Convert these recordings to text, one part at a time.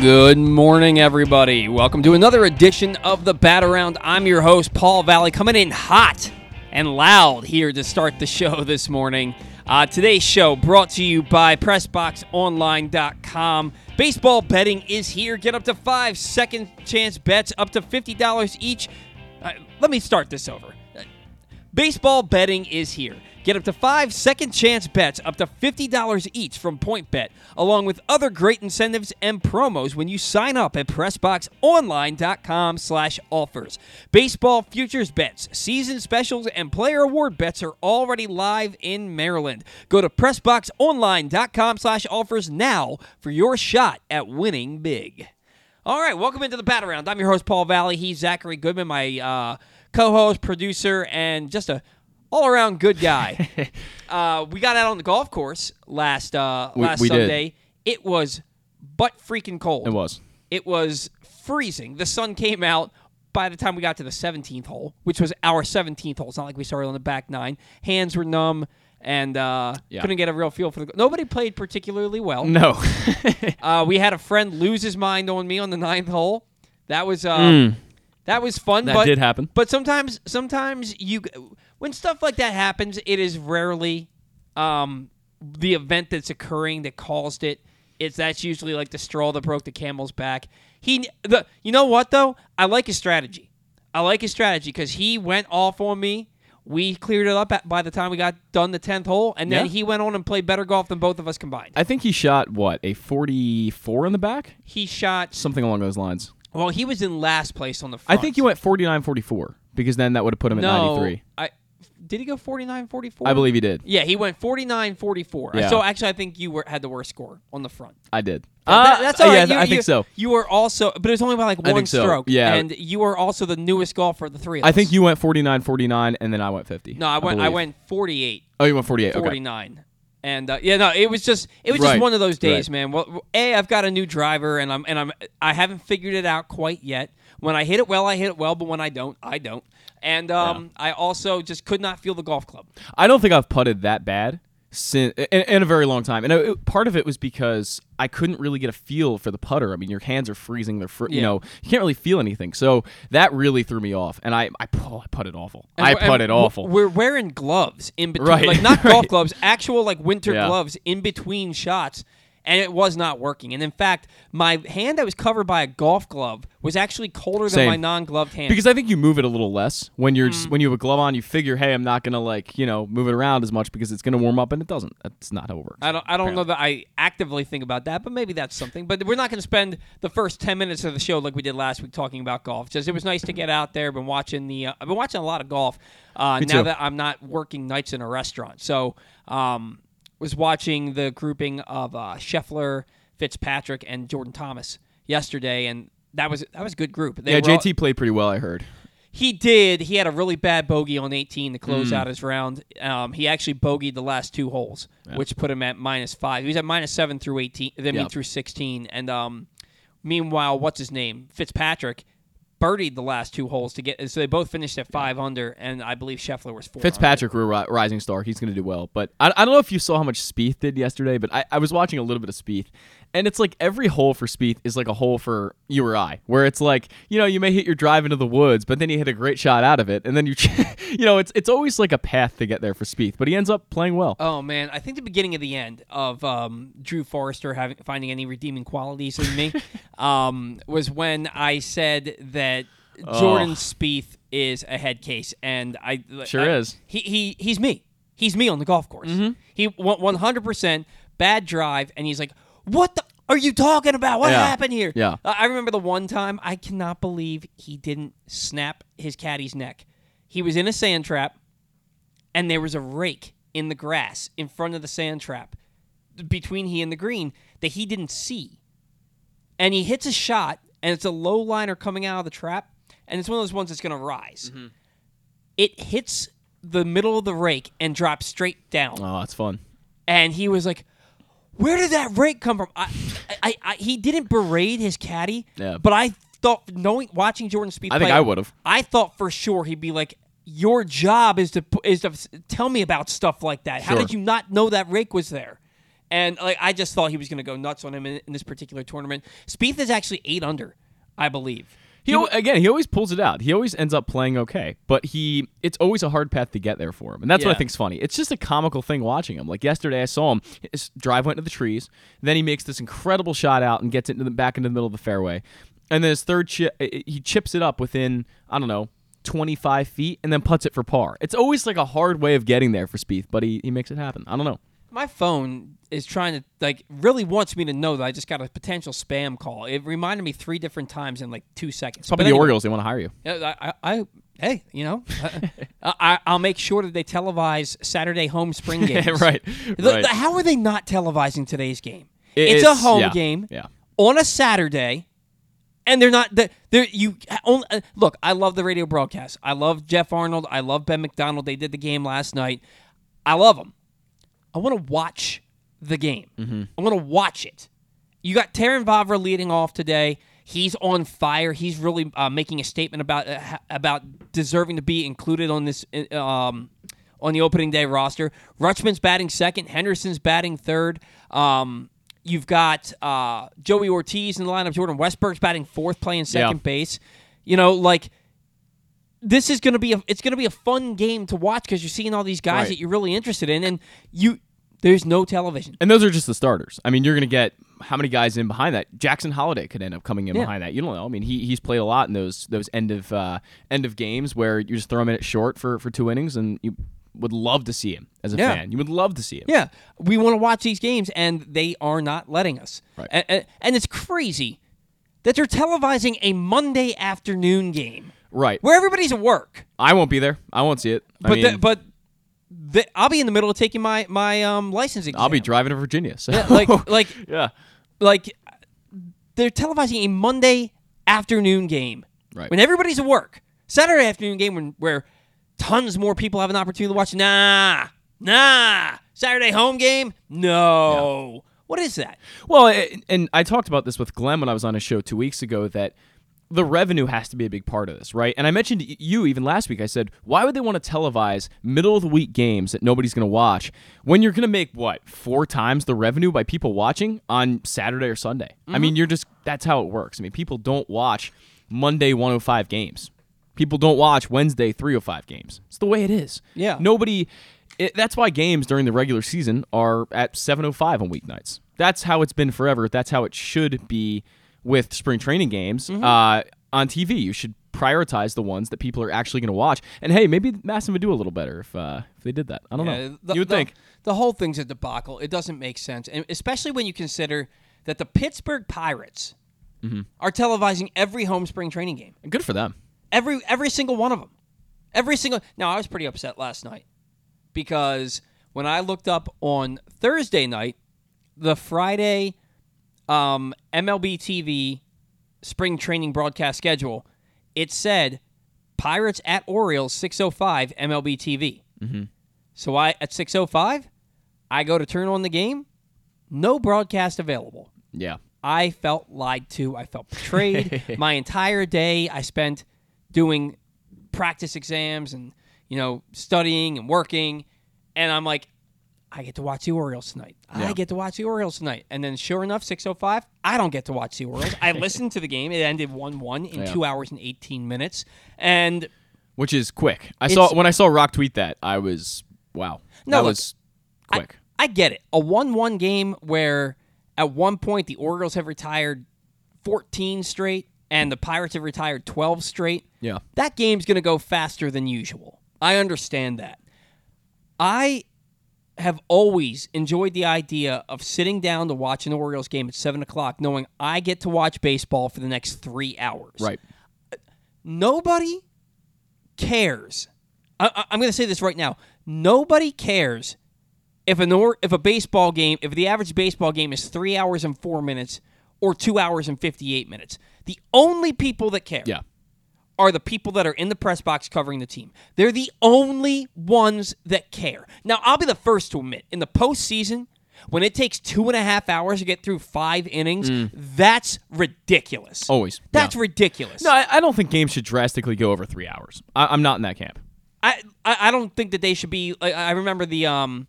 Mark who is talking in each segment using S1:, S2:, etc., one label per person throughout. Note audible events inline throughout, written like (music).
S1: Good morning, everybody. Welcome to another edition of the Bat Around. I'm your host, Paul Valley, coming in hot and loud here to start the (laughs) show this morning. Uh, today's show brought to you by PressBoxOnline.com. Baseball betting is here. Get up to five second chance bets, up to $50 each. Uh, let me start this over. Uh, Baseball betting is here. Get up to five second chance bets up to $50 each from PointsBet, along with other great incentives and promos when you sign up at PressBoxOnline.com slash offers. Baseball futures bets, season specials, and player award bets are already live in Maryland. Go to PressBoxOnline.com slash offers now for your shot at winning big. All right, welcome into the Bat Round. I'm your host, Paul Valley. He's Zachary Goodman, my uh, co-host, producer, and just a all-around good guy. (laughs) uh, we got out on the golf course last uh,
S2: We-
S1: last
S2: we did.
S1: Sunday. It was butt freaking cold.
S2: It was.
S1: It was freezing. The sun came out by the time we got to the 17th hole, which was our 17th hole. It's not like we started on the back nine. Hands were numb and uh,
S2: Yeah.
S1: couldn't get a real feel for the. Nobody played particularly well.
S2: No. (laughs) (laughs)
S1: Uh, we had a friend lose his mind on me on the ninth hole. That was uh, that was fun.
S2: That
S1: but,
S2: did happen.
S1: But sometimes, sometimes you, when stuff like that happens, it is rarely um, the event that's occurring that caused it. It's that's usually like the straw that broke the camel's back. He, the, you know what though? I like his strategy. I like his strategy because he went off on me. We cleared it up at, by the time we got done the tenth hole, and then
S2: Yeah.
S1: he went on and played better golf than both of us combined.
S2: I think he shot what a 44 in the back,
S1: He shot
S2: something along those lines.
S1: Well, he was in last place on the Front.
S2: I think he went 49 44 because then that would have put him at 93.
S1: I did he go 49 44?
S2: I believe he did.
S1: Yeah, he went 49 44.
S2: Yeah.
S1: So actually I think you were had the worst score on the front.
S2: I did.
S1: That-
S2: Uh,
S1: that's all
S2: yeah,
S1: right. You-
S2: I think
S1: you-
S2: so.
S1: You were also but it was only by like one
S2: so.
S1: stroke.
S2: Yeah.
S1: And you were also the newest golfer of the three of
S2: I think you went 49 49 and then I went 50.
S1: No, I went I
S2: believe.
S1: went 48
S2: Oh, you went 48. Okay.
S1: 49. And uh, yeah, no, it was just it was
S2: Right.
S1: just one of those days,
S2: Right.
S1: man. Well, a I've got a new driver, and I'm and I'm I haven't figured it out quite yet. When I hit it well, I hit it well, but when I don't, I don't. And um, I also just could not feel the golf club.
S2: I don't think I've putted that bad since in, in a very long time. And it, part of it was because I couldn't really get a feel for the putter. I mean, your hands are freezing. They're fr- you know you can't really feel anything. So that really threw me off. And I I, oh, I putted awful.
S1: And
S2: I putted awful.
S1: We're wearing gloves in between,
S2: Right,
S1: like not (laughs) golf
S2: right.
S1: gloves, actual like winter
S2: Yeah.
S1: gloves in between shots, and it was not working. And in fact, my hand that was covered by a golf glove was actually colder than
S2: Same.
S1: my non-gloved hand.
S2: Because I think you move it a little less when you're
S1: Mm.
S2: just, when you have a glove on. You figure, hey, I'm not gonna like you know move it around as much because it's gonna warm up, and it doesn't. That's not how it works.
S1: I don't, I don't know that I actively think about that, but maybe that's something. But we're not going to spend the first ten minutes of the show like we did last week talking about golf. Just it was nice to get out there. Been watching the, uh, I've been watching a lot of golf uh, now
S2: too.
S1: that I'm not working nights in a restaurant. So, um, was watching the grouping of uh, Scheffler, Fitzpatrick, and Jordan Thomas yesterday, and that was that was a good group. They
S2: yeah,
S1: were all-
S2: JT played pretty well. I heard.
S1: he did. He had a really bad bogey on 18 to
S2: Mm.
S1: close out his round. Um, he actually bogeyed the last two holes, which put him at minus five. He was at minus seven through 18, then
S2: Yeah.
S1: through 16. And um, meanwhile, what's his name? Fitzpatrick birdied the last two holes to get. So they both finished at five under, and I believe Scheffler was four.
S2: Fitzpatrick, ri- rising star. He's going to do well. But I, I don't know if you saw how much Spieth did yesterday, but I, I was watching a little bit of Spieth. And it's like every hole for Spieth is like a hole for you or I, where it's like, you know, you may hit your drive into the woods, but then you hit a great shot out of it. And then you, (laughs) you know, it's it's always like a path to get there for Spieth, but he ends up playing well.
S1: Oh man, I think the beginning of the end of um, Drew Forrester having finding any redeeming qualities in me (laughs) um, was when I said that Jordan
S2: Oh.
S1: Spieth is a head case, and I
S2: Sure
S1: I-
S2: is.
S1: He he he's me. He's me on the golf course. He one hundred percent bad drive, and he's like, "What the." Are you talking about what
S2: Yeah.
S1: happened here?
S2: Yeah.
S1: I I remember the one time I cannot believe he didn't snap his caddy's neck. He was in a sand trap and there was a rake in the grass in front of the sand trap between he and the green that he didn't see. And he hits a shot, and it's a low liner coming out of the trap, and it's one of those ones that's going to rise. Mm-hmm. It hits the middle of the rake and drops straight down.
S2: Oh, that's fun.
S1: And he was like, "Where did that rake come from?" I, I, I he didn't berate his caddy,
S2: Yeah.
S1: but I thought knowing watching Jordan Spieth
S2: I think I would've.
S1: I thought for sure he'd be like, "Your job is to is to tell me about stuff like that.
S2: Sure.
S1: How did you not know that rake was there?" And like I just thought he was going to go nuts on him in, in this particular tournament. Spieth is actually eight under, I believe.
S2: He, again, he always pulls it out. He always ends up playing okay, but he it's always a hard path to get there for him, and that's what I
S1: Yeah.
S2: think's funny. It's just a comical thing watching him. Like yesterday, I saw him his drive went into the trees, then he makes this incredible shot out and gets it into the back into the middle of the fairway, and then his third chip he chips it up within I don't know. 25 feet and then puts it for par. It's always like a hard way of getting there for Spieth, but he, he makes it happen. I don't know.
S1: My phone is trying to like really wants me to know that I just got a potential spam call. It reminded me three different times in like two seconds.
S2: Probably
S1: But
S2: the
S1: anyway,
S2: Orioles, they want to hire you.
S1: Yeah, I, I, I hey, you know, (laughs) I, I, I'll make sure that they televise Saturday home spring (laughs) games.
S2: right.
S1: The-
S2: right.
S1: the- how are they not televising today's game?
S2: It-
S1: it's, a home
S2: yeah,
S1: game
S2: yeah.
S1: on a Saturday, and they're not. They're, they're you only, uh, look. I love the radio broadcast. I love Geoff Arnold. I love Ben McDonald. They did the game last night. I love them. I want to watch the game.
S2: Mm-hmm.
S1: I want to watch it. You got Terrin Vavra leading off today. He's on fire. He's really uh, making a statement about uh, about deserving to be included on this um, on the opening day roster. Rutschman's batting second. Henderson's batting third. Um, you've got uh, Joey Ortiz in the lineup. Jordan Westburg's batting fourth, playing second
S2: Yeah.
S1: base. You know, like this is going to be a it's going to be a fun game to watch because you're seeing all these guys
S2: Right.
S1: that you're really interested in, and you there's no television.
S2: And those are just the starters. I mean, you're going to get how many guys in behind that? Jackson Holliday could end up coming in
S1: Yeah.
S2: behind that. You don't know. I mean, he he's played a lot in those those end of uh, end of games where you just throw him in at short for for two innings, and you would love to see him as a
S1: Yeah.
S2: fan. You would love to see him.
S1: Yeah, we want to watch these games, and they are not letting us.
S2: Right.
S1: And, and, and it's crazy that they're televising a Monday afternoon game
S2: Right.
S1: where everybody's at work.
S2: I won't be there. I won't see it. I
S1: But
S2: mean,
S1: the, but the, I'll be in the middle of taking my my um license exam.
S2: I'll be driving to Virginia. So
S1: Yeah, like (laughs) like
S2: yeah.
S1: like they're televising a Monday afternoon game
S2: Right.
S1: when everybody's at work. Saturday afternoon game when where tons more people have an opportunity to watch. Nah, nah. Saturday home game. No. What is that?
S2: Well, and I talked about this with Glenn when I was on a show two weeks ago that the revenue has to be a big part of this, right? And I mentioned you even last week. I said, why would they want to televise middle of the week games that nobody's going to watch when you're going to make what four times the revenue by people watching on Saturday or Sunday? I
S1: Mm-hmm.
S2: mean, you're just that's how it works. I mean, people don't watch Monday 105 games. People don't watch Wednesday 305 games. It's the way it is.
S1: Yeah.
S2: Nobody. It, that's why games during the regular season are at 7:05 on weeknights. That's how it's been forever. That's how it should be with spring training games
S1: Mm-hmm.
S2: uh, on TV. You should prioritize the ones that people are actually going to watch. And hey, maybe MASN would do a little better if uh, if they did that. I don't
S1: Yeah,
S2: know.
S1: the-
S2: you would
S1: the-
S2: think.
S1: the whole thing's a debacle. It doesn't make sense, and especially when you consider that the Pittsburgh Pirates
S2: Mm-hmm.
S1: are televising every home spring training game.
S2: Good for them.
S1: Every every single one of them. Every single. Now I was pretty upset last night because when I looked up on Thursday night, the Friday um, MLB TV spring training broadcast schedule, it said Pirates at Orioles 605 MLB TV. Mm-hmm. So I at 605, I go to turn on the game, no broadcast available.
S2: Yeah.
S1: I felt lied to. I felt betrayed. (laughs) My entire day I spent doing practice exams and you know studying and working, and I'm like, I get to watch the Orioles tonight. I
S2: Yeah.
S1: get to watch the Orioles tonight. And then sure enough, 6:05, I don't get to watch the Orioles. I (laughs) listened to the game. It ended 1-1 in
S2: Yeah.
S1: 2 hours and 18 minutes. And
S2: Which is quick. I saw when I saw Roch tweet that, I was wow.
S1: No,
S2: that
S1: look,
S2: was quick.
S1: I get it. A 1 1 game where at one point the Orioles have retired 14 straight and the Pirates have retired 12 straight.
S2: yeah.
S1: That game's going to go faster than usual. I understand that. I have always enjoyed the idea of sitting down to watch an Orioles game at 7 o'clock, knowing I get to watch baseball for the next three hours.
S2: Right.
S1: Nobody cares. I, I'm going to say this right now. Nobody cares if an or if a baseball game, if the average baseball game is three hours and four minutes or two hours and fifty eight minutes. The only people that care
S2: Yeah.
S1: Are the people that are in the press box covering the team. They're the only ones that care. Now, I'll be the first to admit, in the postseason, when it takes two and a half hours to get through five innings, that's ridiculous.
S2: Always.
S1: That's
S2: Mm. Yeah.
S1: ridiculous.
S2: No, I, I don't think games should drastically go over three hours. I, I'm not in that camp.
S1: I, I I don't think that they should be. I, I remember the um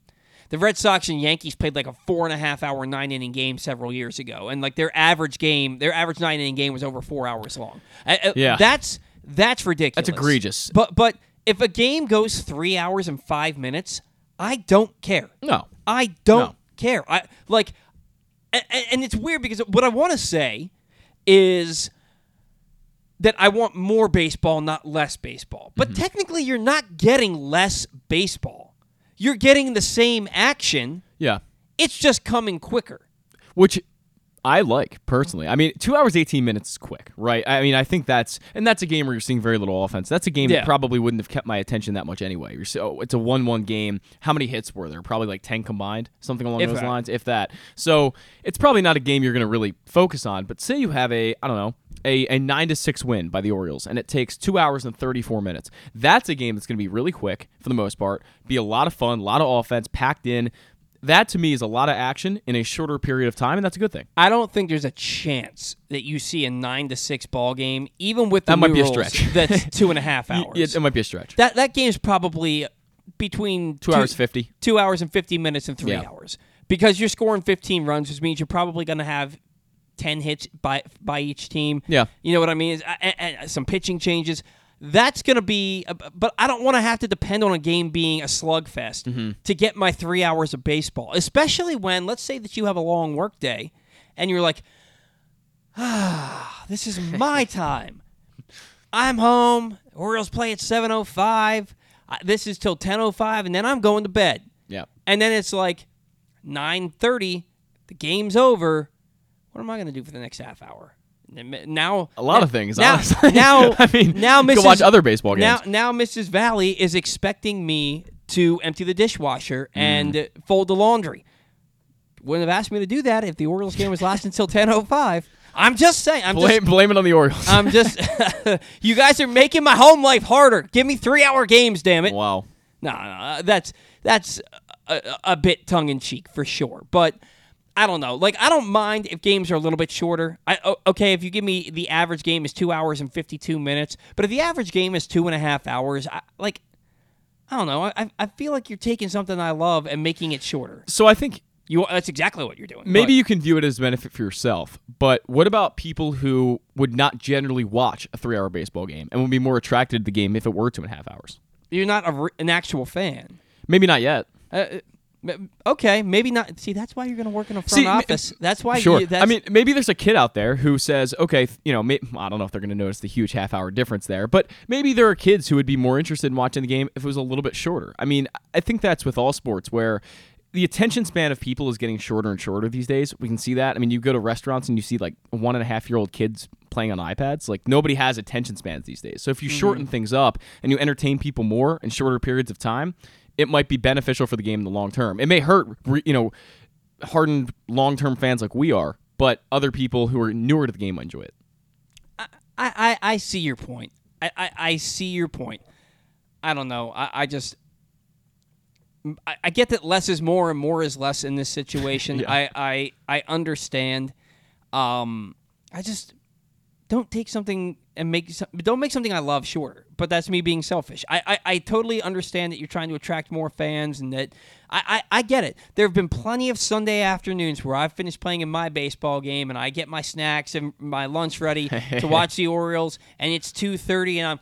S1: the Red Sox and Yankees played like a four and a half hour nine inning game several years ago, and like their average game, their average nine inning game was over four hours long.
S2: Yeah.
S1: that's that's ridiculous.
S2: That's egregious.
S1: But but if a game goes three hours and five minutes, I don't care.
S2: No.
S1: I don't
S2: No.
S1: care. I like, and, and it's weird because what I want to say is that I want more baseball, not less baseball. But
S2: Mm-hmm.
S1: technically, you're not getting less baseball. You're getting the same action.
S2: Yeah.
S1: It's just coming quicker.
S2: which I like personally. I mean, two hours eighteen minutes is quick, right? I mean, I think that's and that's a game where you're seeing very little offense. That's a game
S1: Yeah.
S2: that probably wouldn't have kept my attention that much anyway. You're so it's a one-one game. How many hits were there? Probably like ten combined, something along
S1: If
S2: those
S1: that.
S2: lines, if that. So it's probably not a game you're going to really focus on. But say you have a I don't know a, a nine to six win by the Orioles, and it takes two hours and thirty four minutes. That's a game that's going to be really quick for the most part. Be a lot of fun, a lot of offense packed in. That to me is a lot of action in a shorter period of time, and that's a good thing.
S1: I don't think there's a chance that you see a nine to six ball game, even with the
S2: That might be a stretch. (laughs)
S1: That's (laughs) two and a half hours.
S2: It, it might be a stretch.
S1: that that game's probably between
S2: Two hours fifty.
S1: two hours and 50 minutes and three
S2: Yeah.
S1: hours because you're scoring 15 runs which means you're probably going to have 10 hits by by each team
S2: Yeah.
S1: you know what i mean Is- uh, and, and some pitching changes that's going to be but i don't want to have to depend on a game being a slugfest
S2: Mm-hmm.
S1: to get my three hours of baseball especially when let's say that you have a long work day and you're like ah (sighs) this is my (laughs) time i'm home orioles play at 7.05 I- this is till 10.05 and then i'm going to bed
S2: Yeah.
S1: and then it's like 9:30, the game's over. What am I going to do for the next half hour? Now
S2: A lot of things,
S1: Now,
S2: honestly. (laughs)
S1: now,
S2: I mean,
S1: now Mrs.
S2: can watch other baseball games.
S1: Now, now Mrs. Valley is expecting me to empty the dishwasher
S2: Mm.
S1: and fold the laundry. Wouldn't have asked me to do that if the Orioles game was lasting until (laughs) 10:05. I'm just saying. I'm
S2: blame,
S1: just.
S2: blame it on the Orioles.
S1: I'm (laughs) just. you guys are making my home life harder. Give me three-hour games, damn it.
S2: wow.
S1: No, no, that's that's a, a bit tongue in cheek for sure. But I don't know. Like I don't mind if games are a little bit shorter. I okay if you give me the average game is two hours and fifty two minutes, but if the average game is two and a half hours, I, like I don't know. I I feel like you're taking something I love and making it shorter.
S2: So I think
S1: You that's exactly what you're doing.
S2: maybe you can view it as a benefit for yourself, but what about people who would not generally watch a three-hour baseball game and would be more attracted to the game if it were two and a half hours?
S1: You're not a, an actual fan.
S2: Maybe not yet.
S1: Uh, m- okay, maybe not. See, that's why you're going to work in a front
S2: See, m-
S1: office. That's why.
S2: Sure.
S1: You, that's,
S2: I mean, maybe there's a kid out there who says, okay, you know, may- I don't know if they're going to notice the huge half hour difference there, but maybe there are kids who would be more interested in watching the game if it was a little bit shorter. I mean, I think that's with all sports where the attention span of people is getting shorter and shorter these days. We can see that. I mean, you go to restaurants and you see like one and a half year old kids playing on iPads. Like nobody has attention spans these days. So if you mm-hmm. shorten things up and you entertain people more in shorter periods of time, it might be beneficial for the game in the long term. It may hurt, you know, hardened long term fans like we are, but other people who are newer to the game might enjoy it.
S1: I, I, I see your point. I, I, I see your point. I don't know. I, I just I, I get that less is more and more is less in this situation. (laughs)
S2: Yeah.
S1: I, I I understand. Um, I just don't take something and make some, don't make something I love shorter. But that's me being selfish. I, I, I totally understand that you're trying to attract more fans and that I, I, I get it. There have been plenty of Sunday afternoons where I've finished playing in my baseball game and I get my snacks and my lunch ready (laughs) to watch the Orioles and it's two thirty and I'm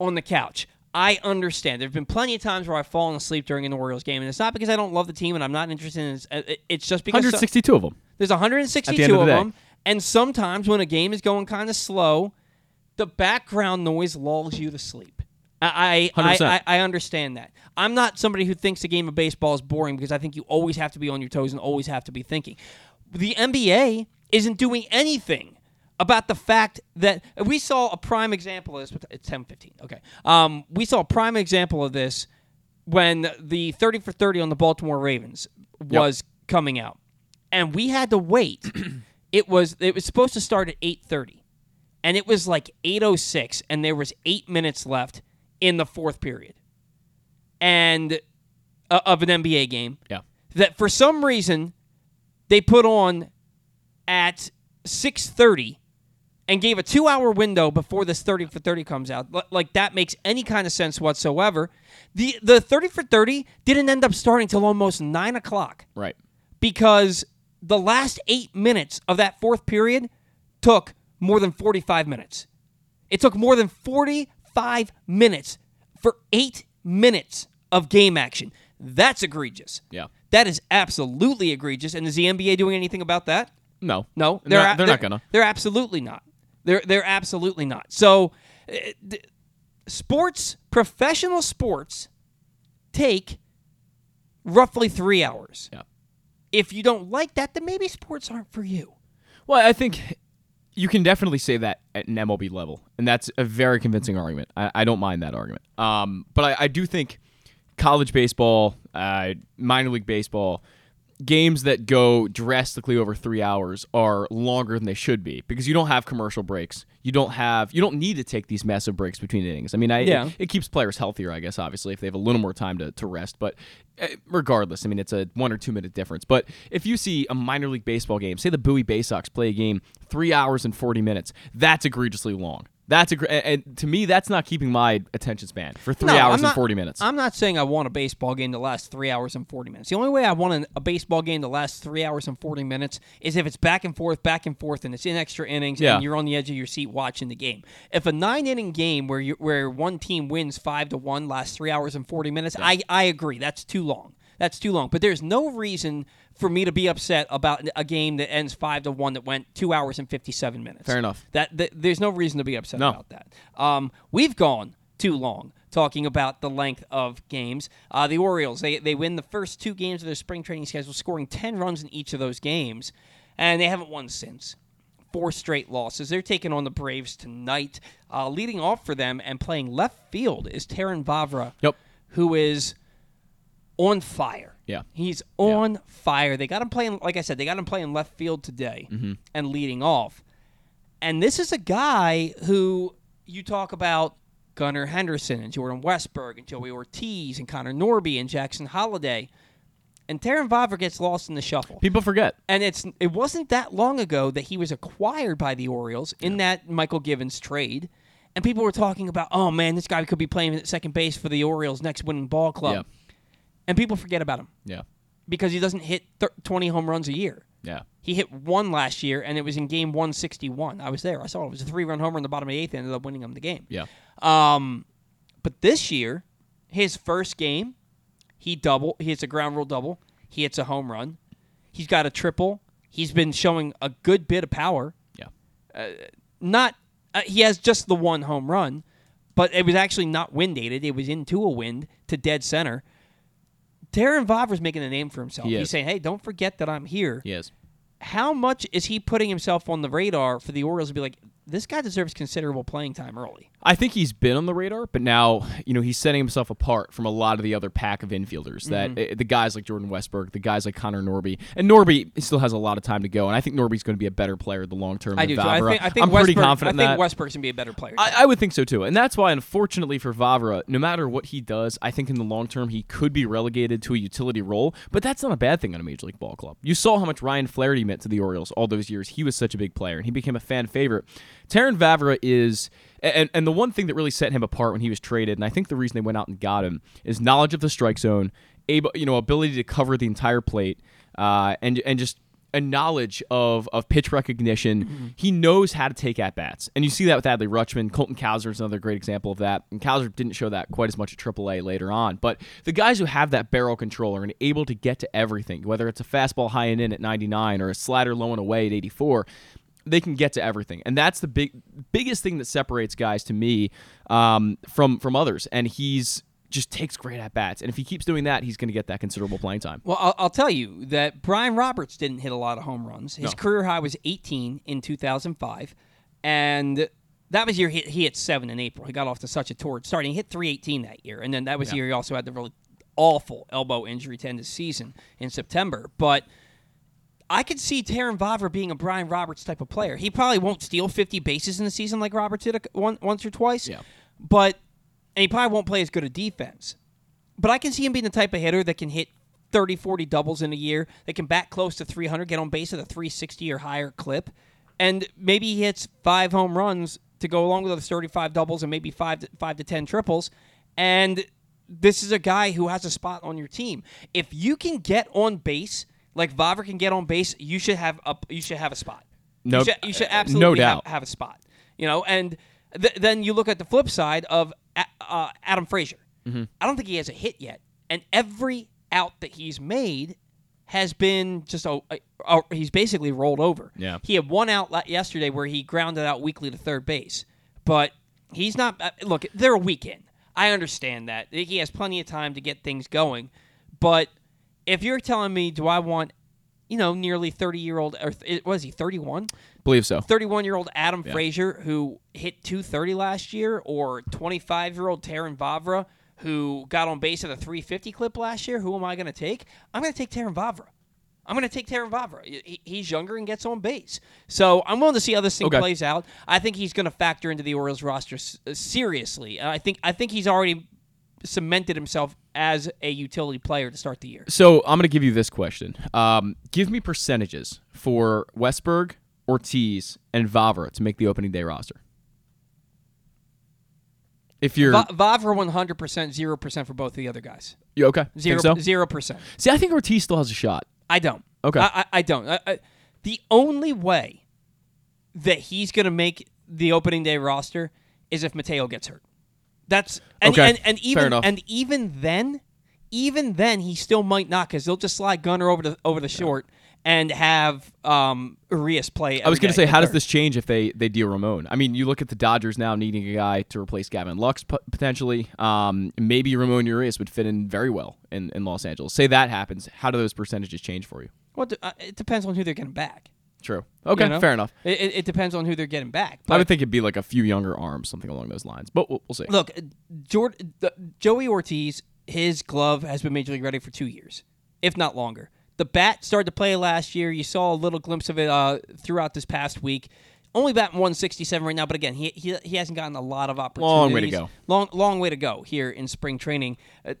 S1: on the couch. I understand. There have been plenty of times where I've fallen asleep during an Orioles game, and it's not because I don't love the team and I'm not interested in. It. It's just because so-
S2: 162 of them.
S1: there's 162
S2: At the of the
S1: them, and sometimes when a game is going kind of slow, the background noise lulls you to sleep. I I, I, I understand that. I'm not somebody who thinks a game of baseball is boring because I think you always have to be on your toes and always have to be thinking. The NBA isn't doing anything about the fact that we saw a prime example of this. It's 10:15. Okay, um, we saw a prime example of this when the 30 for 30 on the Baltimore Ravens was coming out, and we had to wait. It was it was supposed to start at 8:30, and it was like 8:06, and there was eight minutes left in the fourth period, and uh, of an NBA game.
S2: Yeah.
S1: That for some reason they put on at 6:30 and gave a two hour window before this 30 for 30 comes out. L- Like that makes any kind of sense whatsoever. The the 30 for 30 didn't end up starting till almost nine o'clock
S2: Right.
S1: because the last eight minutes of that fourth period took more than 45 minutes. It took more than 45 minutes for eight minutes of game action. That's egregious.
S2: Yeah.
S1: That is absolutely egregious. And is the NBA doing anything about that?
S2: No.
S1: No,
S2: They're,
S1: a-
S2: not, they're not gonna.
S1: They're absolutely not. They're they're absolutely not. So, uh, th- sports, professional sports, take roughly three hours.
S2: Yeah.
S1: If you don't like that, then maybe sports aren't for you.
S2: Well, I think you can definitely say that at an MLB level, and that's a very convincing argument. I, I don't mind that argument. Um, but I, I do think college baseball, uh, minor league baseball, games that go drastically over three hours are longer than they should be because you don't have commercial breaks. You don't have you don't need to take these massive breaks between innings. I mean, I,
S1: Yeah.
S2: it, it keeps players healthier, I guess, obviously, if they have a little more time to, to rest. But uh, regardless, I mean, it's a one or two minute difference. But if you see a minor league baseball game, say the Bowie Bay Sox play a game three hours and 40 minutes, that's egregiously long. That's a, great, and to me, that's not keeping my attention span for three
S1: No,
S2: hours
S1: I'm not-
S2: and 40 minutes.
S1: I'm not saying I want a baseball game to last three hours and 40 minutes. The only way I want an, a baseball game to last three hours and 40 minutes is if it's back and forth, back and forth, and it's in extra innings,
S2: Yeah.
S1: and you're on the edge of your seat watching the game. If a nine inning game where you where one team wins five to one lasts three hours and 40 minutes, I, I agree. That's too long. That's too long. But there's no reason for me to be upset about a game that ends five to one that went two hours and 57 minutes.
S2: Fair enough.
S1: That, that there's no reason to be upset
S2: No.
S1: about that. Um, we've gone too long talking about the length of games. Uh, the Orioles they they win the first two games of their spring training schedule, scoring ten runs in each of those games, and they haven't won since. Four straight losses. They're taking on the Braves tonight. Uh, leading off for them and playing left field is Terrin Vavra,
S2: Yep.
S1: who is on fire.
S2: Yeah.
S1: He's on fire. They got him playing, like I said, they got him playing left field today
S2: Mm-hmm.
S1: and leading off. And this is a guy who you talk about Gunnar Henderson and Jordan Westburg and Joey Ortiz and Connor Norby and Jackson Holliday. And Terrin Vavra gets lost in the shuffle.
S2: People forget.
S1: And it's it wasn't that long ago that he was acquired by the Orioles in that Mychal Givens trade. And people were talking about, oh man, this guy could be playing at second base for the Orioles next winning ball club.
S2: Yeah.
S1: And people forget about him
S2: Yeah.
S1: because he doesn't hit thir- 20 home runs a year.
S2: Yeah.
S1: He hit one last year, and it was in game 161. I was there. I saw it. It was a three run homer in the bottom of the eighth, and ended up winning him the game.
S2: Yeah.
S1: Um, but this year, his first game, he double. He hits a ground rule double. He hits a home run. He's got a triple. He's been showing a good bit of power.
S2: Yeah.
S1: Not uh, he has just the one home run, but it was actually not wind aided. It was into a wind to dead center. Terrin Vavra's making a name for himself.
S2: He
S1: He's
S2: is.
S1: saying, "Hey, don't forget that I'm here."
S2: He is.
S1: How much is he putting himself on the radar for the Orioles to be like, this guy deserves considerable playing time early?
S2: I think he's been on the radar, but now you know he's setting himself apart from a lot of the other pack of infielders. That
S1: Mm-hmm.
S2: uh, the guys like Jordan Westburg, the guys like Connor Norby, and Norby still has a lot of time to go. And I think Norby's going to be a better player the long term.
S1: I
S2: than
S1: do. Too. I think I think
S2: am pretty confident
S1: I think
S2: that.
S1: Westburg's gonna be a better player.
S2: I, I would think so too, and that's why, unfortunately for Vavra, no matter what he does, I think in the long term he could be relegated to a utility role. But that's not a bad thing on a major league ball club. You saw how much Ryan Flaherty meant to the Orioles all those years. He was such a big player, and he became a fan favorite. Terrin Vavra is, and and the one thing that really set him apart when he was traded, and I think the reason they went out and got him is knowledge of the strike zone, able, you know, ability to cover the entire plate, uh, and and just a knowledge of of pitch recognition. He knows how to take at bats, and you see that with Adley Rutschman. Colton Cowser is another great example of that. And Cowser didn't show that quite as much at AAA later on, but the guys who have that barrel control are able to get to everything, whether it's a fastball high and in at 99 or a slider low and away at 84 they can get to everything, and that's the big biggest thing that separates guys to me um, from from others. And he's just takes great at bats, and if he keeps doing that, he's going to get that considerable playing time.
S1: Well, I'll, I'll tell you that Brian Roberts didn't hit a lot of home runs. His
S2: No.
S1: career high was 18 in 2005, and that was year he, he hit seven in April. He got off to such a torrid start. He hit 318 that year, and then that was the year he also had the really awful elbow injury to end his season in September. But I could see Terrin Vavra being a Brian Roberts type of player. He probably won't steal 50 bases in the season like Roberts did a, one, once or twice.
S2: Yeah.
S1: But and he probably won't play as good a defense. But I can see him being the type of hitter that can hit 30, 40 doubles in a year, that can bat close to 300, get on base at a 360 or higher clip, and maybe he hits five home runs to go along with those 35 doubles and maybe five to, five to 10 triples. And this is a guy who has a spot on your team. If you can get on base like Vavra can get on base, you should have a you should have a spot.
S2: No-
S1: you should, you should absolutely
S2: no
S1: have-
S2: doubt.
S1: have, a spot. You know, and th- then you look at the flip side of A- uh, Adam Frazier.
S2: Mm-hmm.
S1: I don't think he has a hit yet, and every out that he's made has been just a, a, a- he's basically rolled over.
S2: Yeah.
S1: he had one out yesterday where he grounded out weakly to third base, but he's not. Uh, look, they're a weekend. I understand that he has plenty of time to get things going, but if you're telling me, do I want, you know, nearly thirty year old or th- was he thirty one?
S2: Believe so.
S1: 31 year old Adam
S2: Yeah.
S1: Frazier who hit 230 last year, or 25 year old Terrin Vavra who got on base at a 350 clip last year. Who am I going to take? I'm going to take Terrin Vavra. I'm going to take Terrin Vavra. He- He's younger and gets on base. So I'm willing to see how this thing
S2: Okay.
S1: plays out. I think he's going to factor into the Orioles roster s- uh, seriously. I think I think he's already cemented himself as a utility player to start the year.
S2: So I'm going to give you this question. Um, give me percentages for Westburg, Ortiz, and Vavra to make the opening day roster. If you're
S1: Va- Vavra 100%, 0% for both of the other guys.
S2: you okay,
S1: Zero,
S2: so?
S1: 0%.
S2: See, I think Ortiz still has a shot.
S1: I don't.
S2: Okay.
S1: I, I, I don't. I, the only way that he's going to make the opening day roster is if Mateo gets hurt. That's and
S2: Okay.
S1: and, and
S2: Fair
S1: even
S2: enough.
S1: and even then, even then he still might not because they'll just slide Gunnar over the over the short and have um Urias play.
S2: I was
S1: going
S2: to say, how does this change if they they deal Ramon? I mean, you look at the Dodgers now needing a guy to replace Gavin Lux potentially. Um, maybe Ramon Urias would fit in very well in, in Los Angeles. Say that happens, how do those percentages change for you?
S1: Well, uh, it depends on who they're getting back.
S2: True. Okay,
S1: you know?
S2: fair enough.
S1: It, it, it depends on who they're getting back.
S2: I would think it'd be like a few younger arms, something along those lines. But we'll, we'll see.
S1: Look, the, Joey Ortiz, his glove has been major league ready for two years, if not longer. The bat started to play last year. You saw a little glimpse of it uh, throughout this past week. Only batting 167 right now, but again, he, he he hasn't gotten a lot of opportunities.
S2: Long way to go.
S1: Long long way to go here in spring training. Uh,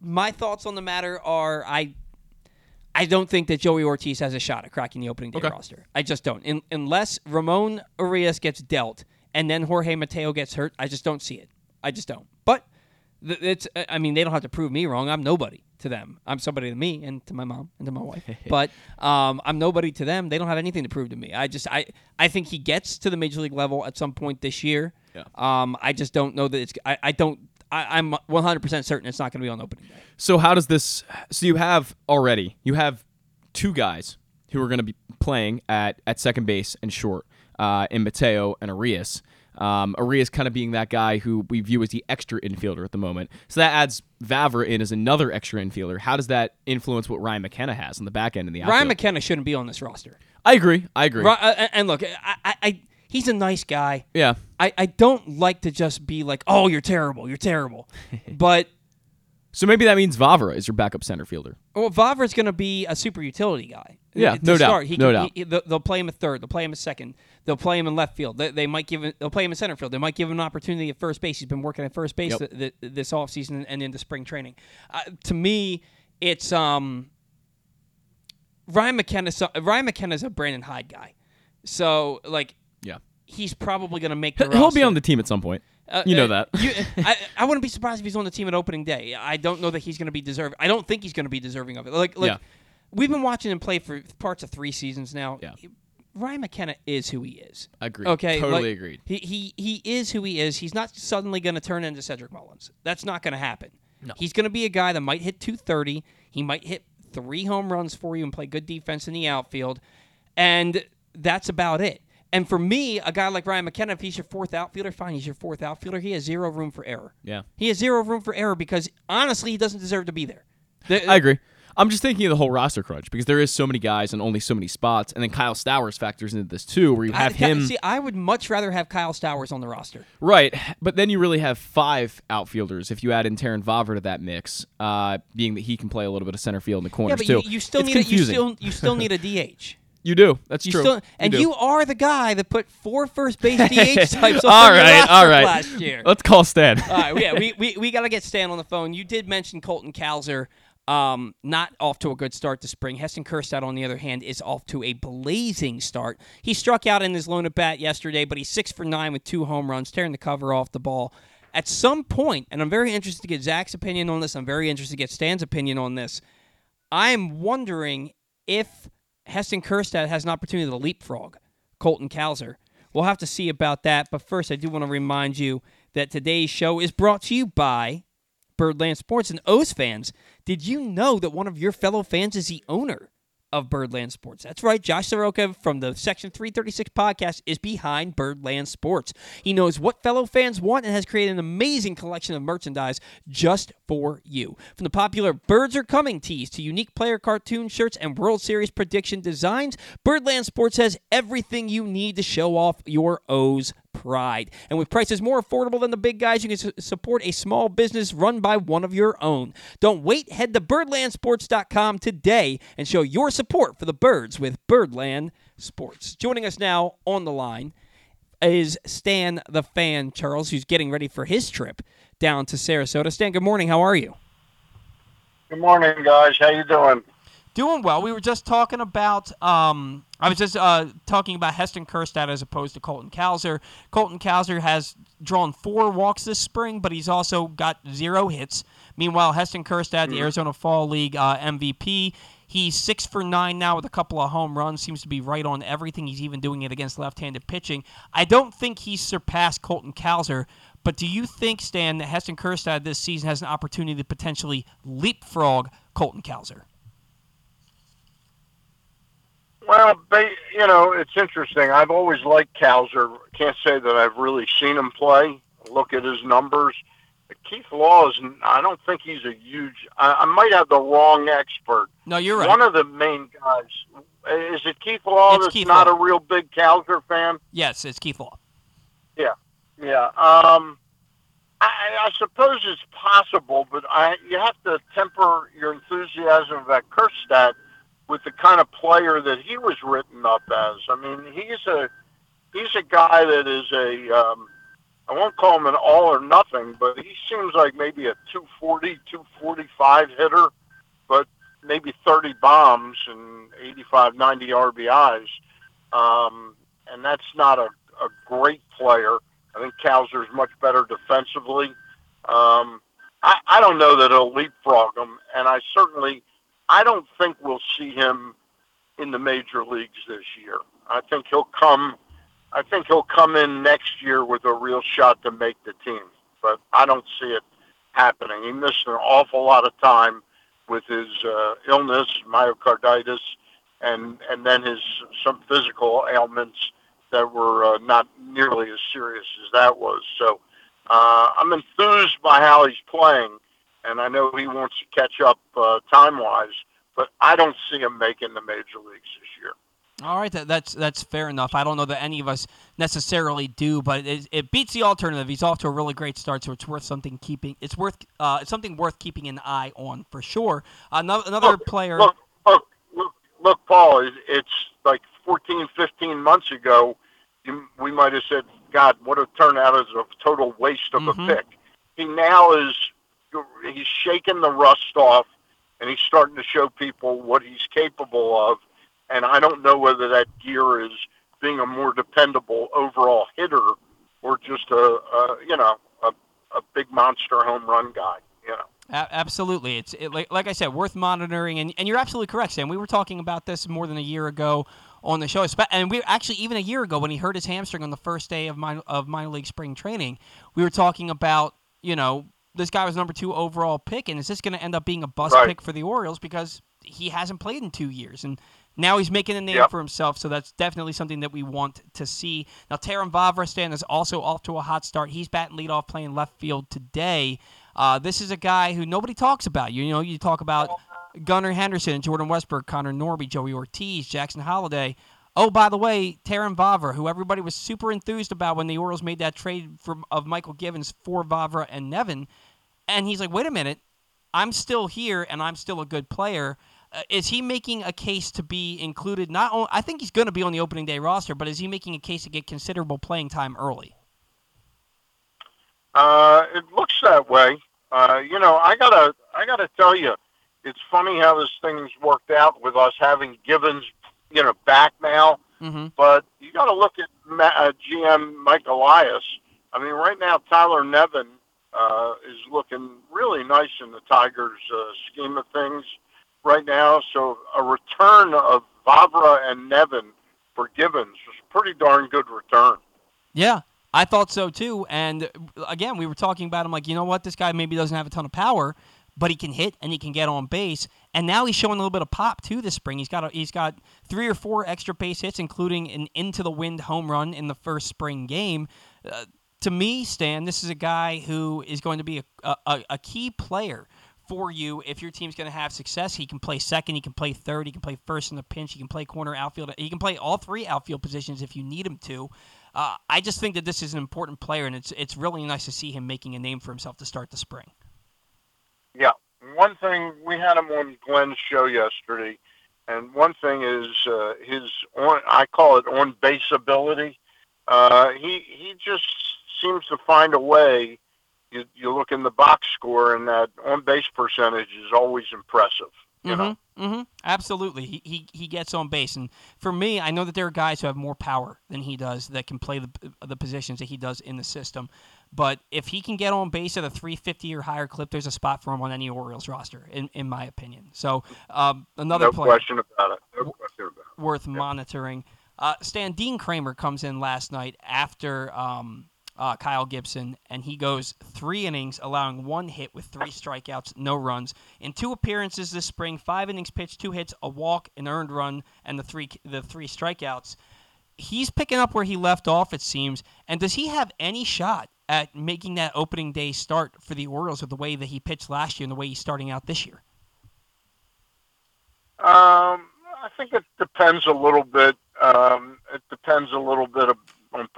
S1: my thoughts on the matter are I I don't think that Joey Ortiz has a shot at cracking the opening day
S2: Okay.
S1: roster. I just don't. In, unless Ramon Urias gets dealt and then Jorge Mateo gets hurt, I just don't see it. I just don't. But th- it's I mean, they don't have to prove me wrong. I'm nobody to them. I'm somebody to me and to my mom and to my wife. (laughs) but um, I'm nobody to them. They don't have anything to prove to me. I just I I think he gets to the major league level at some point this year.
S2: Yeah.
S1: Um, I just don't know that it's I, I don't I, I'm 100% certain it's not going to be on opening day.
S2: So how does this? So you have already you have two guys who are going to be playing at at second base and short uh, in Mateo and Urias. Um, Urias kind of being that guy who we view as the extra infielder at the moment. So that adds Vavra in as another extra infielder. How does that influence what Ryan McKenna has on the back end in the outfield?
S1: Ryan McKenna shouldn't be on this roster.
S2: I agree. I agree.
S1: Uh, and- and look, I, I, I, he's a nice guy.
S2: Yeah.
S1: I, I don't like to just be like, oh, you're terrible, you're terrible. (laughs) but
S2: So maybe that means Vavra is your backup center fielder.
S1: well, Vavra's going to be a super utility guy.
S2: Yeah,
S1: To
S2: no doubt,
S1: start. He
S2: no
S1: can-
S2: doubt.
S1: he- they'll play him at third. They'll play him at second. They'll play him in left field. They, they might give him. They'll play him in center field. They might give him an opportunity at first base. He's been working at first base
S2: Yep.
S1: th- th- this offseason and into spring training. Uh, to me, it's um, Ryan McKenna. Ryan McKenna's a Brandon Hyde guy. So like. He's probably going to make the
S2: He'll be on the team at some point.
S1: Uh,
S2: you know
S1: uh,
S2: that.
S1: you- (laughs) I, I wouldn't be surprised if he's on the team at opening day. I don't know that he's going to be deserving. I don't think he's going to be deserving of it. Like, like
S2: Yeah.
S1: we've been watching him play for parts of three seasons now.
S2: Yeah.
S1: Ryan McKenna is who he is.
S2: Agreed.
S1: Okay,
S2: Totally
S1: like,
S2: agreed.
S1: He he he is who he is. He's not suddenly going to turn into Cedric Mullins. That's not going to happen.
S2: No.
S1: He's going to be a guy that might hit 230. He might hit three home runs for you and play good defense in the outfield, and that's about it. And for me, a guy like Ryan McKenna, if he's your fourth outfielder, fine, he's your fourth outfielder. He has zero room for error.
S2: Yeah.
S1: He has zero room for error because honestly, he doesn't deserve to be there. The-
S2: I agree. I'm just thinking of the whole roster crunch because there is so many guys and only so many spots, and then Kyle Stowers factors into this too, where you have
S1: Ki-
S2: him
S1: See, I would much rather have Kyle Stowers on the roster.
S2: right, but then you really have five outfielders if you add in Terrin Vavra to that mix, uh, being that he can play a little bit of center field in the
S1: Yeah, but
S2: too.
S1: you, you still
S2: It's
S1: need a, you still you still need a DH. (laughs)
S2: You do. That's
S1: You
S2: true.
S1: still, and
S2: do.
S1: you, are the guy that put four first base (laughs) DH types on
S2: all right,
S1: roster
S2: all right.
S1: last year.
S2: Let's call Stan.
S1: all right, yeah, we, we, we got to get Stan on the phone. You did mention Colton Cowser. um, not off to a good start this spring. Heston Kjerstad, on the other hand, is off to a blazing start. He struck out in his lone at bat yesterday, but he's six for nine with two home runs, tearing the cover off the ball. At some point, and I'm very interested to get Zach's opinion on this, I'm very interested to get Stan's opinion on this. I'm wondering if Heston Kjerstad has an opportunity to leapfrog Colton Cowser. We'll have to see about that. But first, I do want to remind you that today's show is brought to you by Birdland Sports and O's fans. Did you know that one of your fellow fans is the owner of Birdland Sports. That's right. Josh Soroka from the Section 336 podcast is behind Birdland Sports. He knows what fellow fans want and has created an amazing collection of merchandise just for you. From the popular Birds Are Coming tees to unique player cartoon shirts and World Series prediction designs, Birdland Sports has everything you need to show off your O's pride. And with prices more affordable than the big guys, you can su- support a small business run by one of your own. Don't wait. Head to birdlandsports.com today and show your support for the birds with Birdland Sports. Joining us now on the line is Stan the fan, Charles, who's getting ready for his trip down to Sarasota. Stan, good morning. How are you?
S3: Good morning, guys. How you doing?
S1: Doing well. We were just talking about. Um, I was just uh, talking about Heston Kjerstad as opposed to Colton Cowser. Colton Cowser has drawn four walks this spring, but he's also got zero hits. Meanwhile, Heston Kjerstad, the Arizona Fall League uh, MVP, he's six for nine now with a couple of home runs. Seems to be right on everything. He's even doing it against left-handed pitching. I don't think he's surpassed Colton Cowser, but do you think, Stan, that Heston Kjerstad this season has an opportunity to potentially leapfrog Colton Cowser?
S3: Well, they, you know, it's interesting. I've always liked Cowser. Can't say that I've really seen him play. Look at his numbers. But Keith Law is. I don't think he's a huge. I, I might have the wrong expert.
S1: No, you're right.
S3: One of the main guys. Is it Keith Law
S1: It's
S3: that's
S1: Keith
S3: not
S1: Law.
S3: a real big Cowser fan?
S1: Yes, it's Keith Law.
S3: Yeah. Yeah. Um, I, I suppose it's possible, but I you have to temper your enthusiasm about Kjerstad with the kind of player that he was written up as. I mean, he's a he's a guy that is a um, I won't call him an all or nothing, but he seems like maybe a 240, 245 hitter, but maybe 30 bombs and 85, 90 RBIs. Um, and that's not a, a great player. I think Cowser's much better defensively. Um, I, I don't know that he'll leapfrog him, and I certainly I don't think we'll see him in the major leagues this year. I think he'll come. I think he'll come in next year with a real shot to make the team, but I don't see it happening. He missed an awful lot of time with his uh, illness, myocarditis, and and then his some physical ailments that were uh, not nearly as serious as that was. So uh, I'm enthused by how he's playing, and I know he wants to catch up uh, time wise, but I don't see him making the major leagues this year.
S1: All right, that, that's that's fair enough. I don't know that any of us necessarily do, but it, it beats the alternative. He's off to a really great start, so it's worth something keeping. It's worth uh, it's something worth keeping an eye on for sure. Another, another
S3: Look,
S1: player.
S3: Look, look, look, look, Paul. it- It's like 14, 15 months ago. You, we might have said, "God, what a turnout as a total waste of
S1: Mhm.
S3: a pick." He now is he's shaking the rust off, and he's starting to show people what he's capable of. And I don't know whether that gear is being a more dependable overall hitter or just a, a you know a, a big monster home run guy. You know.
S1: Absolutely, it's it, like, like I said, worth monitoring. And, and you're absolutely correct, Sam. We were talking about this more than a year ago on the show, and we actually even a year ago when he hurt his hamstring on the first day of minor, of minor league spring training, we were talking about you know this guy was number two overall pick, and is this going to end up being a bust
S3: Right.
S1: pick for the Orioles because he hasn't played in two years and. Now he's making a name
S3: Yep.
S1: for himself, so that's definitely something that we want to see. Now, Terrin Vavra is also off to a hot start. He's batting leadoff, playing left field today. Uh, this is a guy who nobody talks about. You know, you talk about Gunnar Henderson, Jordan Westburg, Connor Norby, Joey Ortiz, Jackson Holliday. Oh, by the way, Terrin Vavra, who everybody was super enthused about when the Orioles made that trade from of Mychal Givens for Vavra and Nevin, and he's like, wait a minute, I'm still here and I'm still a good player. Uh, is he making a case to be included? Not only, I think he's going to be on the opening day roster, but is he making a case to get considerable playing time early?
S3: Uh, it looks that way. Uh, you know, I gotta, I gotta tell you, it's funny how this thing's worked out with us having Givens, you know, back now.
S1: Mm-hmm.
S3: But you got to look at Ma- uh, GM Mike Elias. I mean, right now Tyler Nevin uh, is looking really nice in the Tigers' uh, scheme of things right now. So a return of Vavra and Nevin for Givens was a pretty darn good return.
S1: Yeah, I thought so too. And again, we were talking about him like, you know what, this guy maybe doesn't have a ton of power, but he can hit and he can get on base. And now he's showing a little bit of pop too this spring. He's got a, he's got three or four extra base hits, including an into the wind home run in the first spring game. Uh, to me, Stan, this is a guy who is going to be a, a, a key player for you if your team's going to have success. He can play second, he can play third, he can play first in the pinch, he can play corner outfield, he can play all three outfield positions if you need him to. Uh, I just think that this is an important player, and it's it's really nice to see him making a name for himself to start the spring.
S3: Yeah, one thing we had him on Glenn's show yesterday, and one thing is uh, his on I call it on base ability. Uh, he he just seems to find a way. You, you look in the box score, and that on base percentage is always impressive. You
S1: mm-hmm,
S3: know?
S1: mm-hmm. Absolutely, he, he he gets on base, and for me, I know that there are guys who have more power than he does that can play the the positions that he does in the system. But if he can get on base at a 350 or higher clip, there's a spot for him on any Orioles roster, in, in my opinion. So um, another
S3: no
S1: player
S3: question about it. No question about it.
S1: worth monitoring. Uh, Stan Dean Kremer comes in last night after um, uh, Kyle Gibson, and he goes three innings, allowing one hit with three strikeouts, no runs. In two appearances this spring, five innings pitched, two hits, a walk, an earned run, and the three the three strikeouts. He's picking up where he left off, it seems. And does he have any shot at making that opening day start for the Orioles with the way that he pitched last year and the way he's starting out this year?
S3: Um, I think it depends a little bit. Um, it depends a little bit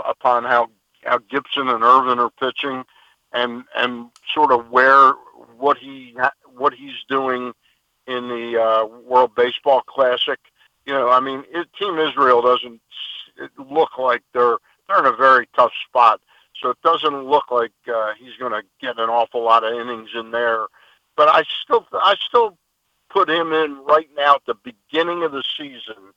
S3: upon how how Gibson and Irvin are pitching, and and sort of where what he what he's doing in the uh, World Baseball Classic. You know, I mean, it, Team Israel doesn't look like they're they're in a very tough spot. So it doesn't look like uh, he's going to get an awful lot of innings in there. But I still I still put him in right now at the beginning of the season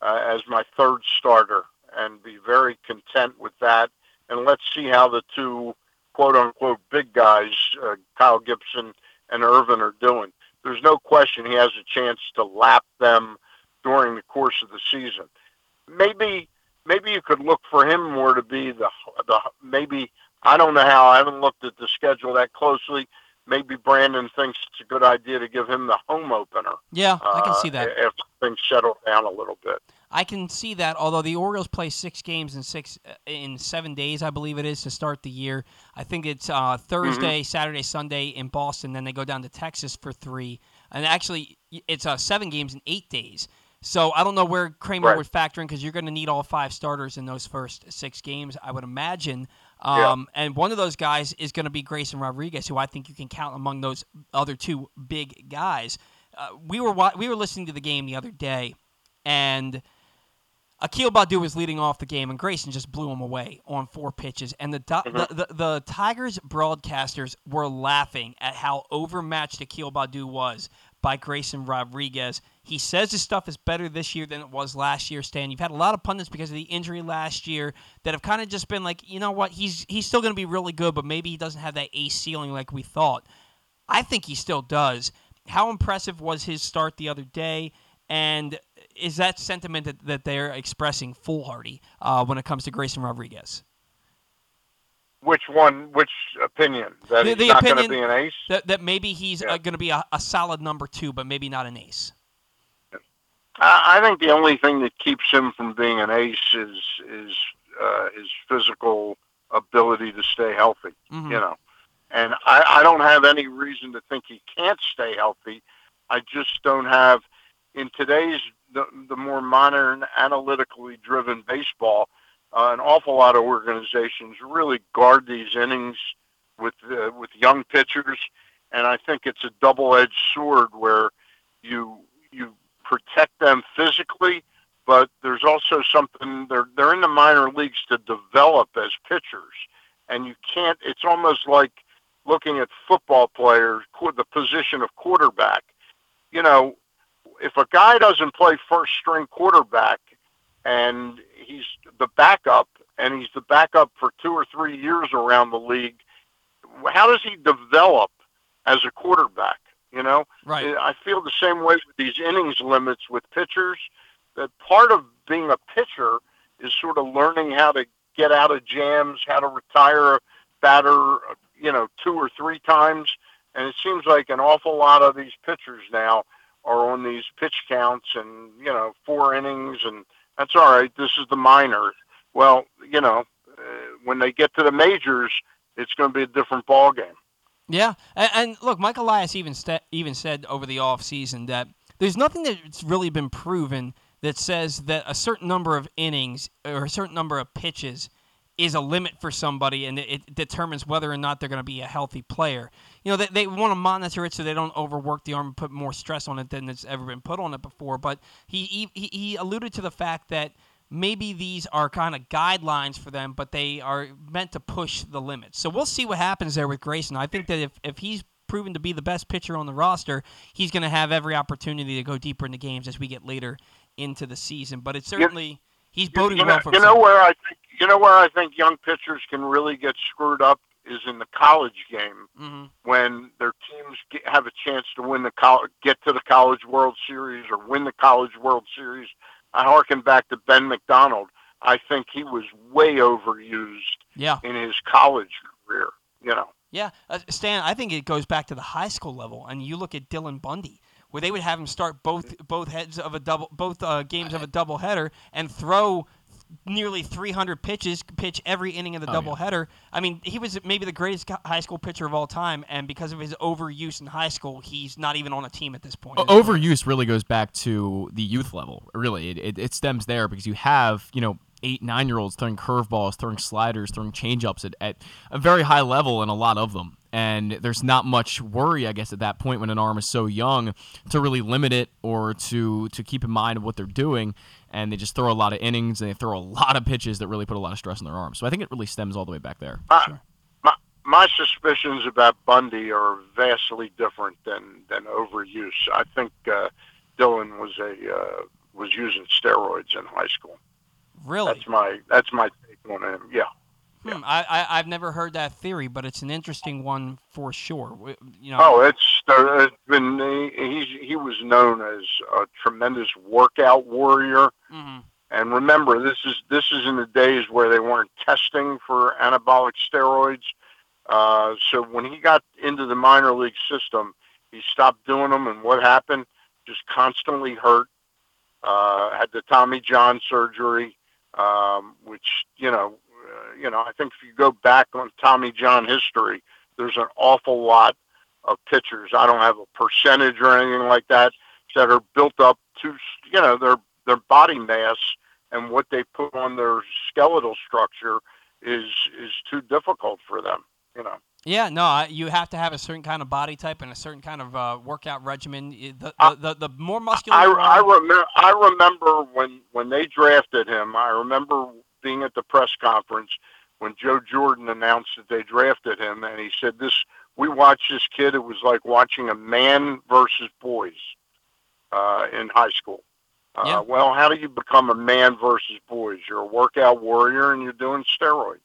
S3: uh, as my third starter and be very content with that. And let's see how the two quote unquote big guys, uh, Kyle Gibson and Irvin, are doing. There's no question he has a chance to lap them during the course of the season. Maybe maybe you could look for him more to be the the maybe I don't know how I haven't looked at the schedule that closely. Maybe Brandon thinks it's a good idea to give him the home opener.
S1: Yeah, I can see that.
S3: Uh, if things settle down a little bit.
S1: I can see that. Although the Orioles play six games in six uh, in seven days, I believe it is to start the year. I think it's uh, Thursday, mm-hmm. Saturday, Sunday in Boston. Then they go down to Texas for three, and actually it's uh, seven games in eight days. So I don't know where Kremer right. would factor in because you're going to need all five starters in those first six games, I would imagine. Um, yeah. And one of those guys is going to be Grayson Rodriguez, who I think you can count among those other two big guys. Uh, we were we were listening to the game the other day, and Akil Baddoo was leading off the game, and Grayson just blew him away on four pitches. And the, mm-hmm. the, the, the Tigers broadcasters were laughing at how overmatched Akil Baddoo was by Grayson Rodriguez. He says his stuff is better this year than it was last year, Stan. You've had a lot of pundits because of the injury last year that have kind of just been like, you know what, he's he's still going to be really good, but maybe he doesn't have that ace ceiling like we thought. I think he still does. How impressive was his start the other day? And is that sentiment that, that they're expressing foolhardy uh, when it comes to Grayson Rodriguez?
S3: Which one? Which opinion? That the,
S1: the
S3: he's
S1: not going
S3: to be an ace.
S1: That, that maybe he's yeah. uh, going to be a, a, solid number two, but maybe not an ace.
S3: I think the only thing that keeps him from being an ace is is uh, his physical ability to stay healthy. Mm-hmm. You know, and I, I don't have any reason to think he can't stay healthy. I just don't have in today's the, the more modern, analytically driven baseball uh, an awful lot of organizations really guard these innings with uh, with young pitchers, and I think it's a double-edged sword where you you protect them physically, but there's also something they're they're in the minor leagues to develop as pitchers, and you can't. It's almost like looking at football players, the position of quarterback. you know, if a guy doesn't play first string quarterback and he's the backup and he's the backup for two or three years around the league, how does he develop as a quarterback? You know,
S1: Right.
S3: I feel the same way with these innings limits with pitchers. That part of being a pitcher is sort of learning how to get out of jams, how to retire a batter, uh, you know, two or three times. And it seems like an awful lot of these pitchers now are on these pitch counts and you know four innings, and that's all right. This is the minor. Well, you know, uh, when they get to the majors, it's going to be a different ball game.
S1: Yeah, and, and look, Mike Elias even even said over the offseason that there's nothing that's really been proven that says that a certain number of innings or a certain number of pitches is a limit for somebody and it determines whether or not they're going to be a healthy player. You know, they, they want to monitor it so they don't overwork the arm and put more stress on it than it's ever been put on it before. But he, he, he alluded to the fact that maybe these are kind of guidelines for them, but they are meant to push the limits. So we'll see what happens there with Grayson. I think that if, if he's proven to be the best pitcher on the roster, he's going to have every opportunity to go deeper into games as we get later into the season. But it's certainly he's boding
S3: you
S1: well for
S3: you
S1: himself.
S3: know where I think you know where I think young pitchers can really get screwed up is in the college game
S1: hmm
S3: when their teams get, have a chance to win the college, get to the College World Series or win the College World Series. I harken back to Ben McDonald. I think he was way overused
S1: Yeah.
S3: in his college career. You know,
S1: Yeah, uh, Stan, I think it goes back to the high school level, and you look at Dylan Bundy, where they would have him start both both heads of a double, both uh, games of a double header and throw nearly 300 pitches, pitch every inning of the
S2: Oh,
S1: doubleheader. I mean, he was maybe the greatest high school pitcher of all time, and because of his overuse in high school, he's not even on a team at this point.
S2: Overuse really goes back to the youth level. Really, it, it, it stems there because you have you know eight, nine year olds throwing curveballs, throwing sliders, throwing changeups at, at a very high level, and a lot of them. And there's not much worry, I guess, at that point when an arm is so young to really limit it or to to keep in mind of what they're doing. And they just throw a lot of innings and they throw a lot of pitches that really put a lot of stress on their arms. So I think it really stems all the way back there.
S3: my, my my suspicions about Bundy are vastly different than than overuse. I think uh, Dylan was a uh, was using steroids in high school.
S1: really?
S3: That's my that's my take on him. Yeah.
S1: Hmm, I, I I've never heard that theory, but it's an interesting one for sure. You know.
S3: Oh, it's there- it's been he he was known as a tremendous workout warrior.
S1: mhm.
S3: And remember, this is this is in the days where they weren't testing for anabolic steroids. Uh, so when he got into the minor league system, he stopped doing them. And what happened? Just constantly hurt. Uh, had the Tommy John surgery, um, which you know, you know. I think if you go back on Tommy John history, there's an awful lot of pitchers. I don't have a percentage or anything like that that are built up to, you know, their their body mass and what they put on their skeletal structure is is too difficult for them. You know.
S1: Yeah, no, I- you have to have a certain kind of body type and a certain kind of uh, workout regimen. The, the, the, the more muscular
S3: I,
S1: you
S3: I remember I remember when when they drafted him. I remember being at the press conference when Joe Jordan announced that they drafted him, and he said, "This we watched this kid. It was like watching a man versus boys uh, in high school." Uh,
S1: Yeah.
S3: Well, how do you become a man versus boys? You're a workout warrior, and you're doing steroids.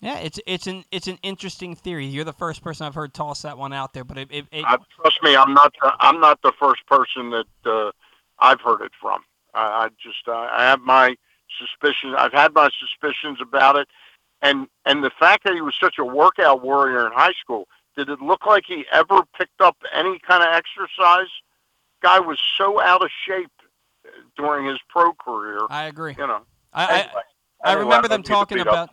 S1: yeah, it's it's an it's an interesting theory. You're the first person I've heard toss that one out there, but it, it, it
S3: Uh, trust me, I'm not. The, I'm not the first person that uh, I've heard it from. I, I just. Uh, I have my suspicions. I've had my suspicions about it, and and the fact that he was such a workout warrior in high school. Did it look like he ever picked up any kind of exercise? Guy was so out of shape during his pro career.
S1: I agree.
S3: You know.
S1: I, I,
S3: Anyway,
S1: I
S3: anyway,
S1: remember
S3: I
S1: them
S3: don't need to
S1: talking
S3: up
S1: about.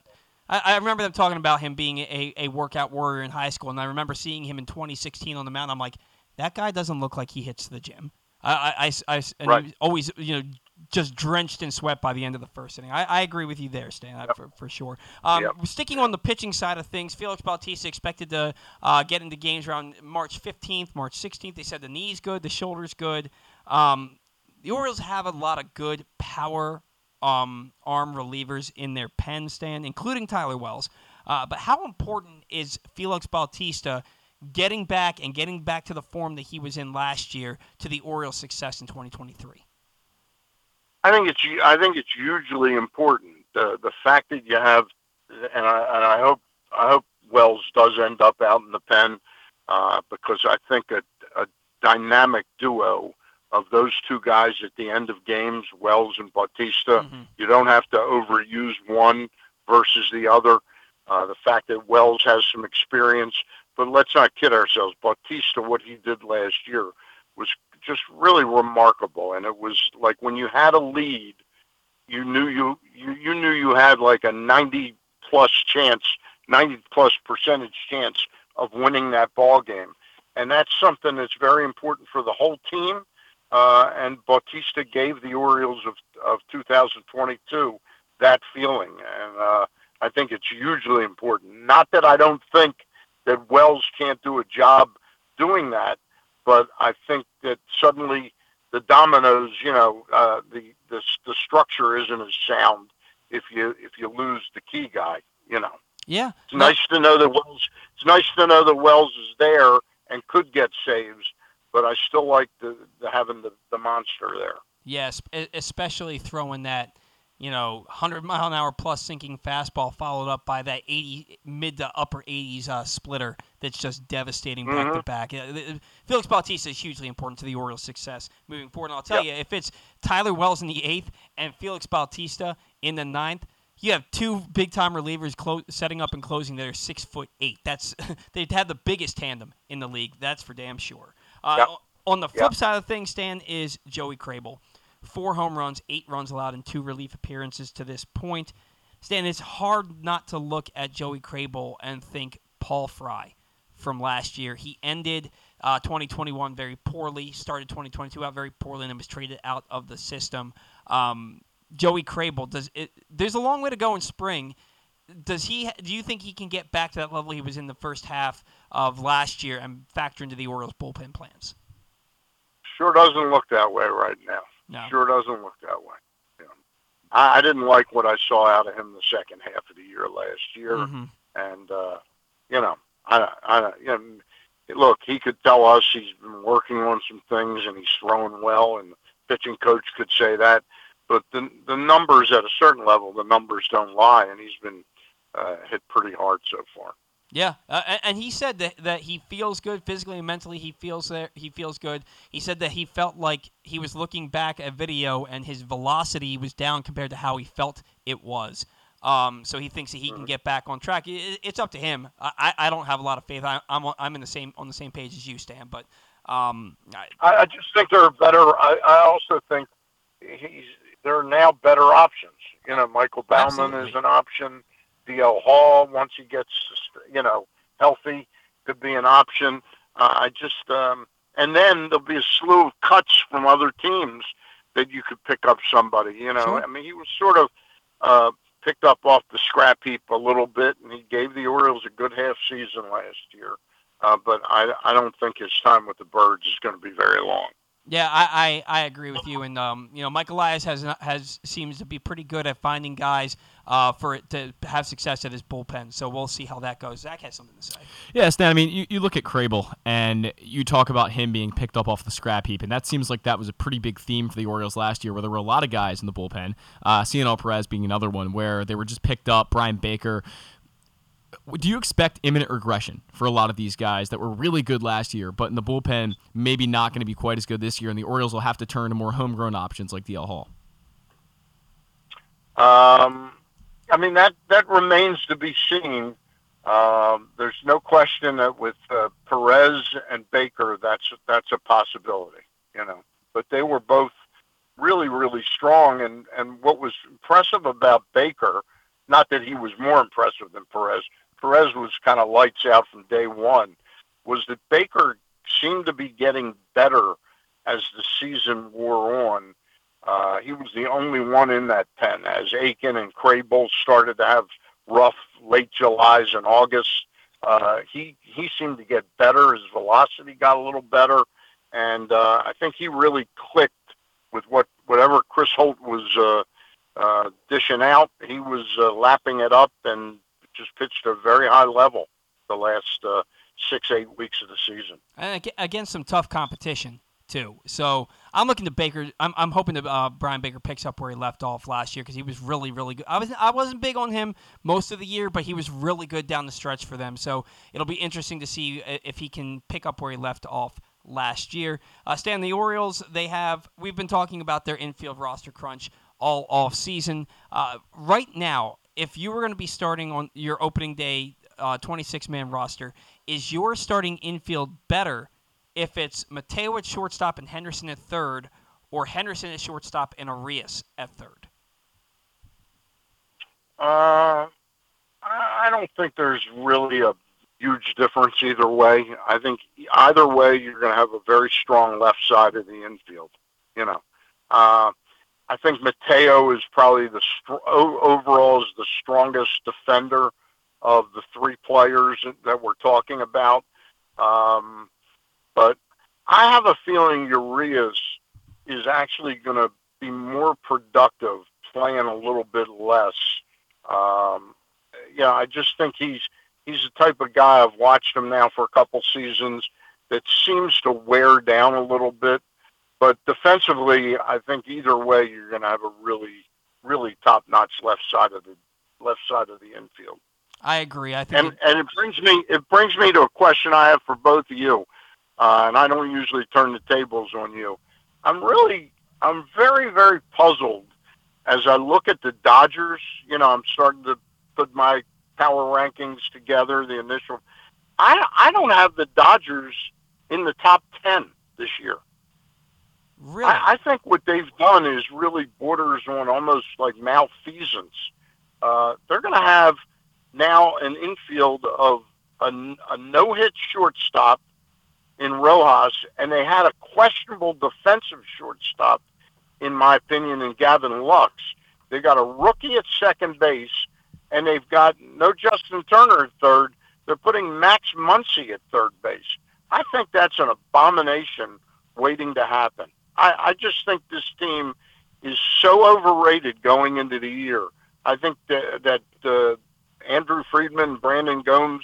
S1: I, I remember them talking about him being a, a workout warrior in high school, and I remember seeing him in 2016 on the mound. I'm like, that guy doesn't look like he hits the gym. I, I, I, I- and
S3: Right.
S1: he always, you know, just drenched in sweat by the end of the first inning. I, I agree with you there, Stan, I- for, for sure. Um,
S3: Yep.
S1: Sticking on the pitching side of things, Felix Bautista expected to uh, get into games around March 15th, March 16th. They said the knee's good, the shoulder's good. Um, the Orioles have a lot of good power um, arm relievers in their pen stand, including Tyler Wells. Uh, but how important is Felix Bautista getting back and getting back to the form that he was in last year to the Orioles' success in 2023?
S3: I think it's I think it's hugely important the the fact that you have, and I and I hope I hope Wells does end up out in the pen uh, because I think a, a dynamic duo of those two guys at the end of games, Wells and Bautista. Mm-hmm. You don't have to overuse one versus the other. Uh, the fact that Wells has some experience, but let's not kid ourselves. Bautista, what he did last year was just really remarkable, and it was like when you had a lead, you knew you you, you knew you had like a 90 plus chance, 90 plus percentage chance of winning that ball game, and that's something that's very important for the whole team. Uh, and Bautista gave the Orioles of of 2022 that feeling, and uh, I think it's hugely important. Not that I don't think that Wells can't do a job doing that, but I think that suddenly the dominoes, you know, uh, the, the the structure isn't as sound if you if you lose the key guy, you know.
S1: Yeah.
S3: It's no. nice to know that Wells. It's nice to know that Wells is there and could get saves, but I still like the, the having the, the monster there.
S1: Yes, especially throwing that you know, 100 mile an hour plus sinking fastball, followed up by that 80 mid to upper 80s uh, splitter that's just devastating back to back. Felix Bautista is hugely important to the Orioles' success moving forward. And I'll tell yep. you, if it's Tyler Wells in the eighth and Felix Bautista in the ninth, you have two big time relievers clo- setting up and closing that are six foot eight. That's (laughs) they've the biggest tandem in the league. That's for damn sure. Uh, yep. On the flip yep. side of things, Stan is Joey Krehbiel four home runs, eight runs allowed, and two relief appearances to this point. Stan, it's hard not to look at Joey Krehbiel and think Paul Fry from last year. He ended uh, 2021 very poorly, started 2022 out very poorly, and was traded out of the system. Um, Joey Krehbiel does it, there's a long way to go in spring. Does he? Do you think he can get back to that level he was in the first half of last year and factor into the Orioles bullpen plans?
S3: Sure doesn't look that way right now. No. Sure doesn't look that way. Know, I, I didn't like what I saw out of him the second half of the year last year, mm-hmm. and uh, you know, I, I, you know, look, he could tell us he's been working on some things and he's throwing well, and the pitching coach could say that. But the the numbers at a certain level, the numbers don't lie, and he's been uh, hit pretty hard so far.
S1: Yeah, uh, and he said that, that he feels good physically and mentally. He feels there. He feels good. He said that he felt like he was looking back at video and his velocity was down compared to how he felt it was. Um, so he thinks that he can get back on track. It, it's up to him. I, I don't have a lot of faith. I, I'm, I'm in the same on the same page as you, Stan. But um,
S3: I, I just think there are better. I, I also think he's there are now better options. You know, Michael Baumann Absolutely. is an option. DL Hall once he gets you know healthy could be an option. Uh, I just um, and then there'll be a slew of cuts from other teams that you could pick up somebody. You know, sure. I mean he was sort of uh, picked up off the scrap heap a little bit, and he gave the Orioles a good half season last year. Uh, but I I don't think his time with the Birds is going to be very long.
S1: Yeah, I, I, I, agree with you, and um, you know, Mike Elias has has seems to be pretty good at finding guys uh, for it to have success at his bullpen. So we'll see how that goes. Zach has something to say.
S2: Yeah, Stan. I mean, you, you look at Krehbiel, and you talk about him being picked up off the scrap heap, and that seems like that was a pretty big theme for the Orioles last year, where there were a lot of guys in the bullpen. Uh, Cionel Perez being another one, where they were just picked up. Bryan Baker do you expect imminent regression for a lot of these guys that were really good last year, but in the bullpen, maybe not going to be quite as good this year, and the Orioles will have to turn to more homegrown options like DL Hall?
S3: Um, I mean that that remains to be seen. Um, there's no question that with uh, Perez and Baker, that's that's a possibility, you know. But they were both really, really strong, and and what was impressive about Baker not that he was more impressive than Perez. Perez was kind of lights out from day one. Was that Baker seemed to be getting better as the season wore on. Uh, he was the only one in that pen as Akin and Krehbiel started to have rough late July's and August. Uh, he he seemed to get better. His velocity got a little better, and uh, I think he really clicked with what whatever Chris Holt was uh, uh, dishing out. He was uh, lapping it up and just pitched a very high level the last uh, six, eight weeks of the season.
S1: And against some tough competition too. So I'm looking to Baker. I'm, I'm hoping that uh, Bryan Baker picks up where he left off last year because he was really really good. I was I wasn't big on him most of the year, but he was really good down the stretch for them. So it'll be interesting to see if he can pick up where he left off last year. Uh, Stan, the Orioles they have we've been talking about their infield roster crunch all off season. Uh, right now, if you were going to be starting on your opening day 26 uh, man roster, is your starting infield better? if it's Mateo at shortstop and Henderson at third, or Henderson at shortstop and Urias at third?
S3: Uh, I don't think there's really a huge difference either way. I think either way, you're going to have a very strong left side of the infield. You know, uh, I think Mateo is probably the overall is the strongest defender of the three players that we're talking about. Um, but I have a feeling Urias is actually going to be more productive playing a little bit less. Um, yeah, I just think he's he's the type of guy I've watched him now for a couple seasons that seems to wear down a little bit. But defensively, I think either way you're going to have a really, really top-notch left side of the left side of the infield.
S1: I agree. I think,
S3: and it, and it brings me it brings me to a question I have for both of you uh, and I don't usually turn the tables on you. I'm really, I'm very, very puzzled as I look at the Dodgers. You know, I'm starting to put my power rankings together. The initial, I, I don't have the Dodgers in the top ten this year.
S1: Really?
S3: I, I think what they've done is really borders on almost like malfeasance. Uh, they're going to have now an infield of a, a no-hit shortstop in Rojas, and they had a questionable defensive shortstop, in my opinion, in Gavin Lux. They got a rookie at second base, and they've got no Justin Turner at third. They're putting Max Muncy at third base. I think that's an abomination waiting to happen. I, I just think this team is so overrated going into the year. I think that, that uh, Andrew Friedman, Brandon Gomes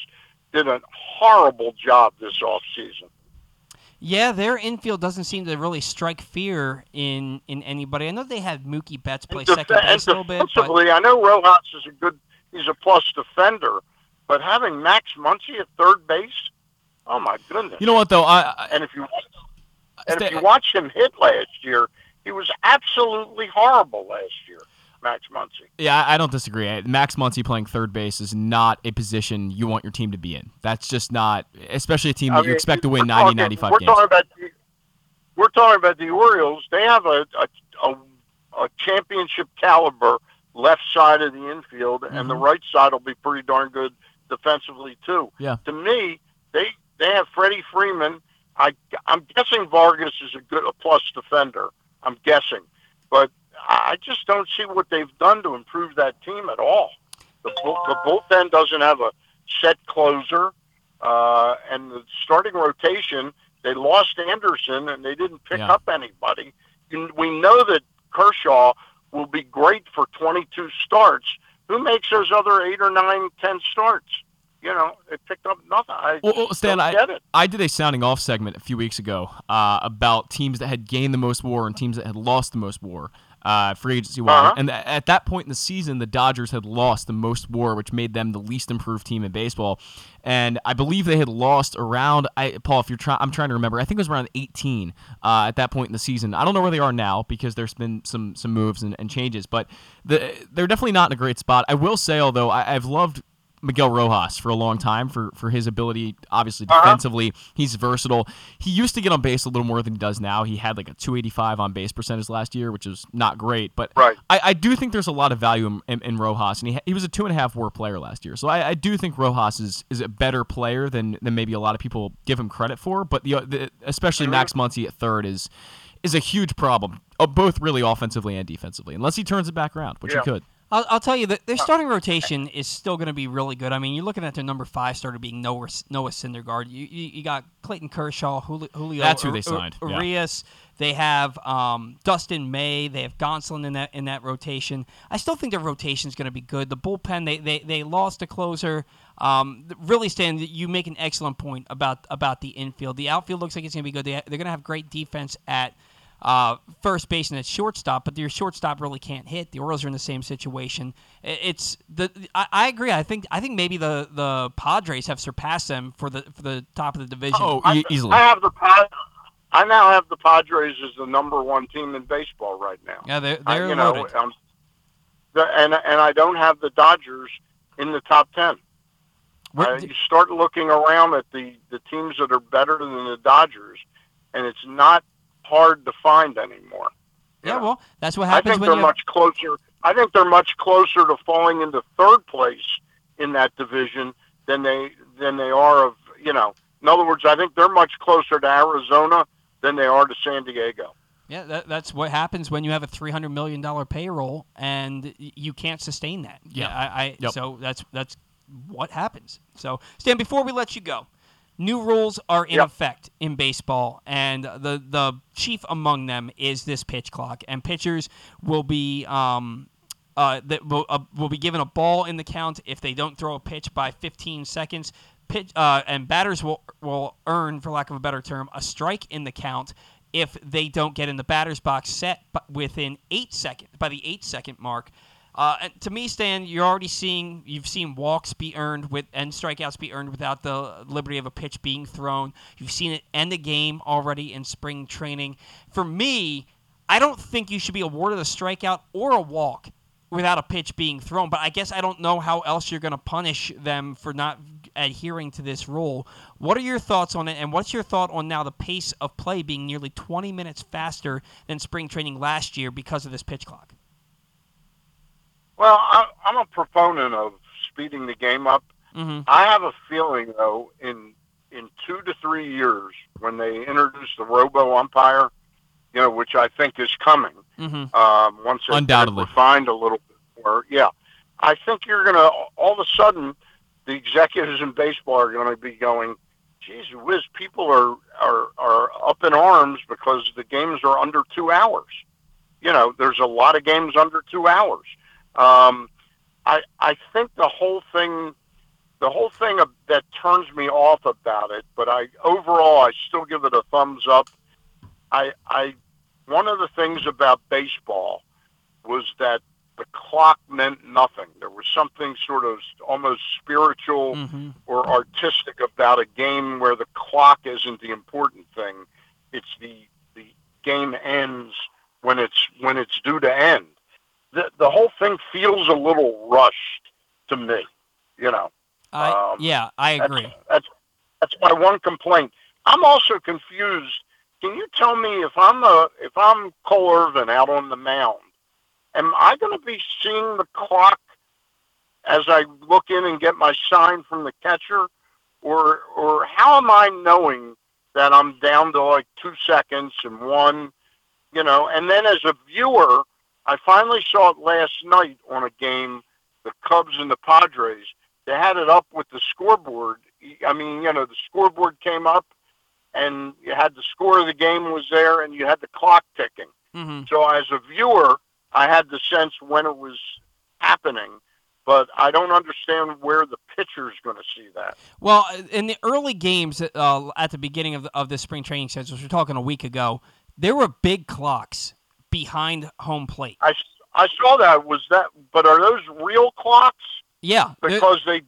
S3: did a horrible job this offseason.
S1: Yeah, their infield doesn't seem to really strike fear in in anybody. I know they had Mookie Betts play def- second base a little bit. But...
S3: I know Rojas is a good, he's a plus defender, but having Max Muncy at third base, oh my goodness!
S2: You know what though? I, I
S3: and if you and if you watch him hit last year, he was absolutely horrible last year. Max Muncy.
S2: Yeah, I don't disagree. Max Muncy playing third base is not a position you want your team to be in. That's just not, especially a team that I mean, you expect to win 90, talking, 95
S3: we're
S2: games.
S3: Talking about the, we're talking about the Orioles. They have a, a, a, a championship caliber left side of the infield, mm-hmm. and the mm-hmm. right side will be pretty darn good defensively too.
S2: Yeah.
S3: To me, they they have Freddie Freeman. I I'm guessing Vargas is a good a plus defender. I'm guessing, but I just don't see what they've done to improve that team at all. The, the bullpen doesn't have a set closer, uh, and the starting rotation, they lost Anderson and they didn't pick yeah. up anybody. We know that Kershaw will be great for 22 starts. Who makes those other eight or nine, ten starts? You know, they picked up nothing. I
S2: well, well Stan, I, I did a sounding off segment a few weeks ago uh, about teams that had gained the most WAR and teams that had lost the most WAR uh, free agency war, Uh-huh. And th- at that point in the season, the Dodgers had lost the most WAR, which made them the least improved team in baseball. And I believe they had lost around. I, Paul, if you're trying, I'm trying to remember. I think it was around 18 uh, at that point in the season. I don't know where they are now because there's been some some moves and, and changes, but the, they're definitely not in a great spot. I will say, although I, I've loved Miguel Rojas for a long time for for his ability. Obviously, uh-huh. defensively, uh-huh. he's versatile. He used to get on base a little more than he does now. He had like a 285 on base percentage last year, which is not great. But
S3: right.
S2: I, I do think there's a lot of value in, in, in Rojas, and he he was a two and a half WAR player last year. So I, I do think Rojas is is a better player than than maybe a lot of people give him credit for. But the, the especially. Max Muncy at third is is a huge problem, uh, both really offensively and defensively. Unless he turns it back around, which
S3: yeah.
S2: he could.
S1: I'll, I'll tell you that their starting rotation is still going to be really good. I mean, you're looking at their number five starter being Noah, Noah Syndergaard. You, you, you got Clayton Kershaw, Julio, Julio
S2: That's who they
S1: Ur-
S2: signed,
S1: Ur-
S2: yeah.
S1: They have um, Dustin May. They have Gonsolin in that in that rotation. I still think their rotation is going to be good. The bullpen they they, they lost a closer. Um, really, Stan, you make an excellent point about about the infield. The outfield looks like it's going to be good. They, they're going to have great defense at uh, first base and at shortstop, but your shortstop really can't hit. The Orioles are in the same situation. It's the I, I agree. I think I think maybe the the Padres have surpassed them for the for the top of the division.
S2: Oh,
S3: I,
S2: e- easily.
S3: I have the Pad- I now have the Padres as the number one team in baseball right now.
S1: yeah, they're
S3: I-
S1: they're
S3: you know,
S1: loaded.
S3: um, the, and and I don't have the Dodgers in the top ten.
S1: Where-
S3: Uh, you start looking around at the the teams that are better than the Dodgers, and it's not hard to find anymore. You
S1: yeah, well, that's what happens.
S3: I
S1: happens
S3: think
S1: when
S3: they're
S1: you. Have,
S3: much closer. I think they're much closer to falling into third place in that division than they than they are of you know. In other words, I think they're much closer to Arizona than they are to San Diego.
S1: yeah, that, that's what happens when you have a three hundred million dollar payroll and you can't sustain that.
S2: Yeah.
S1: I, I
S2: Yep.
S1: so that's that's what happens. So, Stan, before we let you go, new rules are in
S3: Yep.
S1: effect in baseball, and the the chief among them is this pitch clock, and pitchers will be. Um, uh, that will, uh, will be given a ball in the count if they don't throw a pitch by 15 seconds. Pitch, uh, and batters will will earn, for lack of a better term, a strike in the count if they don't get in the batter's box set within eight seconds by the eight second mark. Uh, to me, Stan, you're already seeing you've seen walks be earned with and strikeouts be earned without the liberty of a pitch being thrown. You've seen it end a game already in spring training. For me, I don't think you should be awarded a strikeout or a walk without a pitch being thrown. But I guess I don't know how else you're going to punish them for not adhering to this rule. What are your thoughts on it? And what's your thought on now the pace of play being nearly 20 minutes faster than spring training last year because of this pitch clock?
S3: Well, I, I'm a proponent of speeding the game up.
S1: Mm-hmm.
S3: I have a feeling, though, in in two to three years, when they introduce the robo umpire, you know, which I think is coming,
S1: Mm-hmm.
S3: um, once they get it
S2: Undoubtedly.
S3: refined a little bit more. Yeah, I think you're gonna all of a sudden the executives in baseball are going to be going, "Geez, whiz, people are are are up in arms because the games are under two hours." You know, there's a lot of games under two hours. Um, I I think the whole thing, the whole thing that turns me off about it, but I overall I still give it a thumbs up. I I one of the things about baseball was that the clock meant nothing. There was something sort of almost spiritual
S1: Mm-hmm.
S3: or artistic about a game where the clock isn't the important thing. It's the the game ends when it's when it's due to end. The the whole thing feels a little rushed to me. You know.
S1: I,
S3: Um,
S1: yeah, I
S3: That's,
S1: agree.
S3: That's that's my one complaint. I'm also confused. Can you tell me if I'm a if I'm Cole Irvin out on the mound, am I going to be seeing the clock as I look in and get my sign from the catcher, or or how am I knowing that I'm down to like two seconds and one, you know? And then as a viewer, I finally saw it last night on a game, the Cubs and the Padres. They had it up with the scoreboard. I mean, you know, the scoreboard came up, and you had the score of the game was there, and you had the clock ticking.
S1: Mm-hmm.
S3: So as a viewer, I had the sense when it was happening, but I don't understand where the pitcher's going to see that.
S1: Well, in the early games uh, at the beginning of the, of the spring training sessions, we're talking a week ago, there were big clocks behind home plate.
S3: I, I saw that. Was that? But are those real clocks?
S1: Yeah, they're-
S3: Because they,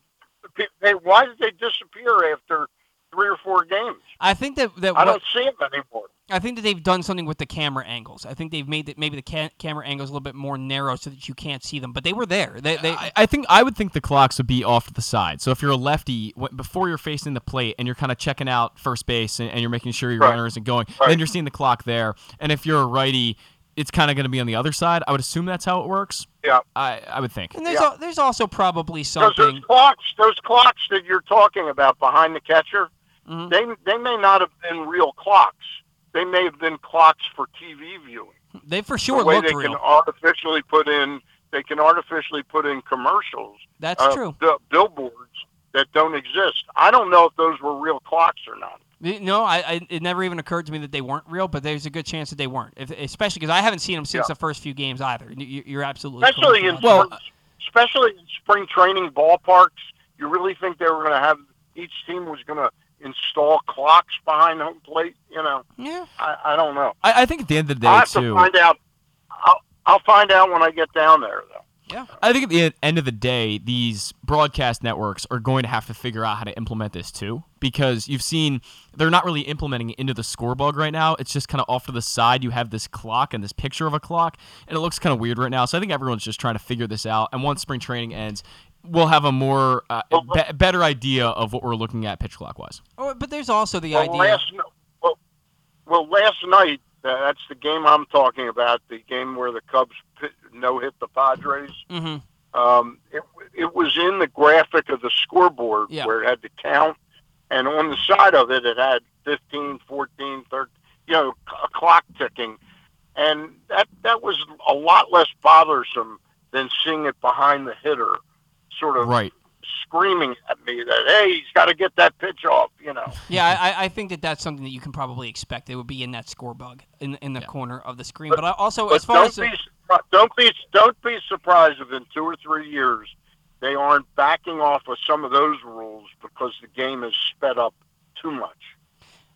S3: they why did they disappear after three or four games?
S1: I think that that
S3: I
S1: what,
S3: don't see them anymore.
S1: I think that they've done something with the camera angles. I think they've made that maybe the ca- camera angles a little bit more narrow so that you can't see them. But they were there. They, they
S2: I, I think I would think the clocks would be off to the side. So if you're a lefty, before you're facing the plate and you're kind of checking out first base and, and you're making sure your
S3: Right.
S2: runner isn't going,
S3: Right.
S2: then you're seeing the clock there. And if you're a righty, it's kind of going to be on the other side. I would assume that's how it works.
S3: Yeah.
S2: I, I would think.
S1: and there's
S3: Yeah.
S1: al- there's also probably
S3: Because those
S1: something.
S3: clocks, those clocks that you're talking about behind the catcher,
S1: Mhm.
S3: they they may not have been real clocks. They may have been clocks for TV viewing.
S1: They for sure
S3: the way they
S1: real.
S3: can artificially put in they can artificially put in commercials.
S1: That's
S3: uh,
S1: true.
S3: bi- billboards that don't exist. I don't know if those were real clocks or not.
S1: No, I, I it never even occurred to me that they weren't real, but there's a good chance that they weren't. If, especially because I haven't seen them since
S3: Yeah.
S1: the first few games either. You- You're absolutely
S3: Especially in.
S2: Well-
S3: spring, especially in spring training ballparks. You really think they were going to have each team was going to install clocks behind home plate? You know,
S1: yeah.
S3: I, I don't know.
S2: I, I think at the end of the day
S3: I'll have
S2: too.
S3: to find out. I'll, I'll find out when I get down there, though.
S1: Yeah.
S2: I think at the end of the day, these broadcast networks are going to have to figure out how to implement this too, because you've seen they're not really implementing it into the score bug right now. It's just kind of off to the side. You have this clock and this picture of a clock, and it looks kind of weird right now. So I think everyone's just trying to figure this out. And once spring training ends, we'll have a more uh, be- better idea of what we're looking at pitch clock wise.
S1: Oh, but there's also the
S3: Well,
S1: idea.
S3: last n- well, well, last night uh, that's the game I'm talking about. The game where the Cubs no hit the Padres.
S1: hmm
S3: Um, it, it was in the graphic of the scoreboard
S1: Yeah.
S3: where it had the count, and on the side of it, it had 15, 14, 13, you know, a clock ticking, and that that was a lot less bothersome than seeing it behind the hitter, sort of
S2: Right.
S3: screaming at me that hey, he's got to get that pitch off, you know.
S1: Yeah, I, I think that that's something that you can probably expect. It would be in that score bug in in the
S2: Yeah.
S1: corner of the screen. But, I also,
S3: But
S1: as far as the-
S3: be surpri- don't be don't be surprised if in two or three years they aren't backing off of some of those rules because the game is sped up too much.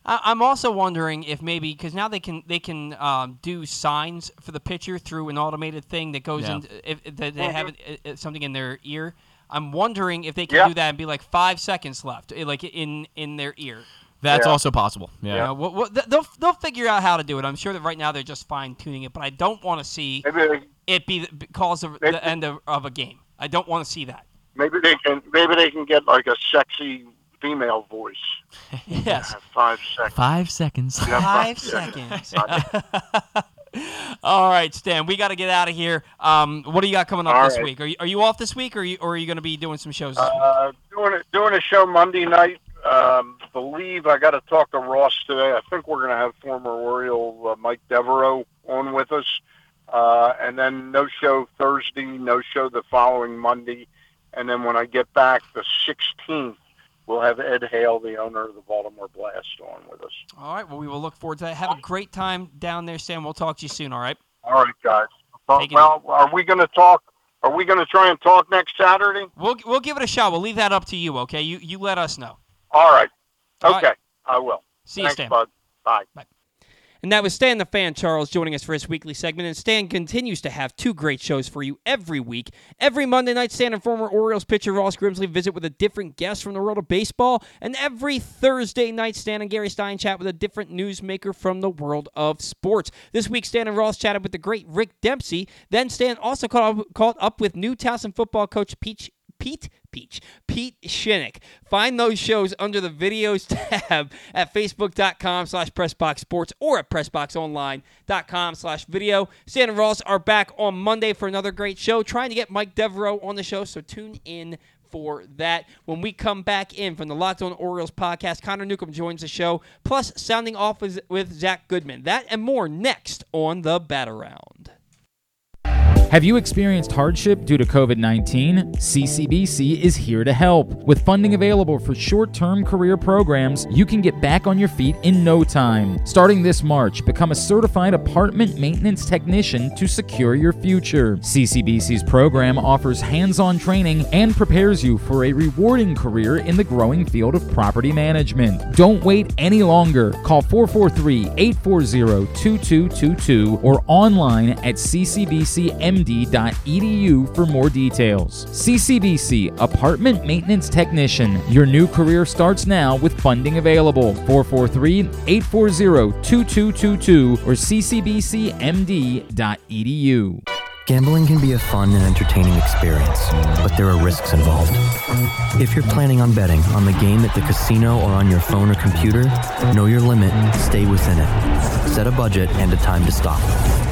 S1: I, I'm also wondering if maybe because now they can they can um, do signs for the pitcher through an automated thing that goes
S2: Yeah.
S1: in if, if they they have it, uh, something in their ear. I'm wondering if they can
S3: Yeah.
S1: do that and be like five seconds left, eh, like in in their ear.
S2: That's
S3: Yeah.
S2: also possible. Yeah.
S1: You know, what, what, th- they'll they'll figure out how to do it. I'm sure that right now they're just fine tuning it, but I don't want to see
S3: Maybe they,
S1: it be the, cause of
S3: Maybe-
S1: the end of, of a game. I don't want to see that.
S3: maybe they can maybe they can get like a sexy female voice. (laughs)
S1: Yes.
S3: Five seconds.
S2: Five seconds.
S3: Yeah,
S1: Five
S3: seconds.
S1: seconds. (laughs) All right, Stan, we got to get out of here. Um, what do you got coming up
S3: All
S1: this
S3: right.
S1: week? Are you, are you off this week, or are you, or are you going to be doing some shows? This week?
S3: Uh, doing a, doing a show Monday night. Um, believe I got to talk to Ross today. I think we're going to have former Oriole uh, Mike Devereaux on with us, uh, and then no show Thursday, no show the following Monday, and then when I get back the 16th, we'll have Ed Hale, the owner of the Baltimore Blast, on with us.
S1: All right. Well, we will look forward to that. Have a great time down there, Sam. We'll talk to you soon. All right.
S3: All right, guys. Well, are we going to talk? Are we going to try and talk next Saturday?
S1: We'll we'll give it a shot. We'll leave that up to you. Okay. You you let us know.
S3: All right.
S1: All
S3: Okay,
S1: right.
S3: I will.
S1: See you,
S3: Thanks,
S1: Stan.
S3: bud. Bye.
S1: And that was Stan the Fan Charles joining us for his weekly segment. And Stan continues to have two great shows for you every week. Every Monday night, Stan and former Orioles pitcher Ross Grimsley visit with a different guest from the world of baseball. And every Thursday night, Stan and Gary Stein chat with a different newsmaker from the world of sports. This week, Stan and Ross chatted with the great Rick Dempsey. Then Stan also caught up, caught up with Newcastle football coach Peach Pete Peach, Pete Shinnick. Find those shows under the videos (laughs) tab at facebook.com slash pressboxsports or at pressboxonline.com slash video. Stan and Ross are back on Monday for another great show, trying to get Mike Devereaux on the show, so tune in for that. When we come back in from the Locked On Orioles podcast, Connor Newcomb joins the show, plus sounding off with, Zach Goodman. That and more next on the Bat Around.
S4: Have you experienced hardship due to COVID 19? CCBC is here to help. With funding available for short term career programs, you can get back on your feet in no time. Starting this March, become a certified apartment maintenance technician to secure your future. CCBC's program offers hands on training and prepares you for a rewarding career in the growing field of property management. Don't wait any longer. Call 443 840 2222 or online at ccbcmd.edu E for more details. CCBC Apartment Maintenance Technician. Your new career starts now with funding available. 443 840 2222 or ccbcmd.edu.
S5: Gambling can be a fun and entertaining experience, but there are risks involved. If you're planning on betting on the game at the casino or on your phone or computer, know your limit, stay within it. Set a budget and a time to stop.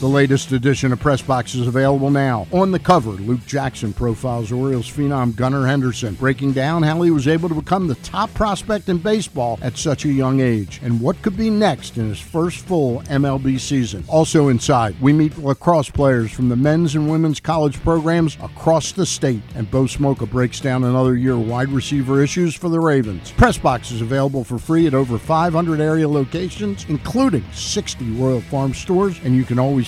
S6: The latest edition of Press Box is available now. On the cover, Luke Jackson profiles Orioles phenom Gunnar Henderson, breaking down how he was able to become the top prospect in baseball at such a young age and what could be next in his first full MLB season. Also inside, we meet lacrosse players from the men's and women's college programs across the state, and Bo Smolka breaks down another year wide receiver issues for the Ravens. Press Box is available for free at over 500 area locations, including 60 Royal Farm stores, and you can always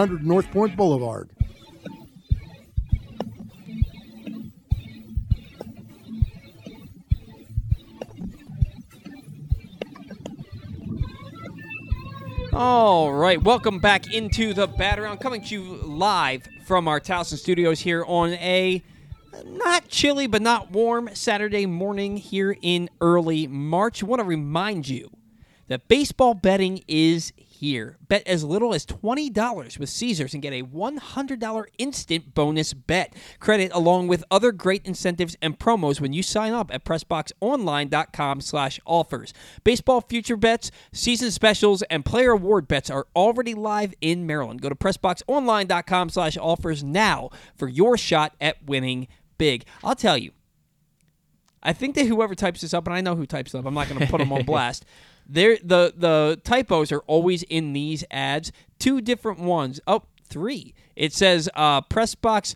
S6: North Point Boulevard.
S1: All right, welcome back into the Bat Around, coming to you live from our Towson studios here on a not chilly but not warm Saturday morning here in early March. I want to remind you that baseball betting is here. Bet as little as $20 with Caesars and get a $100 instant bonus bet credit along with other great incentives and promos when you sign up at pressboxonline.com slash offers. Baseball future bets, season specials, and player award bets are already live in Maryland. Go to pressboxonline.com slash offers now for your shot at winning big. I'll tell you, I think that whoever types this up, and I know who types it up, I'm not going to put them on (laughs) blast. There, the the typos are always in these ads. Two different ones. Oh, three. It says uh, press box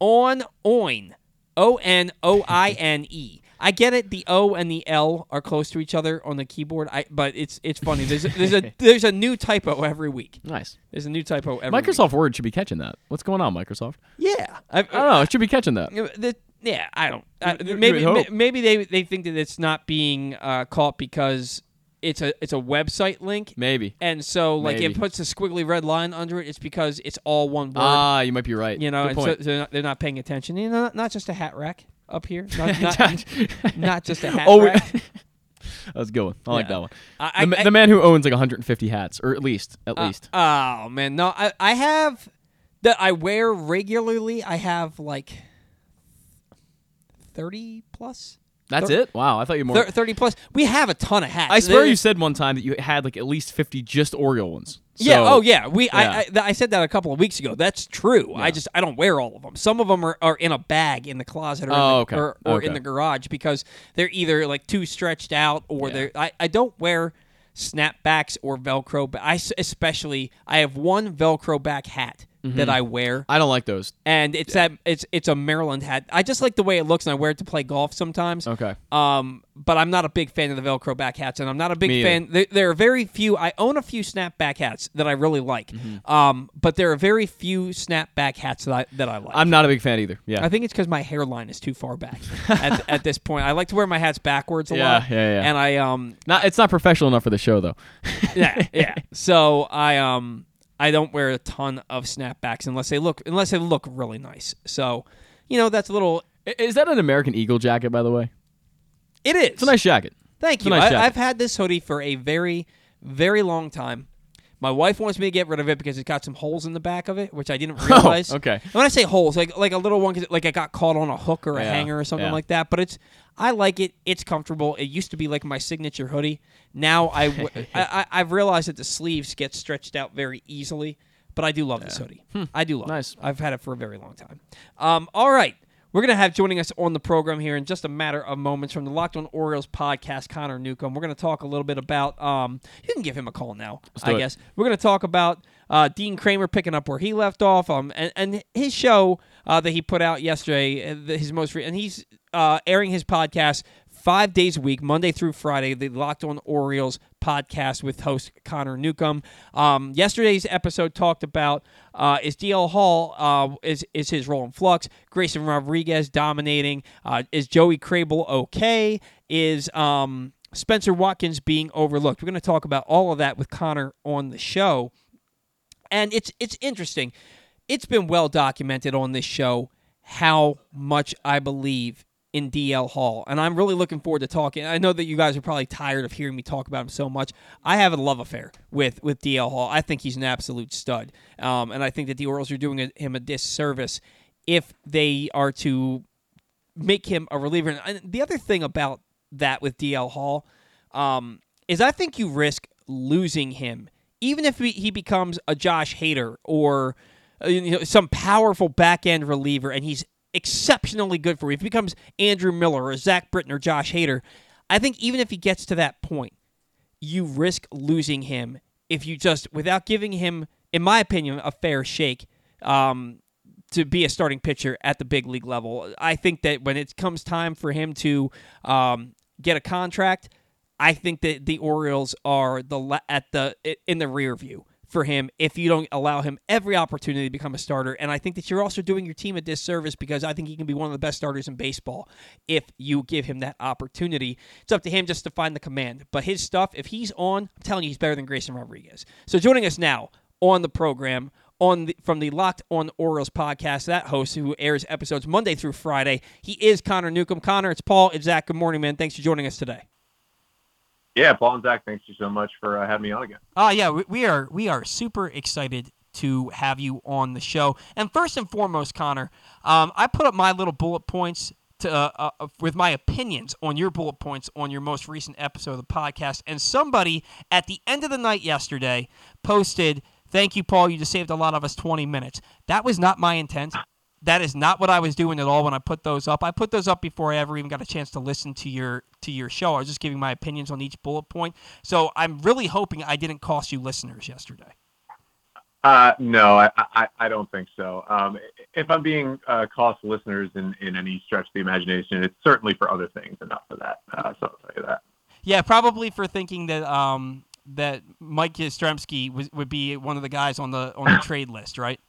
S1: on oin, O N O I N E. I get it. The O and the L are close to each other on the keyboard. I but it's it's funny. There's a, there's a (laughs) there's a new typo every week.
S2: Nice.
S1: There's a new typo every week.
S2: Microsoft Word should be catching that. What's going on, Microsoft?
S1: Yeah, I,
S2: I don't know. It should be catching that.
S1: Yeah, the- yeah, I don't. I, maybe
S2: would
S1: ma-
S2: hope.
S1: maybe they they think that it's not being uh, caught because it's a it's a website link,
S2: Maybe.
S1: and so like
S2: Maybe.
S1: it puts a squiggly red line under it. It's because it's all one word.
S2: Ah, you might be right.
S1: you know,
S2: Good
S1: and so they're not, they're not paying attention. You know, not, not just a hat rack up here, not (laughs) not, not just a hat
S2: oh,
S1: rack. (laughs)
S2: that was a good one. I like that one.
S1: I-
S2: the,
S1: I-
S2: the man who owns like 150 hats, or at least, at
S1: Uh,
S2: least.
S1: oh man, no, I I have that I wear regularly. I have like thirty plus.
S2: That's
S1: thir-
S2: it. Wow, I thought you more.
S1: Thir- 30 plus. We have a ton of hats.
S2: I swear
S1: There-
S2: you said one time that you had like at least 50 just Oriole ones.
S1: Yeah.
S2: So-
S1: Oh, yeah. We.
S2: yeah.
S1: I, I. th- I said that a couple of weeks ago. That's true. I just. I don't wear all of them. Some of them are, are in a bag in the closet or, oh, in,
S2: Oh,
S1: the,
S2: okay.
S1: or, or in the garage because they're either like too stretched out or
S2: Yeah.
S1: they're. I, I don't wear snapbacks or Velcro, but I s- especially I have one Velcro back hat
S2: Mm-hmm.
S1: that I wear.
S2: I don't like those.
S1: And it's that it's it's a Maryland hat. I just like the way it looks, and I wear it to play golf sometimes.
S2: Okay.
S1: Um, but I'm not a big fan of the Velcro back hats, and I'm not a big fan. There, there are very few. I own a few snapback hats that I really like.
S2: Mm-hmm.
S1: Um, but there are very few snapback hats that I that I like.
S2: I'm not a big fan either. Yeah.
S1: I think it's because my hairline is too far back at, (laughs) at this point. I like to wear my hats backwards a
S2: Yeah,
S1: lot.
S2: yeah, yeah.
S1: And I um
S2: not. It's not professional enough for the show though.
S1: yeah yeah. (laughs) So I um I don't wear a ton of snapbacks unless they look unless they look really nice. So you know that's a little.
S2: Is that an American Eagle jacket, by the way?
S1: It is.
S2: It's a nice jacket.
S1: Thank
S2: It's
S1: you.
S2: nice
S1: I. I've had this hoodie for a very, very long time. My wife wants me to get rid of it because it's got some holes in the back of it, which I didn't (laughs) realize.
S2: Oh, okay.
S1: And when I say holes, like like a little one, 'cause it- like I got caught on a hook or a
S2: Yeah,
S1: hanger or something
S2: yeah.
S1: like that. But it's, I like it. It's comfortable. It used to be like my signature hoodie. Now I, w- (laughs) I, I have realized that the sleeves get stretched out very easily. But I do love this hoodie. I do love
S2: Hmm. Nice.
S1: it. I've had it for a very long time. Um, all right. We're going to have joining us on the program here in just a matter of moments from the Locked On Orioles podcast, Connor Newcomb. We're going to talk a little bit about, um, you can give him a call now, I
S2: it.
S1: guess. We're going to talk about uh, Dean Kremer picking up where he left off um, and, and his show uh, that he put out yesterday, uh, his most re- and he's uh, airing his podcast five days a week, Monday through Friday, the Locked On Orioles podcast with host Connor Newcomb. Um, yesterday's episode talked about uh, is DL Hall uh, is is his role in flux, Grayson Rodriguez dominating, uh, is Joey Krehbiel okay, is um, Spenser Watkins being overlooked. We're going to talk about all of that with Connor on the show and it's it's interesting. It's been well documented on this show how much I believe in DL Hall, and I'm really looking forward to talking. I know that you guys are probably tired of hearing me talk about him so much. I have a love affair with with DL Hall. I think he's an absolute stud, um, and I think that the Orioles are doing a, him a disservice if they are to make him a reliever. And the other thing about that with DL Hall um, is I think you risk losing him, even if he becomes a Josh Hader or uh, you know, some powerful back end reliever, and he's exceptionally good for. If he becomes Andrew Miller or Zach Britton or Josh Hader, I think even if he gets to that point, you risk losing him if you just, without giving him, in my opinion, a fair shake. Um, to be a starting pitcher at the big league level. I think that when it comes time for him to um, get a contract, I think that the Orioles are the at the in the rear view for him if you don't allow him every opportunity to become a starter. And I think that you're also doing your team a disservice because I think he can be one of the best starters in baseball if you give him that opportunity. It's up to him just to find the command. But his stuff, if he's on, I'm telling you, he's better than Grayson Rodriguez. So joining us now on the program on the, from the Locked On Orioles podcast, that host who airs episodes Monday through Friday, he is Connor Newcomb. Connor, it's Paul. It's Zach. Good morning, man. Thanks for joining us today.
S7: Yeah, Paul and Zach, thanks you so much for uh, having me on again.
S1: Uh, yeah, we, we are we are super excited to have you on the show. And first and foremost, Connor, um, I put up my little bullet points to uh, uh, with my opinions on your bullet points on your most recent episode of the podcast. And somebody at the end of the night yesterday posted, "Thank you, Paul. You just saved a lot of us 20 minutes." That was not my intent. That is not what I was doing at all when I put those up. I put those up before I ever even got a chance to listen to your to your show. I was just giving my opinions on each bullet point. So I'm really hoping I didn't cost you listeners yesterday.
S7: Uh, no, I, I, I don't think so. Um, if I'm being uh, cost listeners in, in any stretch of the imagination, it's certainly for other things and not for that. Uh, so I'll tell you that.
S1: Yeah, probably for thinking that um, that Mike Yastrzemski was, would be one of the guys on the on the (laughs) trade list, right?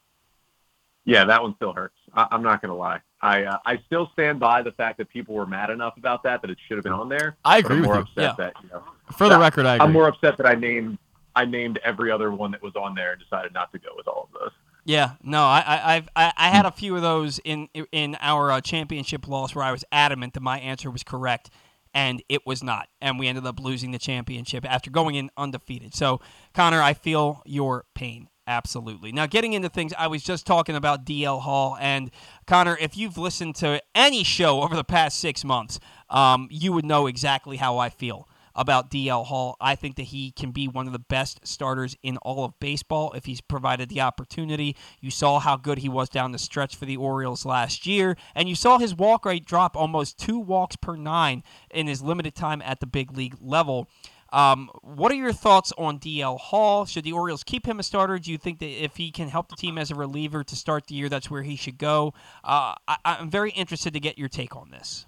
S7: Yeah, that one still hurts. I, I'm not going to lie. I uh, I still stand by the fact that people were mad enough about that that it should have been on there.
S2: I agree
S7: I'm
S2: with
S7: more
S2: you.
S7: upset
S1: Yeah.
S7: that you know
S2: For the record, I agree.
S7: I'm more upset that I named I named every other one that was on there and decided not to go with all of those.
S1: Yeah, no, I, I, I've, I, I had a few of those in in our uh, championship loss where I was adamant that my answer was correct, and it was not, and we ended up losing the championship after going in undefeated. So, Connor, I feel your pain. Absolutely. Now, getting into things, I was just talking about DL Hall, and Connor, if you've listened to any show over the past six months, um, you would know exactly how I feel about DL Hall. I think that he can be one of the best starters in all of baseball if he's provided the opportunity. You saw how good he was down the stretch for the Orioles last year, and you saw his walk rate drop almost two walks per nine in his limited time at the big league level. Um, what are your thoughts on DL Hall? Should the Orioles keep him a starter? Do you think that if he can help the team as a reliever to start the year, that's where he should go? Uh, I, I'm very interested to get your take on this.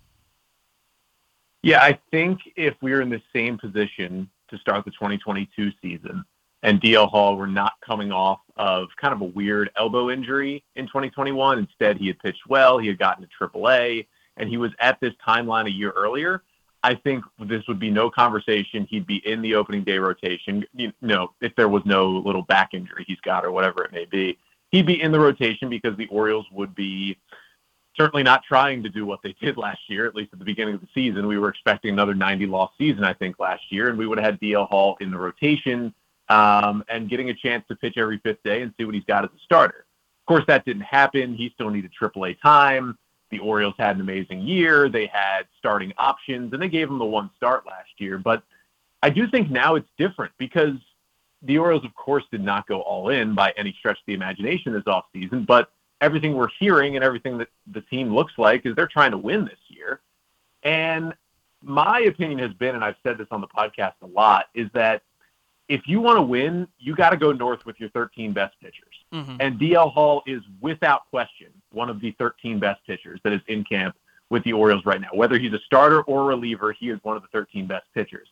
S7: Yeah, I think if we were in the same position to start the 2022 season and DL Hall were not coming off of kind of a weird elbow injury in 2021, instead he had pitched well, he had gotten to AAA, and he was at this timeline a year earlier, I think this would be no conversation. He'd be in the opening day rotation. You know, if there was no little back injury he's got or whatever it may be, he'd be in the rotation because the Orioles would be certainly not trying to do what they did last year, at least at the beginning of the season. We were expecting another 90 loss season, I think, last year, and we would have had DL Hall in the rotation um, and getting a chance to pitch every fifth day and see what he's got as a starter. Of course, that didn't happen. He still needed AAA time. The Orioles had an amazing year. They had starting options, and they gave him the one start last year. But I do think now it's different because the Orioles, of course, did not go all in by any stretch of the imagination this offseason, but everything we're hearing and everything that the team looks like is they're trying to win this year. And my opinion has been, and I've said this on the podcast a lot, is that if you want to win, you got to go north with your 13 best pitchers.
S1: Mhm.
S7: And DL Hall is without question one of the 13 best pitchers that is in camp with the Orioles right now. Whether he's a starter or a reliever, he is one of the 13 best pitchers.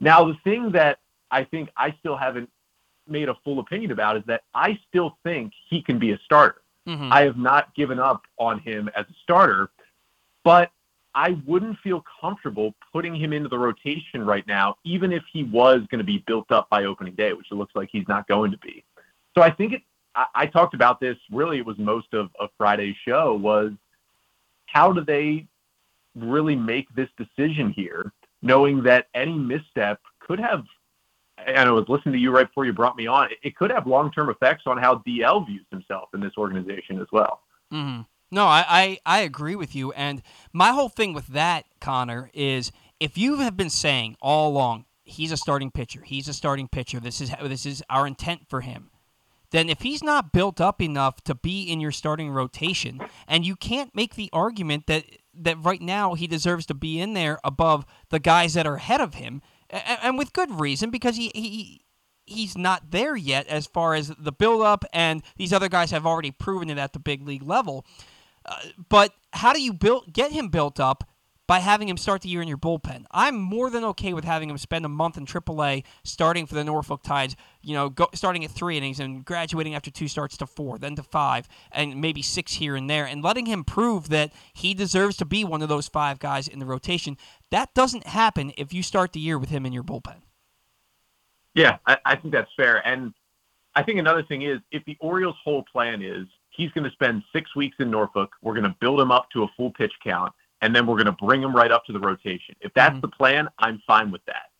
S7: Now, the thing that I think I still haven't made a full opinion about is that I still think he can be a starter.
S1: Mhm.
S7: I have not given up on him as a starter, but I wouldn't feel comfortable putting him into the rotation right now, even if he was going to be built up by opening day, which it looks like he's not going to be. So I think it. I, I talked about this. Really, it was most of, of Friday's show was how do they really make this decision here, knowing that any misstep could have. And I was listening to you right before you brought me on. It, it could have long-term effects on how DL views himself in this organization as well.
S1: hmm No, I, I, I agree with you. And my whole thing with that, Connor, is if you have been saying all along, he's a starting pitcher, he's a starting pitcher, this is this is our intent for him, then if he's not built up enough to be in your starting rotation, and you can't make the argument that that right now he deserves to be in there above the guys that are ahead of him, and, and with good reason because he, he he's not there yet as far as the build-up, and these other guys have already proven it at the big league level. But how do you build get him built up by having him start the year in your bullpen? I'm more than okay with having him spend a month in AAA, starting for the Norfolk Tides. You know, go, starting at three innings and graduating after two starts to four, then to five, and maybe six here and there, and letting him prove that he deserves to be one of those five guys in the rotation. That doesn't happen if you start the year with him in your bullpen.
S7: Yeah, I, I think that's fair. And I think another thing is if the Orioles' whole plan is he's going to spend six weeks in Norfolk, we're going to build him up to a full pitch count, and then we're going to bring him right up to the rotation. If that's
S1: Mhm.
S7: the plan, I'm fine with that.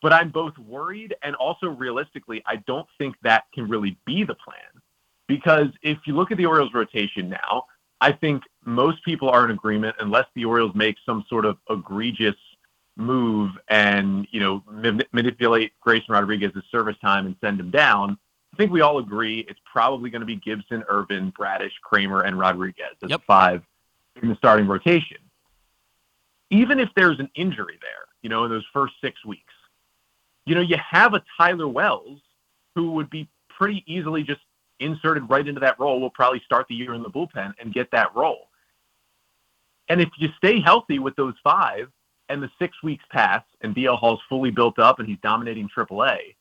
S7: But I'm both worried and also realistically, I don't think that can really be the plan. Because if you look at the Orioles' rotation now, I think most people are in agreement, unless the Orioles make some sort of egregious move and you know manipulate Grayson Rodriguez's service time and send him down. I think we all agree it's probably going to be Gibson, Irvin, Bradish, Kremer, and Rodriguez as
S1: Yep.
S7: five in the starting rotation. Even if there's an injury there, you know, in those first six weeks, you know, you have a Tyler Wells who would be pretty easily just inserted right into that role. We'll probably start the year in the bullpen and get that role. And if you stay healthy with those five, and the six weeks pass, and DL Hall's fully built up and he's dominating AAA,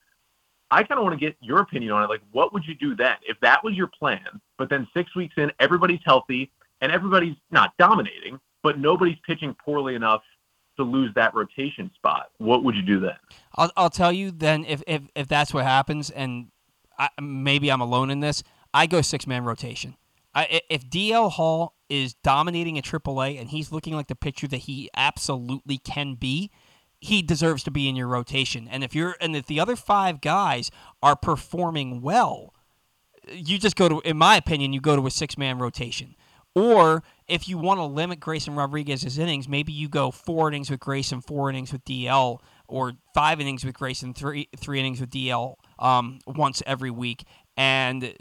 S7: I kind of want to get your opinion on it. Like, what would you do then if that was your plan? But then six weeks in, everybody's healthy and everybody's not dominating, but nobody's pitching poorly enough to lose that rotation spot. What would you do then?
S1: I'll, I'll tell you then if, if, if that's what happens, and I, maybe I'm alone in this, I go six man rotation. I, if DL Hall is dominating at AAA and he's looking like the pitcher that he absolutely can be, he deserves to be in your rotation. And if you're and if the other five guys are performing well, you just go to, in my opinion, you go to a six man rotation. Or if you want to limit Grayson Rodriguez's innings, maybe you go four innings with Grayson, four innings with DL, or five innings with Grayson, three three innings with DL um, once every week, and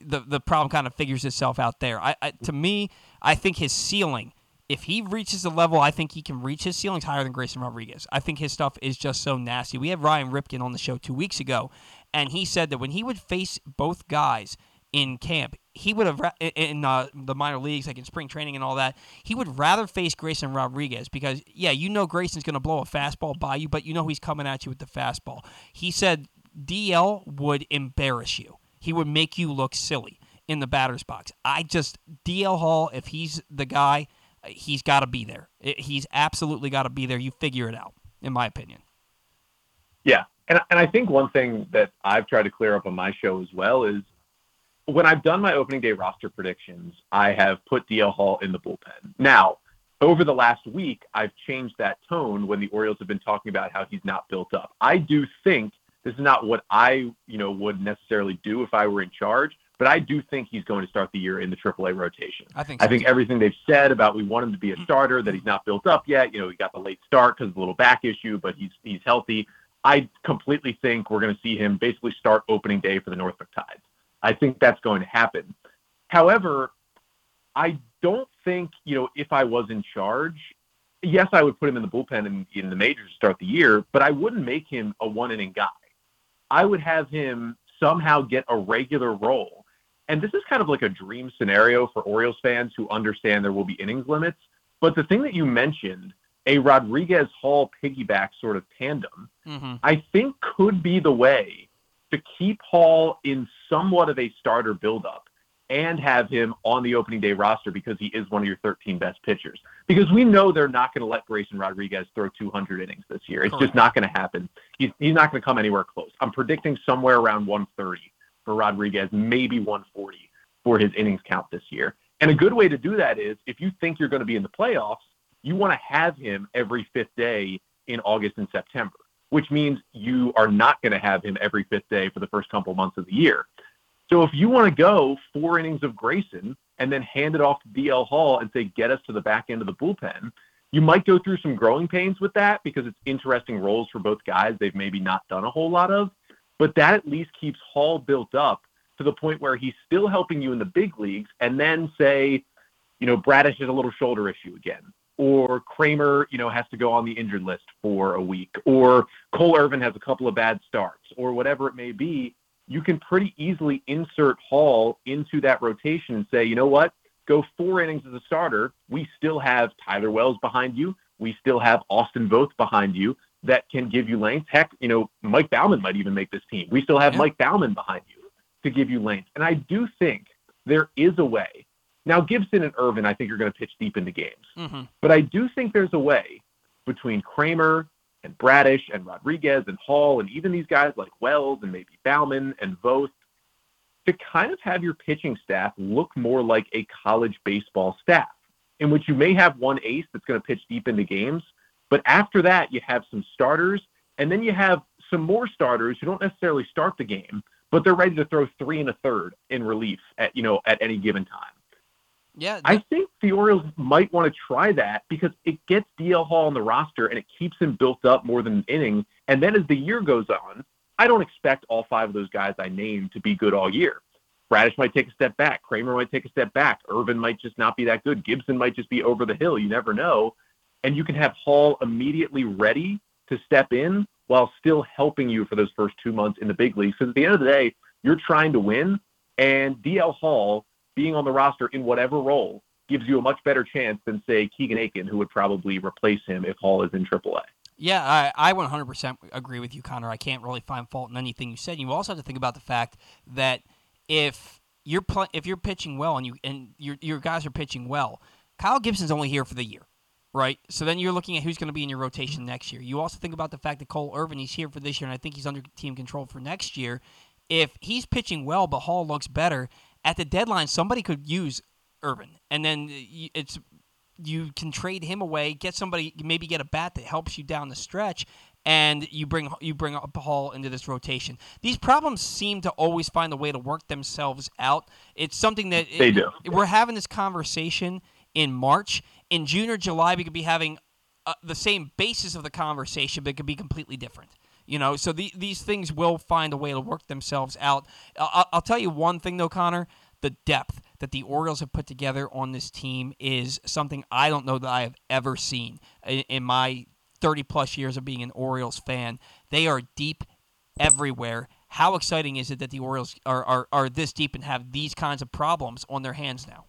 S1: the the problem kind of figures itself out there. I, I to me, I think his ceiling. If he reaches the level I think he can reach, his ceiling's higher than Grayson Rodriguez. I think his stuff is just so nasty. We had Ryan Ripken on the show two weeks ago, and he said that when he would face both guys in camp, he would have in uh, the minor leagues, like in spring training and all that. He would rather face Grayson Rodriguez because, yeah, you know Grayson's going to blow a fastball by you, but you know he's coming at you with the fastball. He said DL would embarrass you. He would make you look silly in the batter's box. I just DL Hall, if he's the guy, he's got to be there. He's absolutely got to be there. You figure it out, in my opinion.
S7: Yeah. And, and I think one thing that I've tried to clear up on my show as well is when I've done my opening day roster predictions, I have put DL Hall in the bullpen. Now, over the last week, I've changed that tone when the Orioles have been talking about how he's not built up. I do think this is not what I, you know, would necessarily do if I were in charge, but I do think he's going to start the year in the AAA rotation.
S1: I think.
S7: I think everything they've said about we want him to be a mm-hmm. starter, that he's not built up yet. You know, he got the late start because of the little back issue, but he's he's healthy. I completely think we're going to see him basically start opening day for the Norfolk Tides. I think that's going to happen. However, I don't think, you know, if I was in charge, yes, I would put him in the bullpen in, in the majors to start the year, but I wouldn't make him a one inning guy. I would have him somehow get a regular role. And this is kind of like a dream scenario for Orioles fans who understand there will be innings limits. But the thing that you mentioned, a Rodriguez Hall piggyback sort of tandem,
S1: Mm-hmm.
S7: I think could be the way to keep Hall in somewhat of a starter buildup and have him on the opening day roster because he is one of your 13 best pitchers. Because we know they're not going to let Grayson Rodriguez throw 200 innings this year. It's just not going to happen. He's, he's not going to come anywhere close. I'm predicting somewhere around 130 for Rodriguez, maybe 140 for his innings count this year. And a good way to do that is if you think you're going to be in the playoffs, you want to have him every fifth day in August and September, which means you are not going to have him every fifth day for the first couple months of the year. So if you want to go four innings of Grayson and then hand it off to DL Hall and say, get us to the back end of the bullpen, you might go through some growing pains with that because it's interesting roles for both guys they've maybe not done a whole lot of. But that at least keeps Hall built up to the point where he's still helping you in the big leagues and then say, you know, Bradish has a little shoulder issue again. Or Kremer, you know, has to go on the injured list for a week, or Cole Irvin has a couple of bad starts, or whatever it may be you can pretty easily insert Hall into that rotation and say, you know what, go four innings as a starter. We still have Tyler Wells behind you. We still have Austin Voth behind you that can give you length. Heck, you know, Mike Baumann might even make this team. We still have
S1: Yeah.
S7: Mike Baumann behind you to give you length. And I do think there is a way. Now, Gibson and Irvin, I think, are going to pitch deep into games.
S1: Mm-hmm.
S7: But I do think there's a way between Kremer and Bradish and Rodriguez and Hall and even these guys like Wells and maybe Baumann and Voth to kind of have your pitching staff look more like a college baseball staff, in which you may have one ace that's going to pitch deep into games, after that you have some starters, and then you have some more starters who don't necessarily start the game, but they're ready to throw three and a third in relief at you know at any given time.
S1: Yeah,
S7: I think the Orioles might want to try that because it gets DL Hall on the roster and it keeps him built up more than an inning. And then as the year goes on, I don't expect all five of those guys I named to be good all year. Bradish might take a step back. Kremer might take a step back. Irvin might just not be that good. Gibson might just be over the hill. You never know. And you can have Hall immediately ready to step in while still helping you for those first two months in the big leagues. Because at the end of the day, you're trying to win. And DL Hall being on the roster in whatever role gives you a much better chance than, say, Keegan Akin, who would probably replace him if Hall is in AAA.
S1: Yeah, I, I 100% agree with you, Connor. I can't really find fault in anything you said. You also have to think about the fact that if you're pl- if you're pitching well and you and your your guys are pitching well, Kyle Gibson's only here for the year, right? So then you're looking at who's going to be in your rotation next year. You also think about the fact that Cole Irvin he's here for this year, and I think he's under team control for next year. If he's pitching well, but Hall looks better at the deadline, somebody could use Irvin, and then uh, it's you can trade him away, get somebody, maybe get a bat that helps you down the stretch, and you bring you bring up Hall into this rotation. These problems seem to always find a way to work themselves out. It's something that
S7: They do.
S1: We're having this conversation in March. In June or July, we could be having uh, the same basis of the conversation, but it could be completely different. You know, so the, these things will find a way to work themselves out. I'll, I'll tell you one thing though, Connor. The depth that the Orioles have put together on this team is something I don't know that I have ever seen in, in my 30 plus years of being an Orioles fan. They are deep everywhere. How exciting is it that the Orioles are, are, are this deep and have these kinds of problems on their hands now?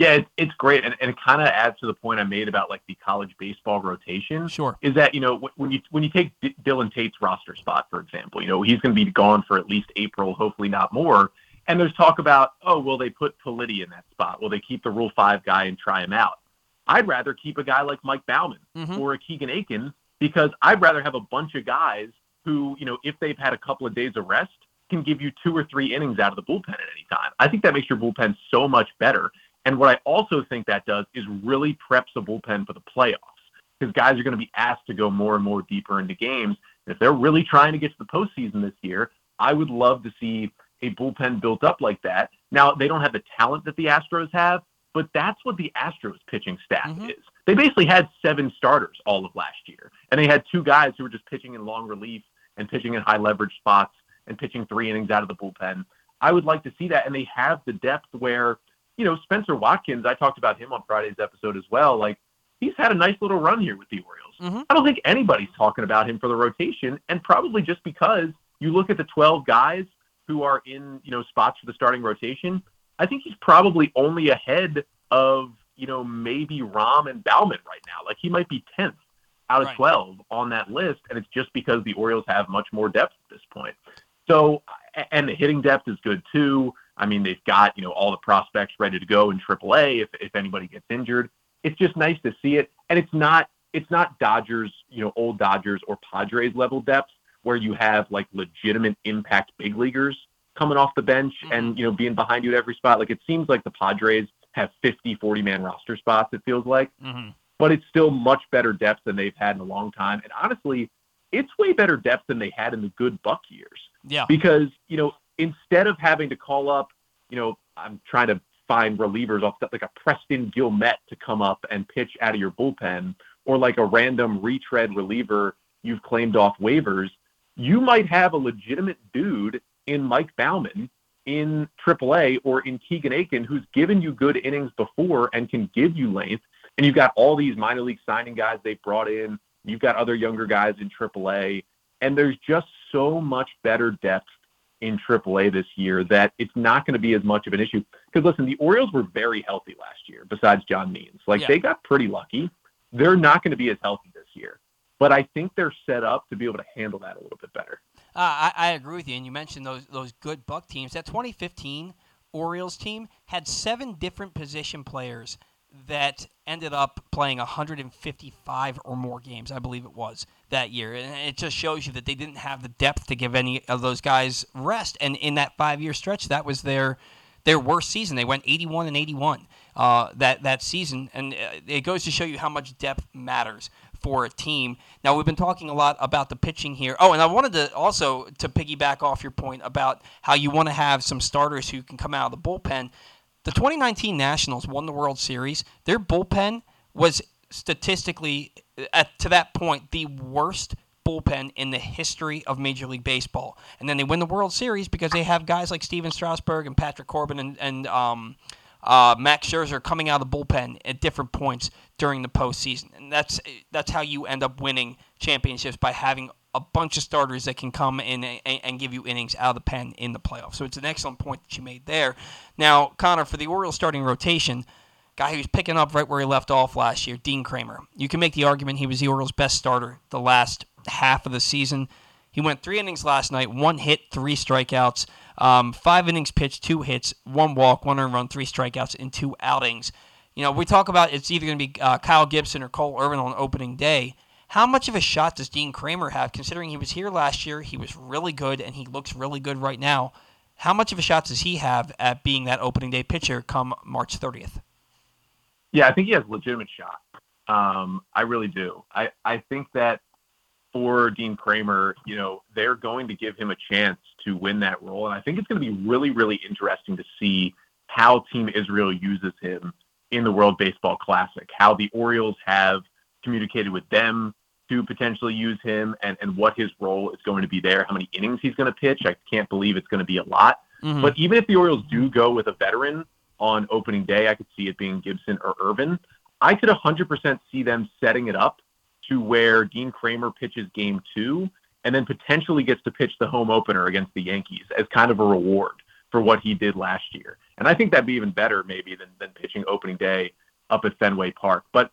S7: Yeah, it, it's great, and, and it kind of adds to the point I made about like the college baseball rotation.
S1: Sure.
S7: Is that you know when you when you take D- Dylan Tate's roster spot for example, you know he's going to be gone for at least April, hopefully not more. And there's talk about oh will they put Politi in that spot, will they keep the Rule Five guy and try him out? I'd rather keep a guy like Mike Baumann
S1: Mhm.
S7: or a Keegan Akin because I'd rather have a bunch of guys who you know if they've had a couple of days of rest can give you two or three innings out of the bullpen at any time. I think that makes your bullpen so much better. And what I also think that does is really preps the bullpen for the playoffs because guys are going to be asked to go more and more deeper into games. If they're really trying to get to the postseason this year, I would love to see a bullpen built up like that. Now, they don't have the talent that the Astros have, but that's what the Astros pitching staff
S1: Mhm.
S7: is. They basically had seven starters all of last year, and they had two guys who were just pitching in long relief and pitching in high leverage spots and pitching three innings out of the bullpen. I would like to see that, and they have the depth where you know, Spenser Watkins, I talked about him on Friday's episode as well. Like, he's had a nice little run here with the Orioles.
S1: Mhm.
S7: I don't think anybody's talking about him for the rotation, and probably just because you look at the 12 guys who are in, you know, spots for the starting rotation, I think he's probably only ahead of, you know, maybe Rom and Baumann right now. Like, he might be 10th out of
S1: Right.
S7: 12 on that list, and it's just because the Orioles have much more depth at this point. So, and the hitting depth is good too. I mean, they've got you know all the prospects ready to go in AAA if if anybody gets injured. It's just nice to see it, and it's not it's not Dodgers, you know, old Dodgers or Padres level depth where you have like legitimate impact big leaguers coming off the bench and you know being behind you at every spot. Like it seems like the Padres have 50, 40 man roster spots. It feels like
S1: Mm-hmm.
S7: but it's still much better depth than they've had in a long time. And honestly, it's way better depth than they had in the good Buck years.
S1: Yeah.
S7: Because, you know, instead of having to call up, you know, I'm trying to find relievers off like a Preston Guilmet to come up and pitch out of your bullpen, or like a random retread reliever you've claimed off waivers, you might have a legitimate dude in Mike Baumann in AAA or in Keegan Akin who's given you good innings before and can give you length. And you've got all these minor league signing guys they've brought in. You've got other younger guys in AAA. And there's just so much better depth in AAA this year that it's not going to be as much of an issue. Because listen, the Orioles were very healthy last year, besides John Means. Like
S1: Yeah.
S7: they got pretty lucky. They're not going to be as healthy this year. But I think they're set up to be able to handle that a little bit better.
S1: Uh, I, I agree with you, and you mentioned those those good Buck teams. That 2015 Orioles team had seven different position players that ended up playing 155 or more games, I believe it was that year, and it just shows you that they didn't have the depth to give any of those guys rest. And in that five-year stretch, that was their their worst season. They went 81 and 81 uh, that that season, and uh, it goes to show you how much depth matters for a team. Now we've been talking a lot about the pitching here. Oh, and I wanted to also to piggyback off your point about how you want to have some starters who can come out of the bullpen. The 2019 Nationals won the World Series. Their bullpen was statistically at to that point the worst bullpen in the history of Major League Baseball. And then they win the World Series because they have guys like Stephen Strasburg and Patrick Corbin and, and um, uh, Max Scherzer coming out of the bullpen at different points during the postseason. And that's that's how you end up winning championships by having a bunch of starters that can come in and, and give you innings out of the pen in the playoffs. So it's an excellent point that you made there. Now, Connor, for the Orioles starting rotation, guy who's picking up right where he left off last year, Dean Kremer. You can make the argument he was the Orioles' best starter the last half of the season. He went three innings last night, one hit, three strikeouts, um, five innings pitched, two hits, one walk, one earned run, three strikeouts in two outings. You know, we talk about it's either going to be uh, Kyle Gibson or Cole Irvin on opening day. How much of a shot does Dean Kremer have, considering he was here last year? He was really good, and he looks really good right now. How much of a shot does he have at being that opening day pitcher come March 30th?
S7: Yeah, I think he has a legitimate shot. Um, I really do. I, I think that for Dean Kremer, you know, they're going to give him a chance to win that role. And I think it's going to be really, really interesting to see how Team Israel uses him in the World Baseball Classic, how the Orioles have communicated with them to potentially use him and, and what his role is going to be there, how many innings he's going to pitch. I can't believe it's going to be a lot.
S1: Mhm.
S7: But even if the Orioles do go with a veteran on opening day, I could see it being Gibson or Irvin. I could 100% see them setting it up to where Dean Kremer pitches game two and then potentially gets to pitch the home opener against the Yankees as kind of a reward for what he did last year. And I think that'd be even better maybe than, than pitching opening day up at Fenway Park. But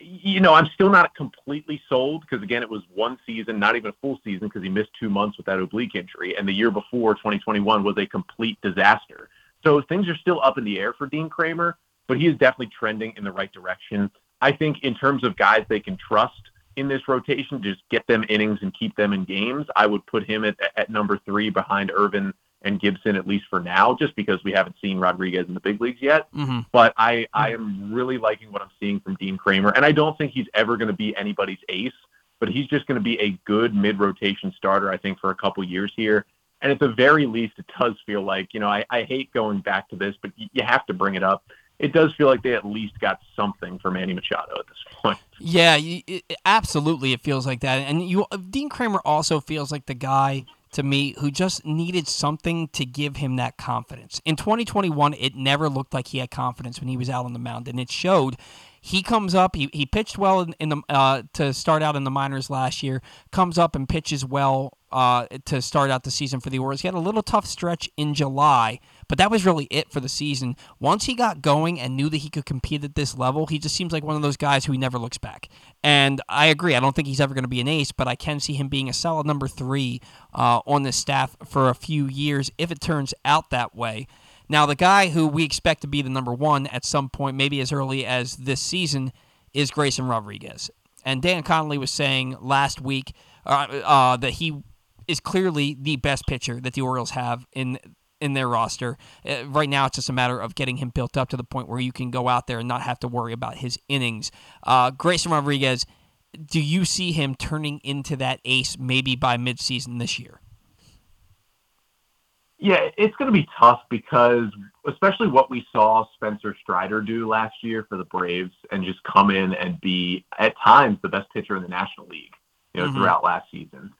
S7: you know, I'm still not completely sold because again, it was one season, not even a full season because he missed two months with that oblique injury, and the year before, 2021, was a complete disaster. So things are still up in the air for Dean Kremer, but he is definitely trending in the right direction. I think in terms of guys they can trust in this rotation, just get them innings and keep them in games. I would put him at, at number three behind Irvin and Gibson, at least for now, just because we haven't seen Rodriguez in the big leagues yet.
S1: Mm-hmm.
S7: But I, I am really liking what I'm seeing from Dean Kremer. And I don't think he's ever going to be anybody's ace, but he's just going to be a good mid rotation starter, I think, for a couple years here. And at the very least, it does feel like, you know, I, I hate going back to this, but you have to bring it up. It does feel like they at least got something for Manny Machado at this (laughs) point.
S1: Yeah, it, absolutely. It feels like that, and you uh, Dean Kremer also feels like the guy to me who just needed something to give him that confidence. In 2021, it never looked like he had confidence when he was out on the mound, and it showed. He comes up. He, he pitched well in, in the uh, to start out in the minors last year. Comes up and pitches well uh, to start out the season for the Orioles. He had a little tough stretch in July, but that was really it for the season. Once he got going and knew that he could compete at this level, he just seems like one of those guys who he never looks back. And I agree. I don't think he's ever going to be an ace, but I can see him being a solid number three uh, on this staff for a few years if it turns out that way. Now, the guy who we expect to be the number one at some point, maybe as early as this season, is Grayson Rodriguez. And Dan Connolly was saying last week uh, uh, that he is clearly the best pitcher that the Orioles have in in their roster. Uh, right now, it's just a matter of getting him built up to the point where you can go out there and not have to worry about his innings. Uh, Grayson Rodriguez, do you see him turning into that ace maybe by midseason this year?
S7: Yeah, it's going to be tough because, especially what we saw Spencer Strider do last year for the Braves and just come in and be, at times, the best pitcher in the National League, you know, mm-hmm. throughout last season.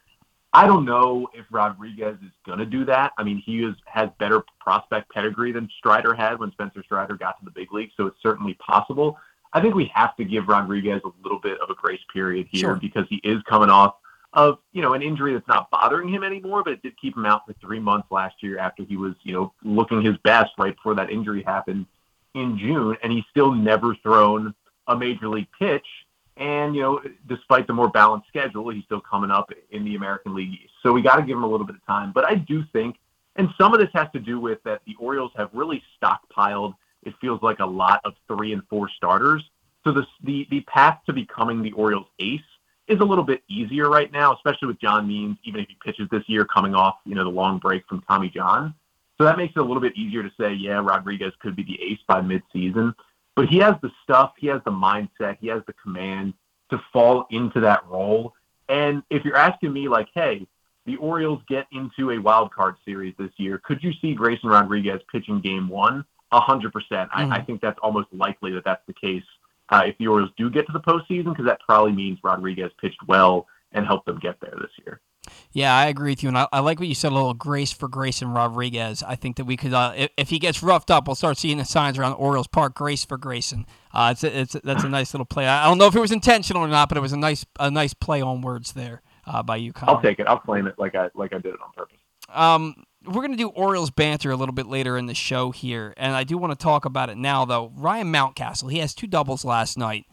S7: I don't know if Rodriguez is going to do that. I mean, he is, has better prospect pedigree than Strider had when Spencer Strider got to the big league, so it's certainly possible. I think we have to give Rodriguez a little bit of a grace period here sure. because he is coming off of you know an injury that's not bothering him anymore, but it did keep him out for three months last year after he was you know looking his best right before that injury happened in June, and he's still never thrown a major league pitch. And you know, despite the more balanced schedule, he's still coming up in the American League East. So we got to give him a little bit of time. But I do think, and some of this has to do with that the Orioles have really stockpiled. It feels like a lot of three and four starters. So the the the path to becoming the Orioles ace is a little bit easier right now, especially with John Means, even if he pitches this year coming off, you know, the long break from Tommy John. So that makes it a little bit easier to say, yeah, Rodriguez could be the ace by midseason. But he has the stuff, he has the mindset, he has the command to fall into that role. And if you're asking me, like, hey, the Orioles get into a wild card series this year, could you see Grayson Rodriguez pitching game one? A hundred percent. I mm-hmm. think that's almost likely that that's the case if the Orioles do get to the postseason, because that probably means Rodriguez pitched well and helped them get there this year.
S1: Yeah, I agree with you, and I, I, like what you said. A little grace for Grayson Rodriguez. I think that we could, uh, if, if, he gets roughed up, we'll start seeing the signs around Orioles Park. Grace for Grayson. Uh, it's, a, it's a, that's a nice little play. I don't know if it was intentional or not, but it was a nice a nice play on words there uh, by you.
S7: Colin. I'll take it. I'll claim it like I like I did it on purpose.
S1: Um, we're going to do Orioles banter a little bit later in the show here, and I do want to talk about it now. Though Ryan Mountcastle, he has two doubles last night.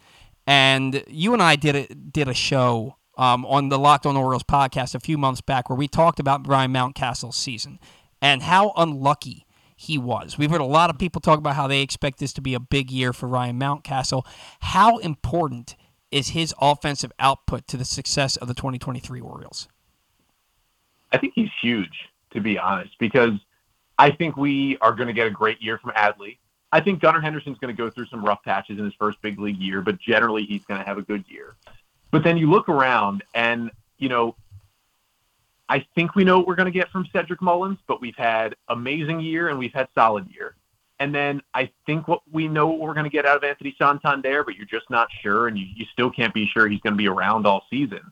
S1: And you and I did a, did a show um, on the Locked On Orioles podcast a few months back where we talked about Ryan Mountcastle's season and how unlucky he was. We've heard a lot of people talk about how they expect this to be a big year for Ryan Mountcastle. How important is his offensive output to the success of the 2023 Orioles?
S7: I think he's huge, to be honest, because I think we are going to get a great year from Adley. I think Gunnar Henderson's going to go through some rough patches in his first big league year, but generally he's going to have a good year. But then you look around and, you know, I think we know what we're going to get from Cedric Mullins, but we've had amazing year and we've had solid year. And then I think what we know what we're going to get out of Anthony Santander, but you're just not sure, and you, you still can't be sure he's going to be around all season.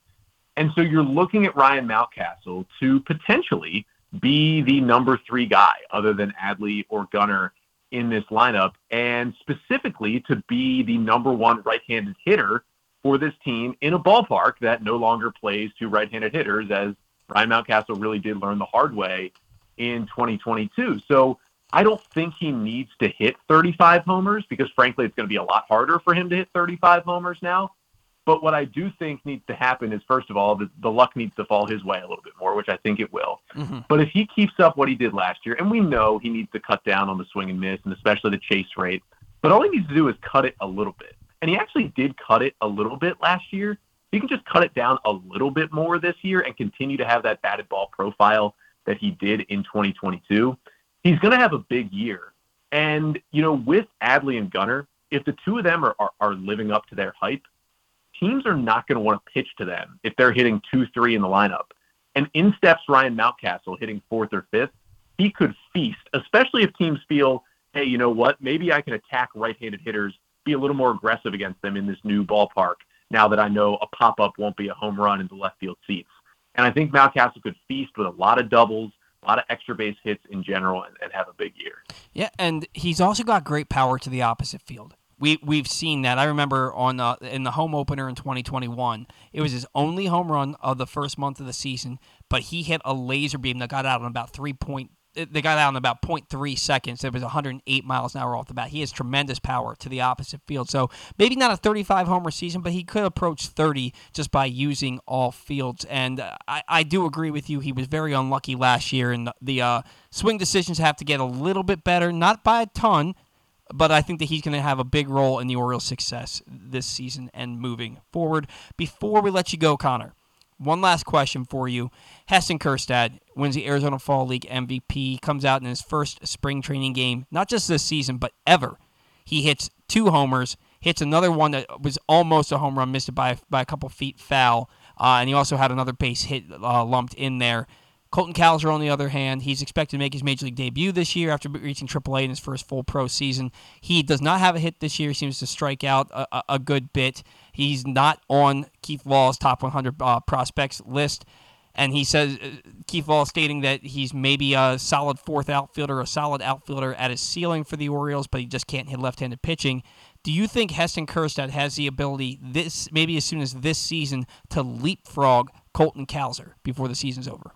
S7: And so you're looking at Ryan Mountcastle to potentially be the number three guy, other than Adley or Gunnar in this lineup, and specifically to be the number one right handed hitter for this team in a ballpark that no longer plays two right handed hitters, as Ryan Mountcastle really did learn the hard way in 2022. So I don't think he needs to hit 35 homers because, frankly, it's going to be a lot harder for him to hit 35 homers now. But what I do think needs to happen is, first of all, the, the luck needs to fall his way a little bit more, which I think it will. Mm-hmm. But if he keeps up what he did last year, and we know he needs to cut down on the swing and miss, and especially the chase rate, but all he needs to do is cut it a little bit. And he actually did cut it a little bit last year. He can just cut it down a little bit more this year and continue to have that batted ball profile that he did in 2022. He's going to have a big year. And, you know, with Adley and Gunnar, if the two of them are, are, are living up to their hype, teams are not going to want to pitch to them if they're hitting two, three in the lineup. And in steps Ryan Mountcastle hitting fourth or fifth. He could feast, especially if teams feel, hey, you know what? Maybe I can attack right-handed hitters, be a little more aggressive against them in this new ballpark. Now that I know a pop-up won't be a home run in the left field seats. And I think Mountcastle could feast with a lot of doubles, a lot of extra base hits in general, and, and have a big year.
S1: Yeah, and he's also got great power to the opposite field. We we've seen that. I remember on uh, in the home opener in 2021, it was his only home run of the first month of the season, but he hit a laser beam that got out in about three point. They got out in about 0.3 seconds. It was 108 miles an hour off the bat. He has tremendous power to the opposite field. So maybe not a 35 homer season, but he could approach 30 just by using all fields. And I, I do agree with you. He was very unlucky last year, and the, the uh, swing decisions have to get a little bit better, not by a ton, but I think that he's going to have a big role in the Orioles' success this season and moving forward. Before we let you go, Connor, one last question for you. Heston Kjerstad wins the Arizona Fall League MVP, comes out in his first spring training game, not just this season, but ever. He hits two homers, hits another one that was almost a home run, missed it by, by a couple feet foul, uh, and he also had another base hit uh, lumped in there. Colton Cowser, on the other hand, he's expected to make his major league debut this year after reaching AAA in his first full pro season. He does not have a hit this year. He seems to strike out a, a good bit. He's not on Keith Law's top 100 uh, prospects list. And he says, uh, Keith Law stating that he's maybe a solid fourth outfielder, a solid outfielder at his ceiling for the Orioles, but he just can't hit left handed pitching. Do you think Heston Kjerstad has the ability, this maybe as soon as this season, to leapfrog Colton Cowser before the season's over?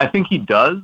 S7: I think he does.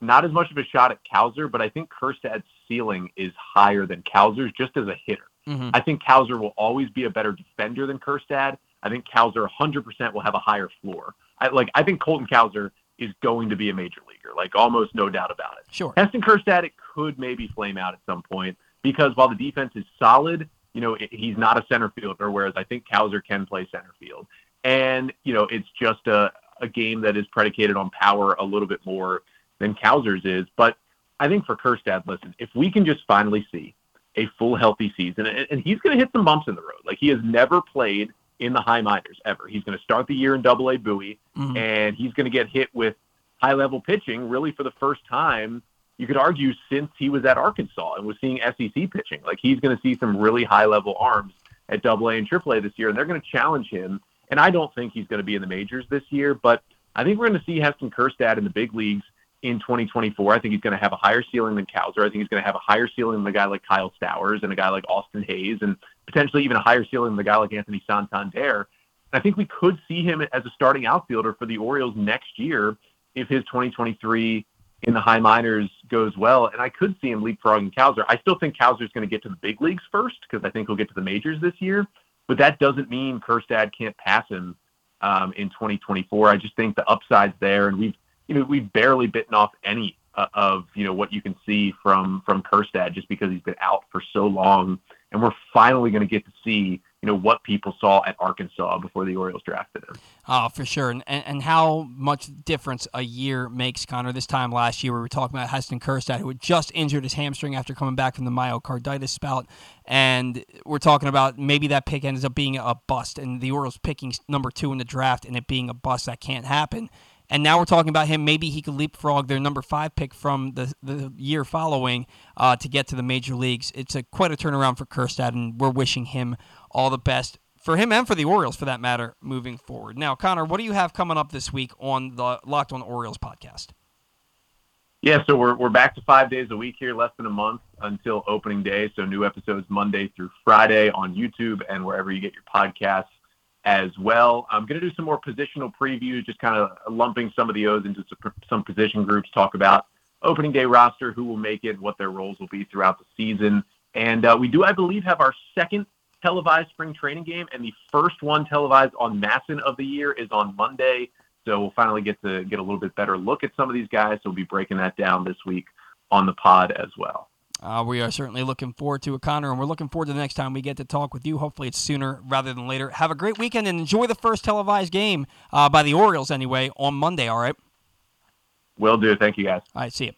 S7: Not as much of a shot at Cowser, but I think Kjerstad's ceiling is higher than Cowser's just as a hitter.
S1: Mm-hmm.
S7: I think Cowser will always be a better defender than Kjerstad. I think Cowser 100% will have a higher floor. I like. I think Colton Cowser is going to be a major leaguer, like almost no doubt about it.
S1: Sure.
S7: Heston Kjerstad it could maybe flame out at some point because while the defense is solid, you know it, he's not a center fielder, whereas I think Cowser can play center field, and you know it's just a a game that is predicated on power a little bit more than Cowser's is. But I think for Kjerstad, listen, if we can just finally see a full healthy season, and, and he's going to hit some bumps in the road. Like he has never played in the high minors ever. He's going to start the year in Double A Bowie,
S1: Mhm.
S7: and he's going to get hit with high level pitching really for the first time. You could argue since he was at Arkansas and was seeing SEC pitching. Like he's going to see some really high level arms at Double A and Triple A this year, and they're going to challenge him. And I don't think he's going to be in the majors this year, but I think we're going to see Heston Kjerstad in the big leagues in 2024. I think he's going to have a higher ceiling than Cowser. I think he's going to have a higher ceiling than a guy like Kyle Stowers and a guy like Austin Hays, and potentially even a higher ceiling than a guy like Anthony Santander. I think we could see him as a starting outfielder for the Orioles next year if his 2023 in the high minors goes well. And I could see him leapfrogging Cowser. I still think Cowser's going to get to the big leagues first because I think he'll get to the majors this year. But that doesn't mean Kjerstad can't pass him um, in 2024. I just think the upside's there, and we've you know we've barely bitten off any uh, of you know what you can see from from Kjerstad just because he's been out for so long, and we're finally going to get to see you know what people saw at Arkansas before the Orioles drafted him.
S1: Oh, for sure. And, and, and how much difference a year makes, Connor. This time last year, we were talking about Heston Kjerstad, who had just injured his hamstring after coming back from the myocarditis spout. And we're talking about maybe that pick ends up being a bust, and the Orioles picking number two in the draft and it being a bust. That can't happen. And now we're talking about him. Maybe he could leapfrog their number five pick from the, the year following uh, to get to the major leagues. It's a quite a turnaround for Kjerstad, and we're wishing him all the best for him and for the Orioles, for that matter, moving forward. Now, Connor, what do you have coming up this week on the Locked On Orioles podcast?
S7: Yeah, so we're we're back to five days a week here, less than a month until opening day. So new episodes Monday through Friday on YouTube and wherever you get your podcasts as well. I'm going to do some more positional previews, just kind of lumping some of the O's into some- position groups, talk about opening day roster, who will make it, what their roles will be throughout the season. And uh, we do, I believe, have our second televised spring training game, and the first one televised on MASN of the year is on Monday. So we'll finally get to get a little bit better look at some of these guys. So we'll be breaking that down this week on the pod as well.
S1: Uh, we are certainly looking forward to it, Connor, and we're looking forward to the next time we get to talk with you. Hopefully, it's sooner rather than later. Have a great weekend and enjoy the first televised game uh, by the Orioles, anyway, on Monday, all right?
S7: Will do. Thank you, guys.
S1: All right, see you.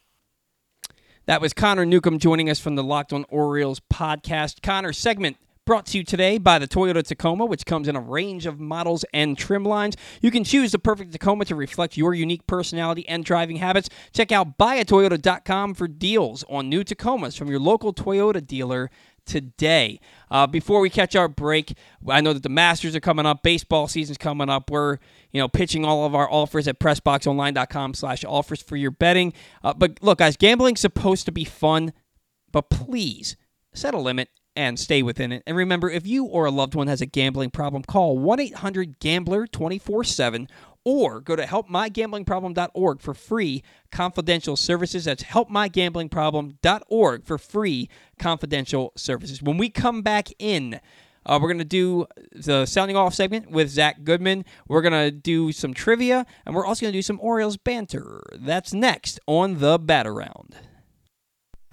S1: That was Connor Newcomb joining us from the Locked On Orioles podcast. Connor, segment Brought to you today by the Toyota Tacoma, which comes in a range of models and trim lines. You can choose the perfect Tacoma to reflect your unique personality and driving habits. Check out buyatoyota.com for deals on new Tacomas from your local Toyota dealer today. Uh, before we catch our break, I know that the Masters are coming up, baseball season's coming up. We're you know pitching all of our offers at PressBoxOnline.com/offers for your betting. Uh, but look, guys, gambling's supposed to be fun, but please set a limit and stay within it. And remember, if you or a loved one has a gambling problem, call 1 800 Gambler 24 7 or go to helpmygamblingproblem.org for free confidential services. That's helpmygamblingproblem.org for free confidential services. When we come back in, uh, we're going to do the sounding off segment with Zach Goodman. We're going to do some trivia, and we're also going to do some Orioles banter. That's next on the Bat Around.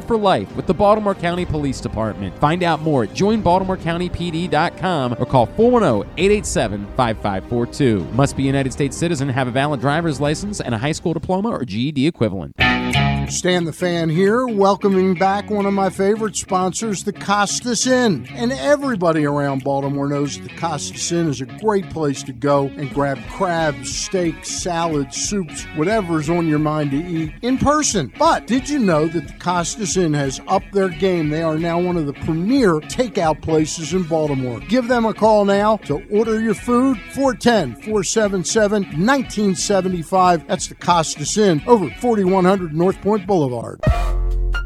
S4: for life with the Baltimore County Police Department. Find out more at joinbaltimorecountypd.com or call 410-887-5542. Must be a United States citizen, have a valid driver's license and a high school diploma or GED equivalent.
S6: Stan the Fan here, welcoming back one of my favorite sponsors, the Costas Inn. And everybody around Baltimore knows the Costas Inn is a great place to go and grab crabs, steaks, salads, soups, whatever's on your mind to eat in person. But did you know that the Costas Inn has upped their game? They are now one of the premier takeout places in Baltimore. Give them a call now to order your food 410 477 1975. That's the Costas Inn over 4100 North Point Boulevard.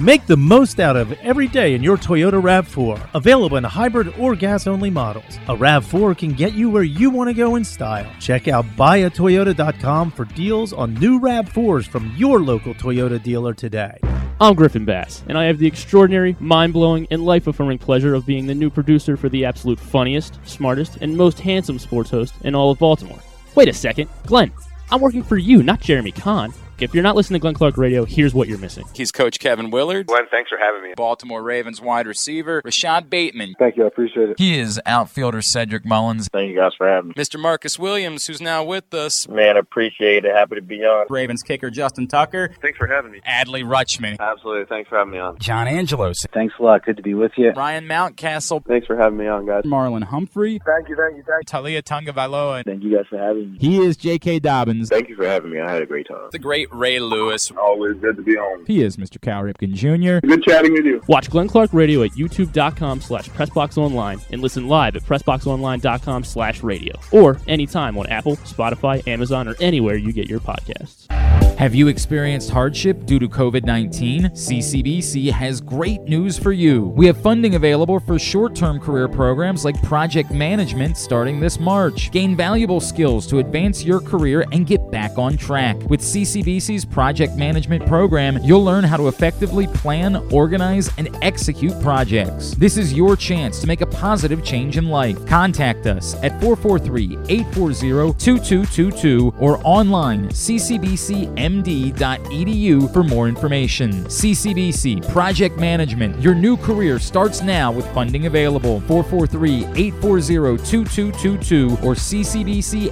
S8: Make the most out of every day in your Toyota RAV4. Available in hybrid or gas only models. A RAV4 can get you where you want to go in style. Check out buyatoyota.com for deals on new RAV4s from your local Toyota dealer today.
S9: I'm Griffin Bass, and I have the extraordinary, mind blowing, and life affirming pleasure of being the new producer for the absolute funniest, smartest, and most handsome sports host in all of Baltimore. Wait a second, Glenn, I'm working for you, not Jeremy Conn. If you're not listening to Glenn Clark Radio, here's what you're missing.
S10: He's Coach Kevin Willard.
S11: Glenn, thanks for having me.
S10: Baltimore Ravens wide receiver Rashod Bateman.
S11: Thank you, I appreciate it.
S10: He is outfielder Cedric Mullins.
S11: Thank you guys for having me.
S10: Mr. Marcus Williams, who's now with us.
S11: Man, appreciate it. Happy to be on.
S10: Ravens kicker Justin Tucker.
S11: Thanks for having me.
S10: Adley Rutschman.
S11: Absolutely. Thanks for having me on.
S10: John Angelos.
S12: Thanks a lot. Good to be with you.
S10: Ryan Mountcastle.
S11: Thanks for having me on, guys.
S10: Marlon Humphrey.
S11: Thank you, thank you, thank you.
S10: Taulia Tagovailoa.
S12: Thank you guys for having me.
S4: He is J.K. Dobbins.
S11: Thank you for having me. I had a great time.
S10: The great Ray Lewis.
S11: Always good to be on.
S4: He is Mr. Cal Ripken Jr.
S11: Good chatting with you.
S9: Watch Glenn Clark Radio at youtube.com slash pressboxonline and listen live at pressboxonline.com slash radio or anytime on Apple, Spotify, Amazon, or anywhere you get your podcasts.
S4: Have you experienced hardship due to COVID 19? CCBC has great news for you. We have funding available for short term career programs like project management starting this March. Gain valuable skills to advance your career and get back on track. With CCBC's project management program, you'll learn how to effectively plan, organize, and execute projects. This is your chance to make a positive change in life. Contact us at 443 840 2222 or online ccbcmd.edu for more information. CCBC Project Management. Your new career starts now with funding available. 443 840 2222 or ccbcmd.edu.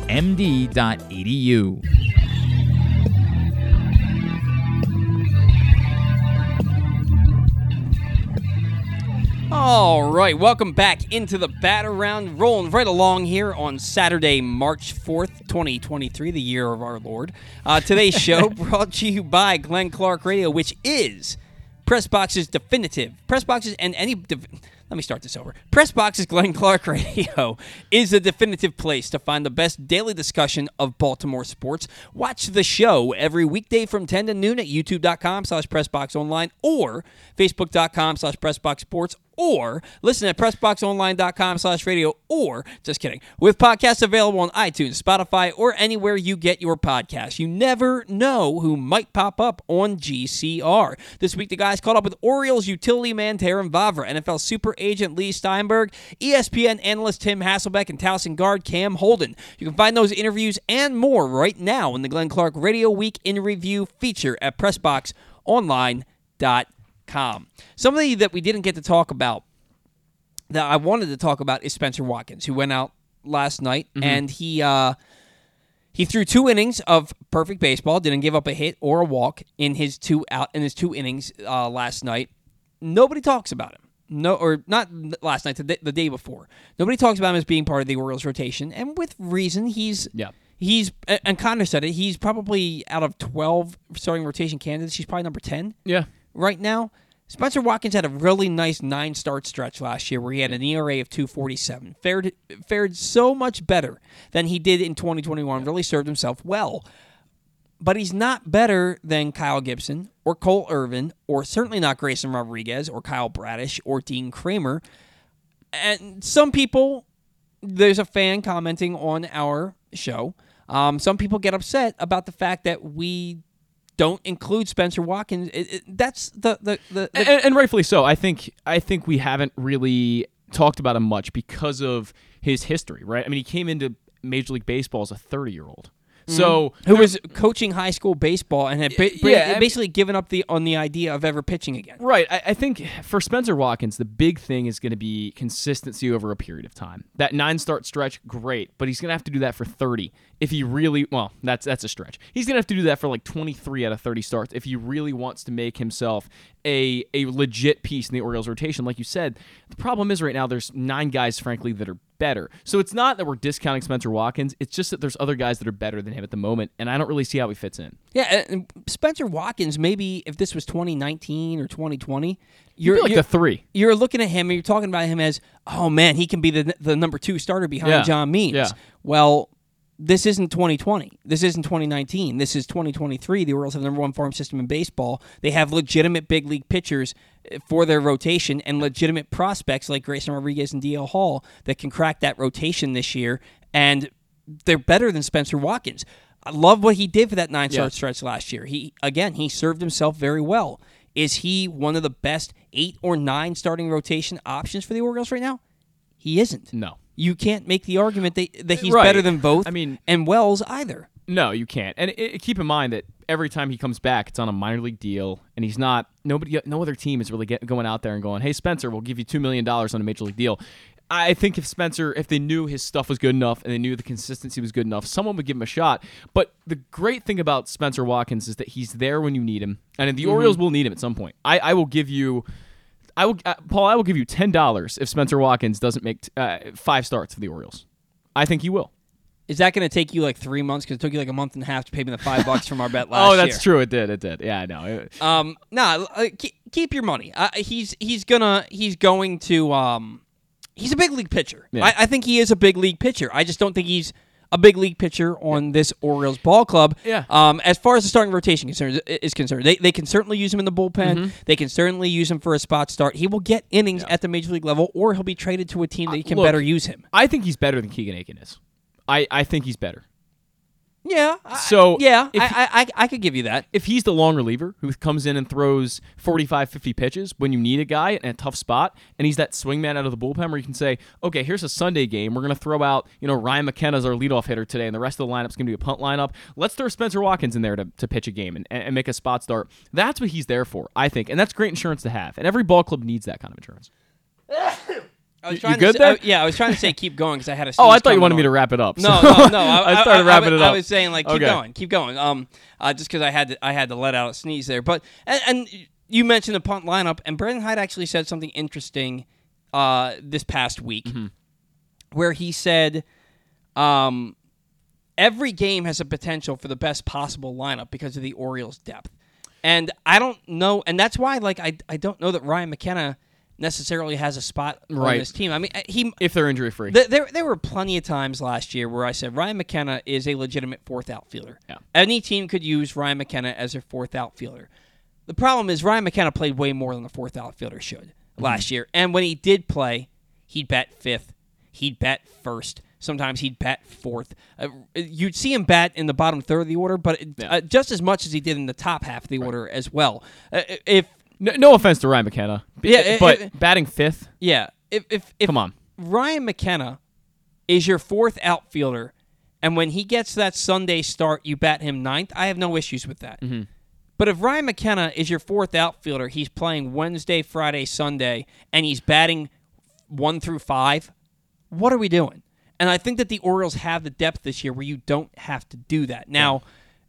S1: All right, welcome back into the bat around, rolling right along here on Saturday, March 4th, 2023, the year of our Lord. Uh, today's (laughs) show brought to you by Glenn Clark Radio, which is Pressbox's definitive. Pressbox's and any. Let me start this over. Pressbox's Glenn Clark (laughs) Radio is the definitive place to find the best daily discussion of Baltimore sports. Watch the show every weekday from 10 to noon at youtube.com slash pressboxonline or facebook.com slash pressboxsports or listen at pressboxonline.com slash radio or just kidding with podcasts available on itunes spotify or anywhere you get your podcasts. You never know who might pop up on gcr this week the guys caught up with orioles utility man Terrin vavra nfl super agent Leigh Steinberg espn analyst tim hasselbeck and towson guard cam holden. You can find those interviews and more right now in the glenn clark radio week in review feature at pressboxonline.com somebody that we didn't get to talk about that I wanted to talk about is Spenser Watkins, who went out last night and he uh, he threw two innings of perfect baseball, didn't give up a hit or a walk in his two out in his two innings uh, last night. Nobody talks about him. No, or not last night, the day, the day before. Nobody talks about him as being part of the Orioles rotation, and with reason. He's
S2: Yeah.
S1: He's and Connor said it. He's probably out of twelve starting rotation candidates. He's probably number ten
S2: Yeah.
S1: Right now. Spenser Watkins had a really nice nine start stretch last year where he had an ERA of 247. Fared fared so much better than he did in 2021. Really served himself well. But he's not better than Kyle Gibson or Cole Irvin or certainly not Grayson Rodriguez or Kyle Bradish or Dean Kremer. And some people, there's a fan commenting on our show. Um, some people get upset about the fact that we don't include Spenser Watkins. It, it, that's the the, the, the
S2: and, and rightfully so. I think I think we haven't really talked about him much because of his history, right? I mean, he came into Major League Baseball as a 30 year old. Mm-hmm. So
S1: who was coaching high school baseball and had ba- ba-
S2: Yeah, mean-
S1: basically given up the on the idea of ever pitching again.
S2: Right. I, I think for Spenser Watkins, the big thing is going to be consistency over a period of time. That nine start stretch, great, but he's going to have to do that for 30 if he really, well, that's that's a stretch. He's going to have to do that for like 23 out of 30 starts if he really wants to make himself a, a legit piece in the Orioles rotation. Like you said, the problem is right now there's nine guys, frankly, that are better. So it's not that we're discounting Spenser Watkins. It's just that there's other guys that are better than him at the moment, and I don't really see how he fits in.
S1: Yeah, Spenser Watkins. Maybe if this was 2019 or 2020, you're
S2: You're like the three.
S1: You're looking at him and you're talking about him as, oh man, he can be the the number two starter behind
S2: Yeah,
S1: John Means.
S2: yeah.
S1: Well, this isn't 2020. This isn't 2019. This is 2023. The Orioles have the number one farm system in baseball. They have legitimate big league pitchers eh, for their rotation and legitimate prospects like Grayson Rodriguez and DL Hall that can crack that rotation this year. And they're better than Spenser Watkins. I love what he did for that nine start
S2: Yeah.
S1: stretch last year. He again, he served himself very well. Is he one of the best eight or nine starting rotation options for the Orioles right now? He isn't.
S2: No.
S1: You can't make the argument that, that he's
S2: Right.
S1: better than both.
S2: I mean-
S1: and Wells either.
S2: No, you can't. And it, it- keep in mind that every time he comes back, it's on a minor league deal, and he's not. Nobody, no other team is really get, going out there and going, "Hey, Spenser, we'll give you two million dollars on a major league deal." I think if Spenser, if they knew his stuff was good enough and they knew the consistency was good enough, someone would give him a shot. But the great thing about Spenser Watkins is that he's there when you need him, and the mm-hmm. Orioles will need him at some point. I, I will give you. I will, uh, Paul. I will give you ten dollars if Spenser Watkins doesn't make t- uh, five starts for the Orioles. I think he will.
S1: Is that going to take you like three months? Because it took you like a month and a half to pay me the five bucks from our bet (laughs) last
S2: oh, that's
S1: year.
S2: true. It did. It did. Yeah, I know. (laughs)
S1: Um, nah, uh, keep, keep your money. Uh, he's he's gonna he's going to um, he's a big league pitcher.
S2: Yeah.
S1: I, I think he is a big league pitcher. I just don't think he's a big league pitcher on this Orioles ball club.
S2: Yeah.
S1: Um, as far as the starting rotation concerns is concerned, they, they can certainly use him in the bullpen.
S2: Mm-hmm.
S1: They can certainly use him for a spot start. He will get innings at the major league level, or he'll be traded to a team that can
S2: Uh, look,
S1: better use him.
S2: I think he's better than Keegan Akin is. I, I think he's better.
S1: Yeah. I-
S2: So
S1: yeah,
S2: if-
S1: I, I, I I could give you that.
S2: If he's the long reliever who comes in and throws 45, 50 pitches when you need a guy in a tough spot, and he's that swingman out of the bullpen where you can say, okay, here's a Sunday game. We're going to throw out, you know, Ryan McKenna's our leadoff hitter today, and the rest of the lineup's going to be a punt lineup. Let's throw Spenser Watkins in there to, to pitch a game and, and make a spot start. That's what he's there for, I think. And that's great insurance to have. And every ball club needs that kind of insurance. (coughs)
S1: I was
S2: You-
S1: trying
S2: you
S1: to
S2: good
S1: say,
S2: there?
S1: I- yeah, I was trying to say keep going because I had a. (laughs)
S2: Oh, I thought you wanted me to wrap it up.
S1: No,
S2: so- (laughs)
S1: no, no. I,
S2: I started wrapping it up.
S1: I was saying like keep
S2: Okay.
S1: going, keep going. Um, uh, just because I had to, I had to let out a sneeze there. But and, and you mentioned the punt lineup, and Brandon Hyde actually said something interesting, uh, this past week,
S2: Mm-hmm.
S1: where he said, um, every game has a potential for the best possible lineup because of the Orioles' depth. And I don't know, and that's why like I I don't know that Ryan McKenna necessarily has a spot on this team. I mean, uh, he
S2: if they're injury free.
S1: Th- there, there were plenty of times last year where I said Ryan McKenna is a legitimate fourth outfielder.
S2: Yeah.
S1: Any team could use Ryan McKenna as their fourth outfielder. The problem is Ryan McKenna played way more than the fourth outfielder should last year. And when he did play, he'd bat fifth, he'd bat first. Sometimes he'd bat fourth. Uh, you'd see him bat in the bottom third of the order, but it- uh, just as much as he did in the top half of the order as well. Uh, if
S2: no, no offense to Ryan McKenna. b-
S1: Yeah, it-
S2: but
S1: it-
S2: batting fifth.
S1: yeah, if if, if
S2: Come on.
S1: Ryan McKenna is your fourth outfielder, and when he gets that Sunday start, you bat him ninth. I have no issues with that.
S2: Mm-hmm.
S1: But if Ryan McKenna is your fourth outfielder, he's playing Wednesday, Friday, Sunday, and he's batting one through five. What are we doing? And I think that the Orioles have the depth this year where you don't have to do that. Now,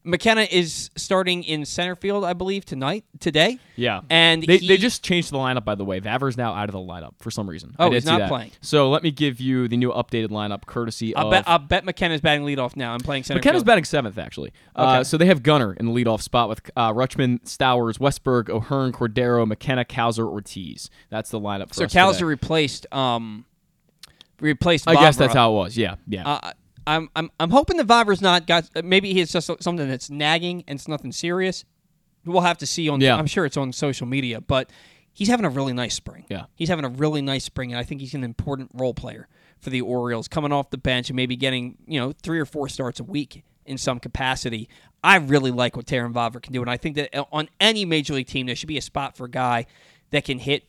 S1: McKenna is starting in center field, I believe, tonight, today.
S2: Yeah,
S1: and
S2: they,
S1: he-
S2: they just changed the lineup. By the way, Vavra's now out of the lineup for some reason.
S1: Oh, he's not playing.
S2: So let me give you the new updated lineup, courtesy
S1: I'll
S2: of
S1: bet, I'll bet McKenna's batting leadoff now. I'm playing center field.
S2: McKenna's
S1: field.
S2: batting seventh, actually. Uh,
S1: Okay.
S2: so they have Gunnar in the leadoff spot with uh, Rutschman, Stowers, Westburg, O'Hearn, Cordero, McKenna, Cowser, Ortiz. That's the lineup for
S1: So
S2: today.
S1: replaced um replaced.
S2: I guess that's how it was. Yeah, yeah.
S1: Uh, I'm I'm I'm hoping the Vavra's not got. uh, Maybe he's just something that's nagging and it's nothing serious. We'll have to see on.
S2: Yeah.
S1: I'm sure it's on social media, but he's having a really nice spring.
S2: Yeah.
S1: he's having a really nice spring, and I think he's an important role player for the Orioles, coming off the bench and maybe getting you know three or four starts a week in some capacity. I really like what Terrin Vavra can do, and I think that uh, on any major league team there should be a spot for a guy that can hit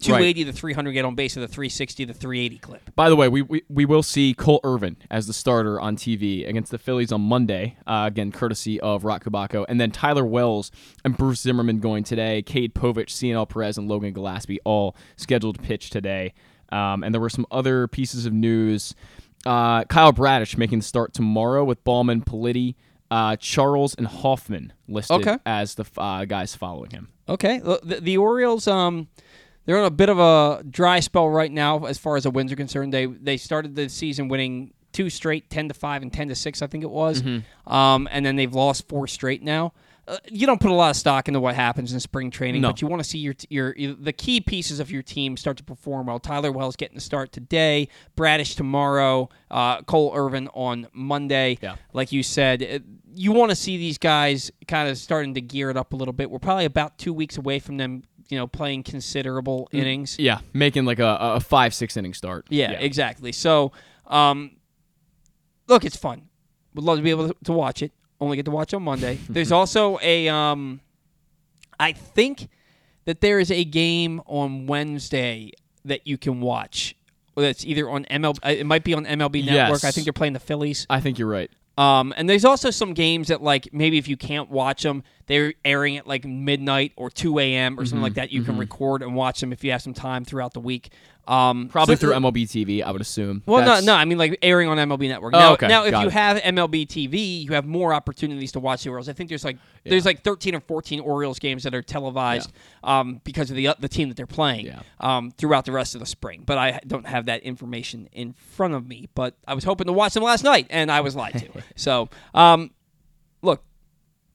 S1: 280 to 300, get on base of the 360 to 380 clip.
S2: By the way, we, we, we will see Cole Irvin as the starter on TV against the Phillies on Monday. Uh, again, courtesy of Roch Kubatko. And then Tyler Wells and Bruce Zimmermann going today. Cade Povich, Cionel Perez, and Logan Gillespie all scheduled to pitch today. Um, and there were some other pieces of news. Uh, Kyle Bradish making the start tomorrow with Baumann, Politi, uh, Charles, and Hoffman listed
S1: Okay.
S2: as the uh, guys following him.
S1: Okay, the, the, the Orioles, um, they're on a bit of a dry spell right now as far as the wins are concerned. They they started the season winning two straight, ten to five and ten to six, I think it was,
S2: Mm-hmm.
S1: um, and then they've lost four straight now. Uh, you don't put a lot of stock into what happens in spring training,
S2: No.
S1: but you want to see your, your your the key pieces of your team start to perform well. Tyler Wells getting the start today, Bradish tomorrow, uh, Cole Irvin on Monday.
S2: Yeah.
S1: Like you said, it- you want to see these guys kind of starting to gear it up a little bit. We're probably about two weeks away from them, you know, playing considerable innings.
S2: Yeah, making like a, a five, six inning start.
S1: Yeah, exactly. So, um, look, it's fun. Would love to be able to, watch it. Only get to watch on Monday. (laughs) There's also a, um, I think that there is a game on Wednesday that you can watch. That's either on MLB. uh, It might be on MLB Network. I think they're playing the Phillies.
S2: I think you're right.
S1: Um, and there's also some games that like maybe if you can't watch them, they're airing at like midnight or 2 a.m. or something
S2: Mhm,
S1: like that. You can
S2: mhm.
S1: record and watch them if you have some time throughout the week. Um,
S2: Probably
S1: so-
S2: through MLB TV, I would assume.
S1: Well,
S2: That's-
S1: no, no. I mean, like airing on MLB Network.
S2: Oh,
S1: now,
S2: okay.
S1: now if
S2: Got
S1: you
S2: it.
S1: have MLB TV, you have more opportunities to watch the Orioles. I think there's like there's like 13 or 14 Orioles games that are televised um, because of the the team that they're playing um, throughout the rest of the spring. But I don't have that information in front of me. But I was hoping to watch them last night, and I was lied to. (laughs) so, um,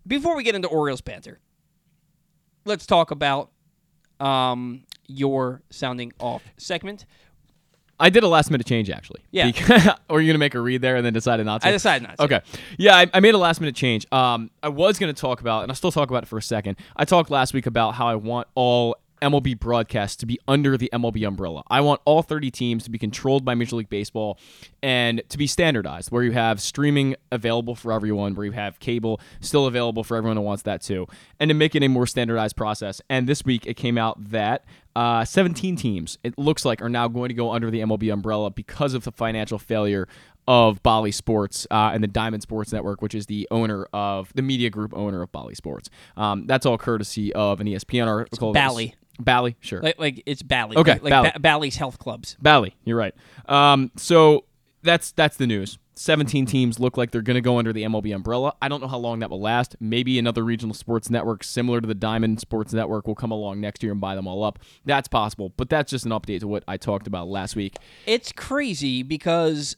S1: before we get into Orioles banter, let's talk about um, your sounding off segment.
S2: I did a last minute change actually.
S1: Yeah.
S2: Because- (laughs) or are you gonna make a read there and then decided not to?
S1: I decided not to.
S2: Okay. Yeah, I, I made a last minute change. Um, I was gonna talk about, and I'll still talk about it for a second. I talked last week about how I want all MLB broadcasts to be under the MLB umbrella. I want all 30 teams to be controlled by Major League Baseball and to be standardized, where you have streaming available for everyone, where you have cable still available for everyone who wants that too, and to make it a more standardized process. And this week it came out that uh, 17 teams, it looks like, are now going to go under the MLB umbrella because of the financial failure of Bally Sports uh, and the Diamond Sports Network, which is the owner of the media group owner of Bally Sports. Um, that's all courtesy of an ESPN article.
S1: Bally.
S2: Bally, sure.
S1: Like, like it's Bally.
S2: Okay,
S1: Like,
S2: Bally.
S1: Ba- Bally's health clubs.
S2: Bally, you're right. Um, so that's that's the news. 17 teams look like they're going to go under the MLB umbrella. I don't know how long that will last. Maybe another regional sports network similar to the Diamond Sports Network will come along next year and buy them all up. That's possible, but that's just an update to what I talked about last week.
S1: It's crazy because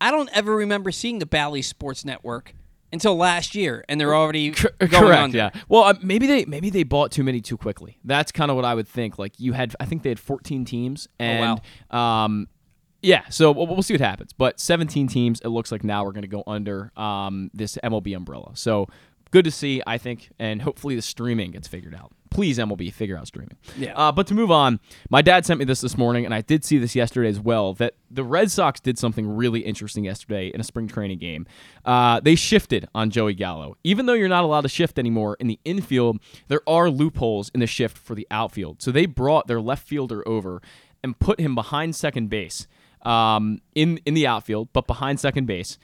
S1: I don't ever remember seeing the Bally Sports Network until last year, and they're already going
S2: Correct.
S1: under.
S2: Yeah. Well, uh, maybe they maybe they bought too many too quickly. That's kind of what I would think. Like you had, I think they had 14 teams, and um, yeah. So we'll, we'll see what happens. But 17 teams. It looks like now we're going to go under um this MLB umbrella. So good to see, I think, and hopefully the streaming gets figured out. Please, MLB, figure out streaming.
S1: Yeah.
S2: Uh, but to move on, my dad sent me this this morning, and I did see this yesterday as well. That the Red Sox did something really interesting yesterday in a spring training game. Uh, they shifted on Joey Gallo. Even though you're not allowed to shift anymore in the infield, there are loopholes in the shift for the outfield. So they brought their left fielder over and put him behind second base um, in in the outfield, but behind second base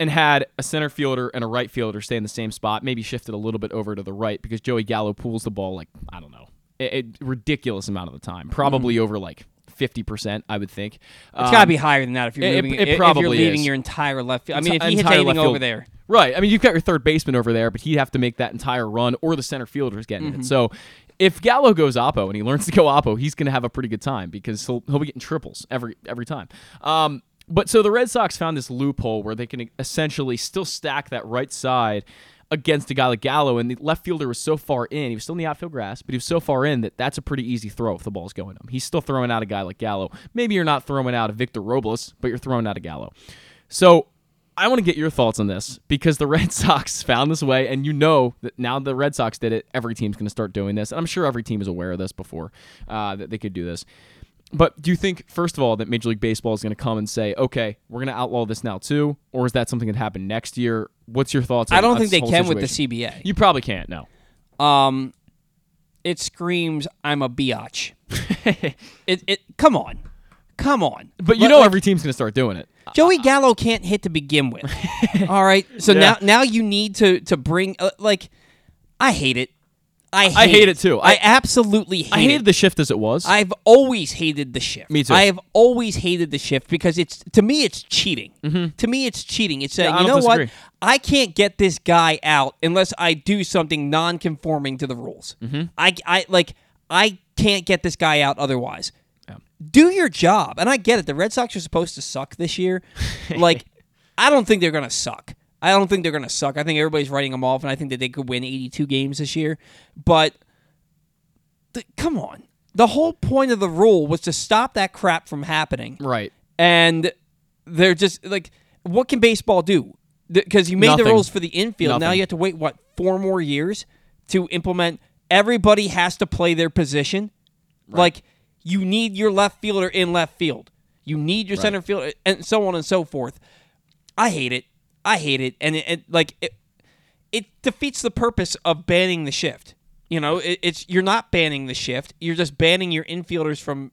S2: and had a center fielder and a right fielder stay in the same spot, maybe shifted a little bit over to the right because Joey Gallo pulls the ball like, I don't know, a, a ridiculous amount of the time, probably over like 50%, I would think.
S1: Mm-hmm. It's got to be higher than that if you're
S2: Um, it-
S1: moving.
S2: it
S1: if
S2: probably
S1: you're leaving
S2: is.
S1: your entire left field. I mean, if he hits anything over there,
S2: Right. I mean, you've got your third baseman over there, but he'd have to make that entire run, or the center fielder's getting
S1: Mhm.
S2: it. So if Gallo goes oppo and he learns to go oppo, he's going to have a pretty good time because he'll, he'll be getting triples every every time. Um, but so the Red Sox found this loophole where they can essentially still stack that right side against a guy like Gallo, and the left fielder was so far in. He was still in the outfield grass, but he was so far in that that's a pretty easy throw if the ball's going him. He's still throwing out a guy like Gallo. Maybe you're not throwing out a Victor Robles, but you're throwing out a Gallo. So I want to get your thoughts on this because the (laughs) Red Sox found this way, and you know that now the Red Sox did it, every team's going to start doing this. And I'm sure every team is aware of this before uh, that they could do this. But do you think, first of all, that Major League Baseball is going to come and say, okay, we're going to outlaw this now too? Or is that something that happened next year? What's your thoughts
S1: I
S2: on
S1: don't
S2: on
S1: think they
S2: this whole
S1: can with the? CBA.
S2: You probably can't, no.
S1: Um, it screams, "I'm a biatch." (laughs) it, it, come on, come on.
S2: But you
S1: Like-
S2: know
S1: like,
S2: every team's going to start doing it.
S1: Joey Gallo can't hit to begin with. (laughs) All right, so
S2: Yeah.
S1: now now you need to to bring uh, like, I hate it. I hate,
S2: I hate it too.
S1: I,
S2: I-
S1: absolutely hate it.
S2: I hated
S1: it.
S2: the shift as it was.
S1: I've always hated the shift.
S2: Me too.
S1: I have always hated the shift because it's to me it's cheating. To me it's cheating. It's saying
S2: Mm-hmm.
S1: You know
S2: don't
S1: what. I can't get this guy out unless I do something non-conforming to the rules.
S2: Mm-hmm.
S1: I I like I can't get this guy out otherwise. Do your job, and I get it. The Red Sox are supposed to suck this year. (laughs) like I don't think they're gonna suck. I don't think they're gonna suck. I think everybody's writing them off, and I think that they could win 82 games this year. But th- come on. The whole point of the rule was to stop that crap from happening.
S2: Right.
S1: And they're just like, what can baseball do? Because you made the rules for the infield. Now you have to wait, what, four more years to implement? Everybody has to play their position. Right. Like, you need your left fielder in left field. You need your
S2: Right.
S1: center fielder, and so on and so forth. I hate it. I hate it. And it, it like, it, it defeats the purpose of banning the shift. You know, it, it's you're not banning the shift. You're just banning your infielders from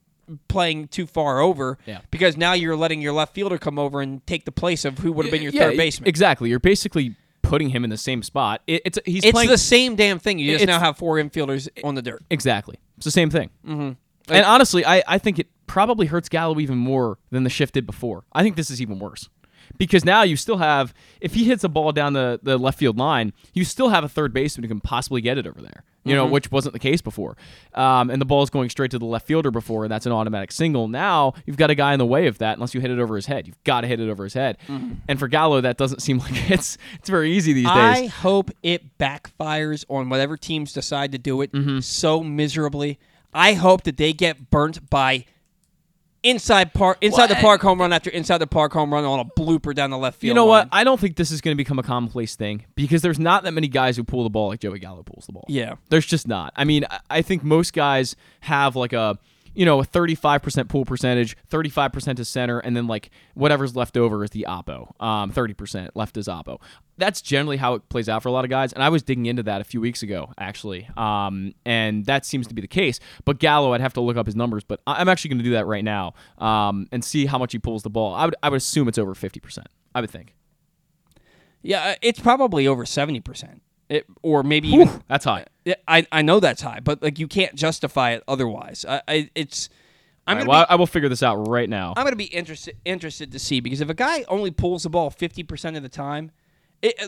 S1: playing too far over.
S2: Yeah.
S1: Because now you're letting your left fielder come over and take the place of who would have been your
S2: Yeah,
S1: third baseman.
S2: Exactly. You're basically putting him in the same spot. It, it's he's
S1: it's
S2: playing
S1: the same damn thing. You just now have four infielders on the dirt.
S2: Exactly. It's the same thing.
S1: Mm-hmm.
S2: and honestly, I, I think it probably hurts Gallo even more than the shift did before. I think this is even worse. Because now you still have, if he hits a ball down the, the left field line, you still have a third baseman who can possibly get it over there, you know,
S1: Mhm.
S2: which wasn't the case before. Um, and the ball's going straight to the left fielder before, and that's an automatic single. Now you've got a guy in the way of that unless you hit it over his head. You've got to hit it over his head.
S1: Mhm.
S2: And for Gallo, that doesn't seem (laughs) like it's it's very easy these
S1: I
S2: days.
S1: I hope it backfires on whatever teams decide to do it
S2: Mm-hmm.
S1: so miserably. I hope that they get burnt by inside park inside the park home run after inside the park home run on a blooper down the left field.
S2: You know
S1: line.
S2: what? I don't think this is going to become a commonplace thing because there's not that many guys who pull the ball like Joey Gallo pulls the ball.
S1: Yeah.
S2: There's just not. I mean, I think most guys have like a, you know, a 35% pull percentage, 35% to center, and then like whatever's left over is the oppo. Um, 30% left is oppo. That's generally how it plays out for a lot of guys. And I was digging into that a few weeks ago, actually. Um, and that seems to be the case. But Gallo, I'd have to look up his numbers, but I'm actually going to do that right now um, and see how much he pulls the ball. I would, I would assume it's over 50%. I would think.
S1: Yeah, uh, it's probably over seventy percent, It, or maybe even
S2: that's high.
S1: Yeah, I I know that's high, but like you can't justify it otherwise. I, I it's I'm
S2: right, well,
S1: be,
S2: I will figure this out right now.
S1: I'm gonna be interested interested to see because if a guy only pulls the ball fifty percent of the time, it, uh,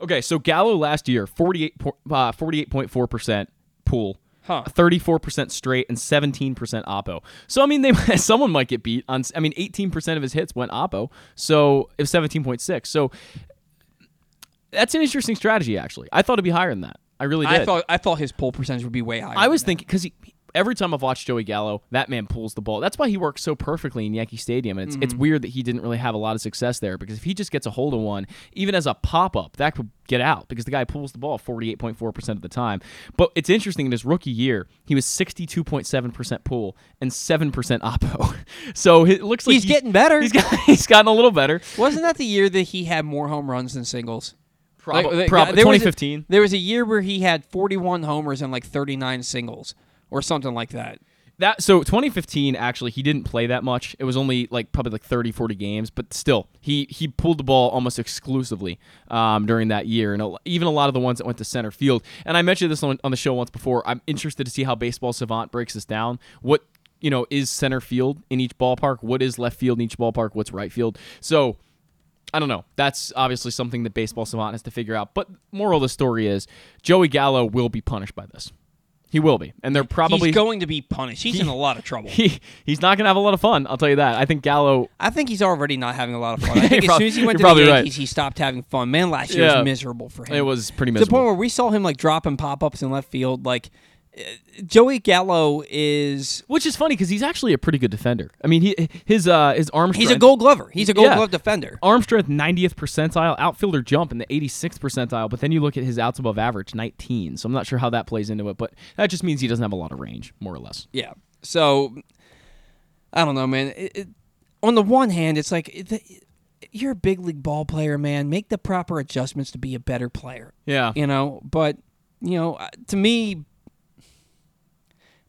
S2: Okay, so Gallo last year, 48, po- uh, 48.4% pool,
S1: Huh.
S2: 34% straight, and 17% oppo. So, I mean, they (laughs) someone might get beat on, I mean, 18% of his hits went oppo, so it was 17.6. So, That's an interesting strategy, actually. I thought it'd be higher than that. I really did.
S1: I thought I thought his pull percentage would be way higher.
S2: I was thinking because. Every time I've watched Joey Gallo, that man pulls the ball. That's why he works so perfectly in Yankee Stadium. And it's, it's
S1: Mhm.
S2: weird that he didn't really have a lot of success there because if he just gets a hold of one, even as a pop up, that could get out because the guy pulls the ball 48.4% of the time. But it's interesting in his rookie year, he was 62.7% pull and 7% oppo. (laughs) So it looks like
S1: He's getting better.
S2: He's, got, (laughs) he's gotten a little better.
S1: Wasn't that the year that he had more home runs than singles?
S2: Prob-
S1: Like,
S2: prob-
S1: there was a-
S2: 2015.
S1: there was a year where he had 41 homers and like 39 singles or something like that.
S2: That so 2015 actually he didn't play that much. It was only like probably like 30 40 games, but still he he pulled the ball almost exclusively um, during that year and a, even a lot of the ones that went to center field. And I mentioned this on, on the show once before. I'm interested to see how Baseball Savant breaks this down. What you know is center field in each ballpark? What is left field in each ballpark? What's right field? So I don't know. That's obviously something that Baseball Savant has to figure out. But moral of the story is Joey Gallo will be punished by this. He will be, and they're probably
S1: he's going to be punished. He's
S2: He-
S1: in a lot of trouble.
S2: he he's not going to have a lot of fun. I'll tell you that. I think Gallo.
S1: I think he's already not having a lot of fun. I (laughs) think as
S2: Prob-
S1: soon as he went to the
S2: probably right.
S1: Yankees, he stopped having fun. Man, last year
S2: Yeah.
S1: was miserable for him.
S2: It was pretty miserable.
S1: To the point where we saw him like dropping pop ups in left field. Like Joey Gallo is,
S2: which is funny because he's actually a pretty good defender. I mean, he his uh his arm.
S1: He's a Gold Glover. He's a Gold
S2: Yeah.
S1: Glove defender.
S2: Arm strength 90th percentile, outfielder jump in the 86th percentile. But then you look at his outs above average 19. So I'm not sure how that plays into it, but that just means he doesn't have a lot of range, more or less.
S1: Yeah. So I don't know, man. It, it, on the one hand, it's like it, you're a big league ball player, man. Make the proper adjustments to be a better player.
S2: Yeah.
S1: You know, but you know, uh, to me,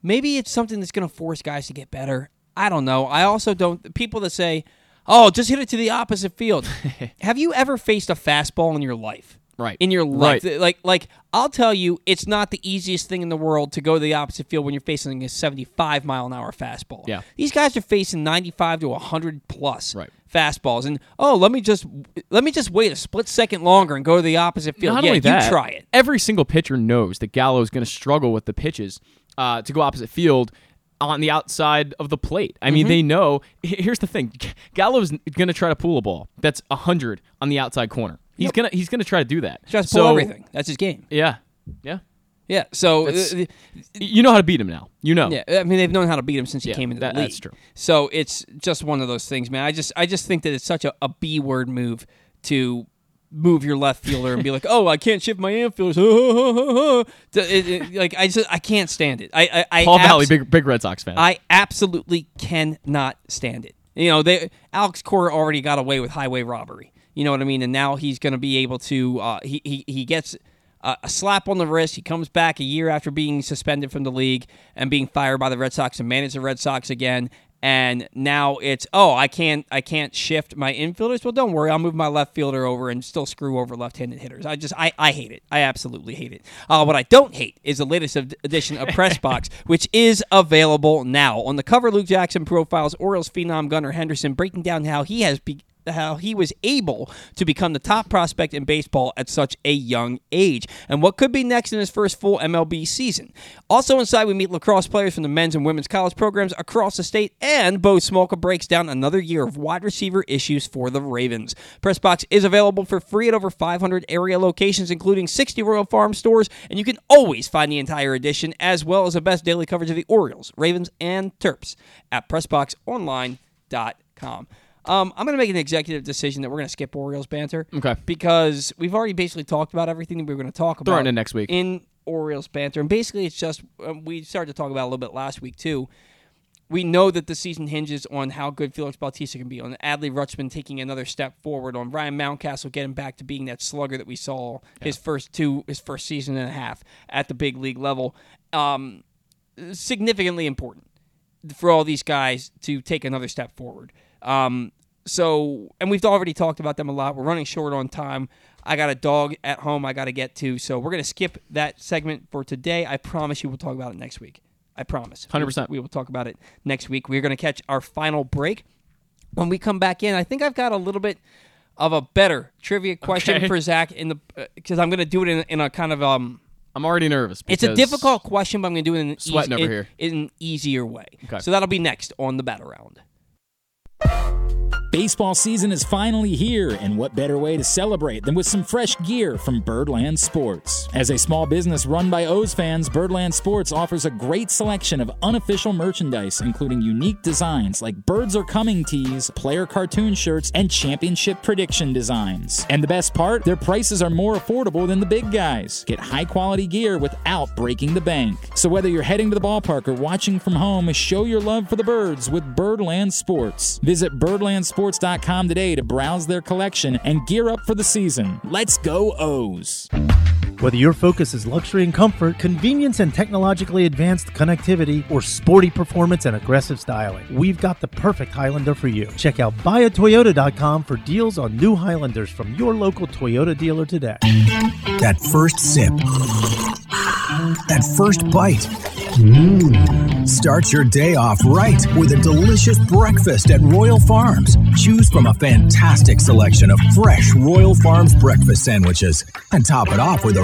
S1: maybe it's something that's going to force guys to get better. I don't know. I also don't. People that say, "Oh, just hit it to the opposite field." (laughs) Have you ever faced a fastball in your life?
S2: Right.
S1: In your life,
S2: Right.
S1: like like I'll tell you, it's not the easiest thing in the world to go to the opposite field when you're facing a 75 mile an hour fastball.
S2: Yeah.
S1: These guys are facing 95 to 100 plus
S2: Right.
S1: fastballs, and oh, let me just let me just wait a split second longer and go to the opposite field.
S2: Not
S1: yeah,
S2: only that,
S1: you try it.
S2: Every single pitcher knows that Gallo is going to struggle with the pitches uh, to go opposite field on the outside of the plate. I mean,
S1: Mhm.
S2: they know. Here's the thing: Gallo's going to try to pull a ball that's hundred on the outside corner. He's gonna he's gonna try to do that.
S1: Just to pull everything. That's his game.
S2: Yeah, yeah.
S1: Yeah. So uh,
S2: you know how to beat him now. You know.
S1: Yeah, I mean they've known how to beat him since he
S2: Yeah,
S1: came into
S2: that-
S1: the league.
S2: that's true.
S1: So it's just one of those things, man. I just I just think that it's such a, a B word move to move your left fielder and be like, oh, I can't shift my infielders. (laughs) It- it- like I just I can't stand it. I I, I
S2: Paul Valley, big big Red Sox fan.
S1: I absolutely cannot stand it. You know, they Alex Cora already got away with highway robbery. You know what I mean? And now he's going to be able to. Uh, he, he he gets a, a slap on the wrist. He comes back a year after being suspended from the league and being fired by the Red Sox and manage the Red Sox again. And now it's oh I can't I can't shift my infielders. Well, don't worry, I'll move my left fielder over and still screw over left-handed hitters. I just I, I hate it. I absolutely hate it. Uh, what I don't hate is the latest edition of Press Box, (laughs) which is available now on the cover. Luke Jackson profiles Orioles phenom Gunnar Henderson, breaking down how he has be- how he was able to become the top prospect in baseball at such a young age and what could be next in his first full MLB season. Also inside we meet lacrosse players from the men's and women's college programs across the state and Bo Smolka breaks down another year of wide receiver issues for the Ravens. Pressbox is available for free at over 500 area locations including 60 Royal Farm stores and you can always find the entire edition as well as the best daily coverage of the Orioles, Ravens and Terps at pressboxonline.com. Um, I'm going to make an executive decision that we're going to skip Orioles banter.
S2: Okay.
S1: Because we've already basically talked about everything that we were going to talk about.
S2: Throw it in next week.
S1: In Orioles banter. And basically, it's just, um, we started to talk about a little bit last week, too. We know that the season hinges on how good Felix Bautista can be, on Adley Rutschman taking another step forward, on Ryan Mountcastle getting back to being that slugger that we saw his first two, his first season and a half at the big league level. Um, significantly important for all these guys to take another step forward. Um, so, and we've already talked about them a lot. We're running short on time. I got a dog at home I got to get to, so we're going to skip that segment for today. I promise you we'll talk about it next week. I promise.
S2: 100%.
S1: We will talk about it next week. We're going to catch our final break. When we come back in, I think I've got a little bit of a better trivia question
S2: Okay.
S1: for Zach in the because I'm going to do it in, in a kind of um.
S2: I'm already nervous.
S1: It's a difficult question, but I'm going to do it in an, easy,
S2: over
S1: in,
S2: here.
S1: in an easier way.
S2: Okay.
S1: So that'll be next on the Bat Around.
S4: Baseball season is finally here, and what better way to celebrate than with some fresh gear from Birdland Sports? As a small business run by O's fans, Birdland Sports offers a great selection of unofficial merchandise, including unique designs like Birds Are Coming tees, player cartoon shirts, and championship prediction designs. And the best part, their prices are more affordable than the big guys. Get high quality gear without breaking the bank. So whether you're heading to the ballpark or watching from home, show your love for the birds with Birdland Sports. Visit birdlandsports.com today to browse their collection and gear up for the season. Let's go O's.
S8: Whether your focus is luxury and comfort, convenience and technologically advanced connectivity, or sporty performance and aggressive styling, we've got the perfect Highlander for you. Check out buyatoyota.com for deals on new Highlanders from your local Toyota dealer today.
S13: That first sip. That first bite. Mmm. Start your day off right with a delicious breakfast at Royal Farms. Choose from a fantastic selection of fresh Royal Farms breakfast sandwiches and top it off with a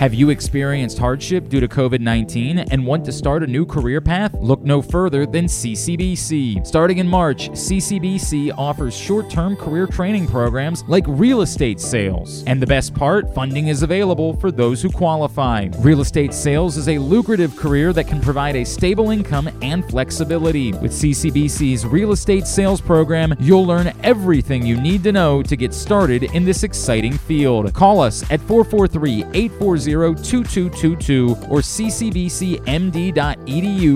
S4: Have you experienced hardship due to COVID 19 and want to start a new career path? Look no further than CCBC. Starting in March, CCBC offers short term career training programs like real estate sales. And the best part, funding is available for those who qualify. Real estate sales is a lucrative career that can provide a stable income and flexibility. With CCBC's real estate sales program, you'll learn everything you need to know to get started in this exciting field. Call us at 443 840 2222 or ccbcmd.edu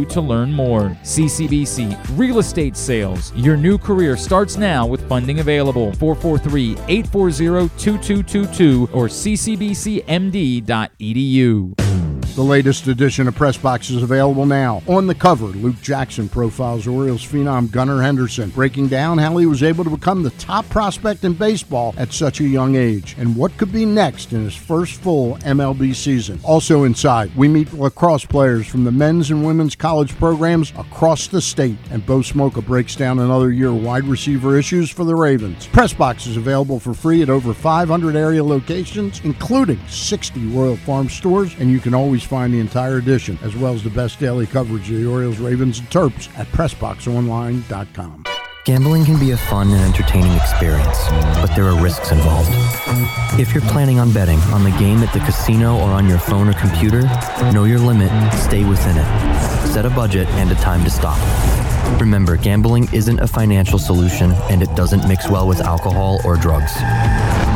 S4: to learn more. CCBC Real Estate Sales. Your new career starts now with funding available. 443 840 2222 or ccbcmd.edu.
S6: The latest edition of Press Box is available now. On the cover, Luke Jackson profiles Orioles phenom Gunnar Henderson, breaking down how he was able to become the top prospect in baseball at such a young age and what could be next in his first full MLB season. Also inside, we meet lacrosse players from the men's and women's college programs across the state, and Bo Smolka breaks down another year wide receiver issues for the Ravens. Press Box is available for free at over 500 area locations, including 60 Royal Farm stores, and you can always find the entire edition, as well as the best daily coverage of the Orioles, Ravens, and Terps at PressBoxOnline.com.
S5: Gambling can be a fun and entertaining experience, but there are risks involved. If you're planning on betting on the game at the casino or on your phone or computer, know your limit, stay within it. Set a budget and a time to stop. Remember, gambling isn't a financial solution and it doesn't mix well with alcohol or drugs.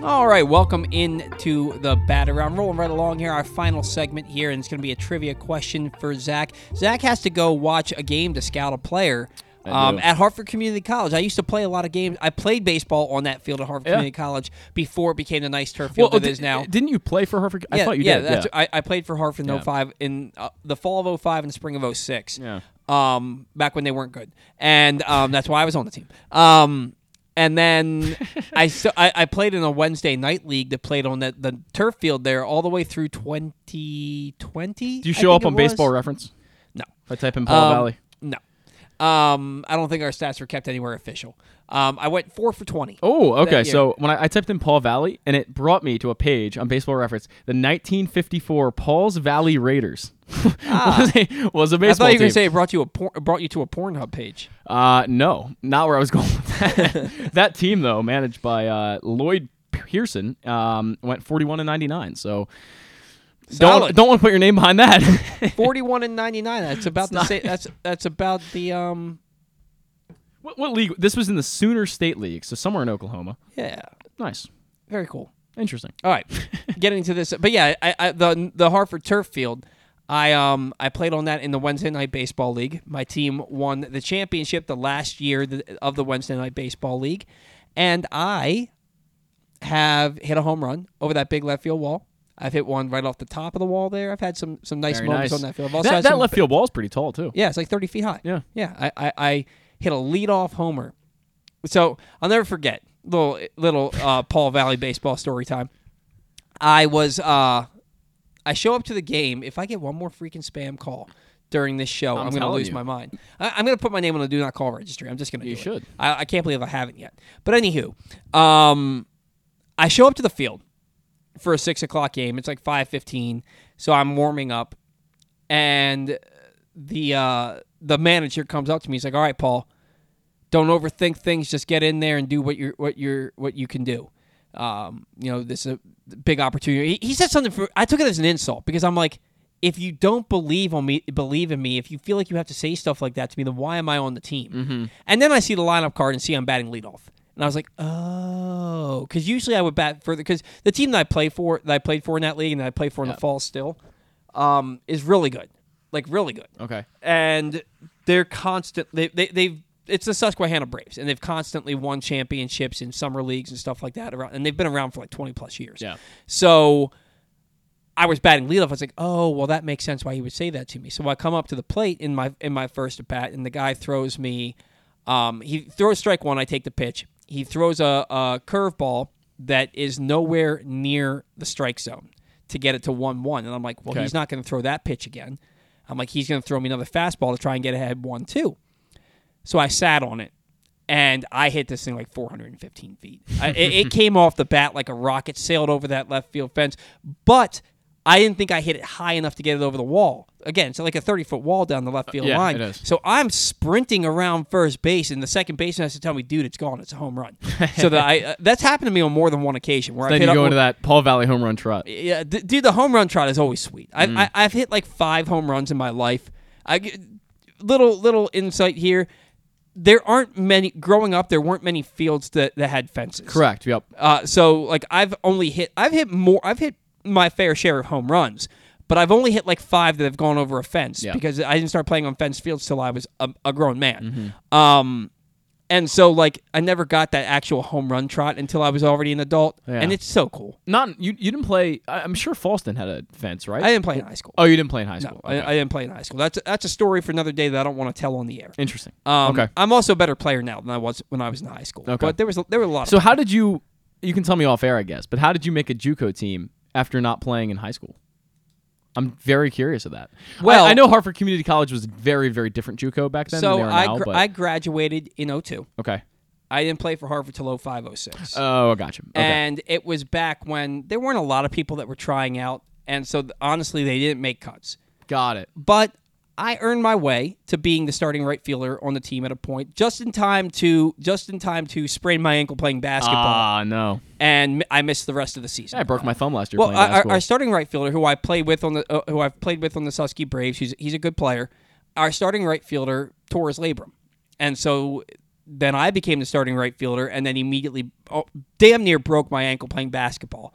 S1: All right, welcome into the Bat Around. Rolling right along here, our final segment here, and it's going to be a trivia question for Zach. Zach has to go watch a game to scout a player. Um, at Harford Community College, I used to play a lot of games. I played baseball on that field at Harford
S2: Yeah.
S1: Community College before it became the nice turf field
S2: Well,
S1: that it is now.
S2: Didn't you play for Harford? I
S1: yeah,
S2: thought you
S1: yeah,
S2: did.
S1: That's,
S2: yeah.
S1: I, I played for Harford in
S2: Yeah.
S1: 05 in uh, the fall of 05 and the spring of 06.
S2: Yeah.
S1: Um, back when they weren't good, and um, that's why I was on the team. Um, and then (laughs) I, so, I I played in a Wednesday night league that played on that the turf field there all the way through 2020.
S2: Do you show up on
S1: was.
S2: Baseball Reference?
S1: No.
S2: If I type in Paul
S1: Um,
S2: Valley.
S1: Um, I don't think our stats were kept anywhere official. Um, I went four for 20.
S2: Oh, okay. So when I, I typed in Paul Valley, and it brought me to a page on Baseball Reference, the 1954 Paul's Valley Raiders (laughs) was, a, was a
S1: I
S2: baseball
S1: thought you were gonna say it brought you a por- brought you to a Pornhub page.
S2: Uh, no, not where I was (laughs) going with that. (laughs) that team, though, managed by uh, Lloyd Pearson, um, went 41 and 99. So
S1: Solid.
S2: don't want to put your name behind that. (laughs) (laughs)
S1: 41 and 99. That's about the same. That's that's about the um.
S2: what, what league? This was in the Sooner State League, so somewhere in Oklahoma.
S1: Yeah.
S2: Nice.
S1: Very cool.
S2: Interesting.
S1: All right, (laughs) getting to this, but yeah, I, I, the the Harford Turf Field, I um I played on that in the Wednesday Night Baseball League. My team won the championship the last year of the Wednesday Night Baseball League, and I have hit a home run over that big left field wall. I've hit one right off the top of the wall there. I've had some some nice
S2: Very
S1: moments
S2: nice.
S1: on that field. I've also
S2: that
S1: had
S2: that
S1: some
S2: left field wall is pretty tall too.
S1: Yeah, it's like 30 feet high.
S2: Yeah.
S1: Yeah. I, I, I hit a leadoff homer. So I'll never forget little little uh, (laughs) Paul Valley baseball story time. I was uh, I show up to the game. If I get one more freaking spam call during this show,
S2: I'm
S1: I'm, going to lose
S2: you.
S1: my mind. I, I'm going to put my name on the do not call registry. I'm just going to.
S2: You
S1: do it.
S2: should.
S1: I, I can't believe I haven't yet. But anywho, um, I show up to the field for a six o'clock game. It's like five fifteen, so I'm warming up, and the uh, the manager comes up to me. He's like, "All right, Paul, don't overthink things. Just get in there and do what you're what you're what you can do. Um, you know, this is a big opportunity." He, he said something for. I took it as an insult because I'm like, if you don't believe on me, believe in me. If you feel like you have to say stuff like that to me, then why am I on the team?
S2: Mm-hmm.
S1: And then I see the lineup card and see I'm batting leadoff. And I was like, oh, because usually I would bat further. Because the team that I play for, that I played for in that league, and that I play for in the fall still, um, is really good, like really good.
S2: Okay.
S1: And they're constant. They they they've it's the Susquehanna Braves, and they've constantly won championships in summer leagues and stuff like that around, and they've been around for like twenty plus years.
S2: Yeah.
S1: So I was batting leadoff. I was like, oh, well, that makes sense why he would say that to me. So I come up to the plate in my in my first at bat, and the guy throws me. Um, he throws strike one. I take the pitch. He throws a, a curveball that is nowhere near the strike zone to get it to one one. And I'm like, well,
S2: Okay.
S1: he's not going to throw that pitch again. I'm like, he's going to throw me another fastball to try and get ahead one two. So I sat on it, and I hit this thing like 415 feet. I, it, it (laughs) came off the bat like a rocket, sailed over that left field fence, but I didn't think I hit it high enough to get it over the wall. Again, it's like a 30 foot wall down the left field
S2: yeah,
S1: line.
S2: it is.
S1: So I'm sprinting around first base, and the second baseman has to tell me, "Dude, it's gone. It's a home run." so that I uh, that's happened to me on more than one occasion. Where I
S2: Then
S1: hit
S2: you go into that Paul Valley home run trot.
S1: yeah, d- dude, the home run trot is always sweet. I've,
S2: Mm.
S1: I, I've hit like five home runs in my life. I get- little little insight here. There aren't many growing up. There weren't many fields that, that had fences.
S2: Correct. Yep.
S1: Uh, so like I've only hit. I've hit more. I've hit my fair share of home runs, but I've only hit like five that have gone over a fence
S2: Yeah.
S1: because I didn't start playing on fence fields till I was a, a grown man.
S2: Mm-hmm.
S1: Um, and so like I never got that actual home run trot until I was already an adult,
S2: Yeah.
S1: and it's so cool.
S2: Not you. You didn't play. I'm sure Falston had a fence, right?
S1: I didn't play in high school.
S2: Oh, you didn't play in high
S1: No,
S2: school.
S1: I, I didn't play in high school. That's that's a story for another day that I don't want to tell on the air.
S2: Interesting.
S1: Um,
S2: okay.
S1: I'm also a better player now than I was when I was in high school.
S2: Okay.
S1: But there was there were a lot. Of
S2: So how did you? You can tell me off air, I guess. But how did you make a JUCO team after not playing in high school? I'm very curious of that.
S1: Well-
S2: I, I know Harford Community College was very, very different JUCO back then
S1: so
S2: than they are
S1: I
S2: now. but
S1: I graduated in 02.
S2: okay.
S1: I didn't play for Harford till 05, 06.
S2: Oh, I gotcha. Okay.
S1: And it was back when there weren't a lot of people that were trying out, and so th- honestly, they didn't make cuts.
S2: Got it.
S1: But I earned my way to being the starting right fielder on the team at a point, just in time to just in time to sprain my ankle playing basketball,
S2: Ah, no.
S1: and I missed the rest of the season.
S2: I broke my thumb last year
S1: Well, our- our starting right fielder, who I played with on the, uh, who I've played with on the Susky Braves, he's he's a good player. Our starting right fielder tore his labrum, and so then I became the starting right fielder, and then immediately, oh, damn near broke my ankle playing basketball,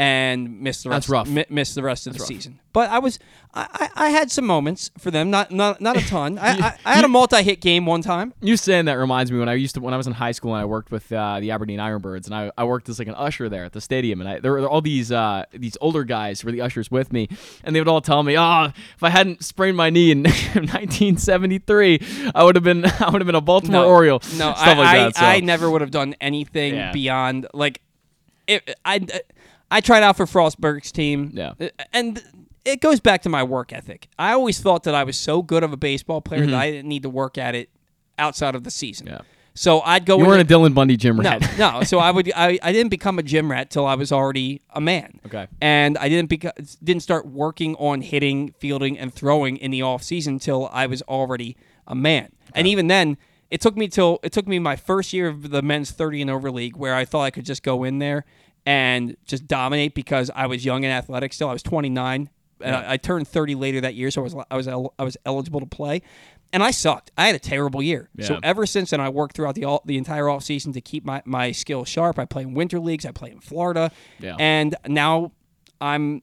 S1: and missed the rest.
S2: That's rough.
S1: mi- missed the rest of the
S2: rough.
S1: season. But I was, I, I, I had some moments for them, not not not a ton. I, (laughs) I, I had a multi-hit game one time.
S2: You saying that reminds me when I used to when I was in high school and I worked with uh, the Aberdeen Ironbirds and I, I worked as like an usher there at the stadium and I, there were all these uh, these older guys who were the ushers with me and they would all tell me oh if I hadn't sprained my knee in (laughs) 1973 I would have been (laughs) I would have been a Baltimore
S1: no,
S2: Oriole
S1: No,
S2: stuff
S1: I,
S2: like
S1: I,
S2: that so.
S1: I never would have done anything
S2: Yeah.
S1: beyond like it. I I tried out for Frostburg's team.
S2: Yeah.
S1: Uh, and it goes back to my work ethic. I always thought that I was so good of a baseball player
S2: Mhm.
S1: that I didn't need to work at it outside of the season.
S2: Yeah.
S1: So I'd go.
S2: you weren't a Dylan Bundy gym rat
S1: no. no. So I would. (laughs) I, I didn't become a gym rat till I was already a man.
S2: Okay.
S1: And I didn't beca- didn't start working on hitting, fielding, and throwing in the off season till I was already a man. And even then, it took me till it took me my first year of the men's thirty and over league where I thought I could just go in there and just dominate because I was young and athletic. Still, I was twenty nine. And I, I turned thirty later that year, so I was I was el- I was eligible to play, and I sucked. I had a terrible year. So ever since then, I worked throughout the all, the entire off season to keep my, my skills sharp. I play in winter leagues. I play in Florida,
S2: Yeah.
S1: and now I'm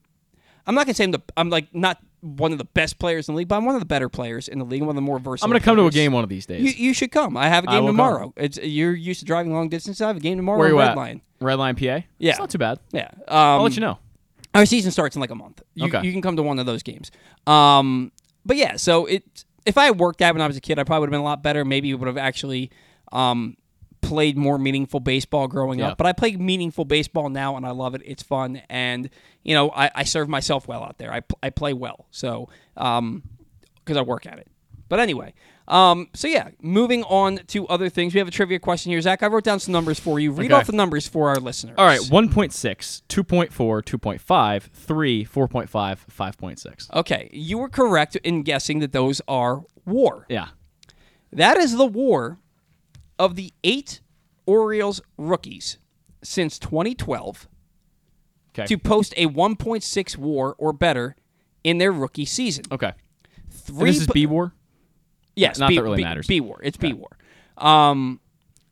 S1: I'm not gonna say I'm the I'm like not one of the best players in the league, but I'm one of the better players in the league. One of the more versatile.
S2: I'm gonna come to a game one of these days
S1: You, you should come. I have a game
S2: will come.
S1: tomorrow. It's you're used to driving long distance. I have a game tomorrow.
S2: where you at
S1: Line.
S2: Red Line PA
S1: Yeah.
S2: it's not too bad
S1: Yeah, um,
S2: I'll let you know
S1: Our season starts in like a month. You,
S2: Okay.
S1: you can come to one of those games. Um, but yeah, so it if I had worked out when I was a kid, I probably would have been a lot better. Maybe would have actually um, played more meaningful baseball growing
S2: Yeah.
S1: up. But I play meaningful baseball now, and I love it. It's fun, and you know I, I serve myself well out there. I, I play well, so because I work at it. But anyway, um, so yeah, moving on to other things. We have a trivia question here, Zach. I wrote down some numbers for you. Read
S2: Okay.
S1: off the numbers for our listeners.
S2: All right, 1.6, 2.4, 2.5, 3, 4.5, 5.6.
S1: Okay, you were correct in guessing that those are war.
S2: Yeah.
S1: That is the war of the eight Orioles rookies since 2012
S2: Okay.
S1: to post a 1.6 war or better in their rookie season.
S2: Okay.
S1: Three
S2: And this is B War?
S1: Yes,
S2: Not
S1: B,
S2: that really
S1: B-
S2: matters.
S1: B war. It's B war. Um,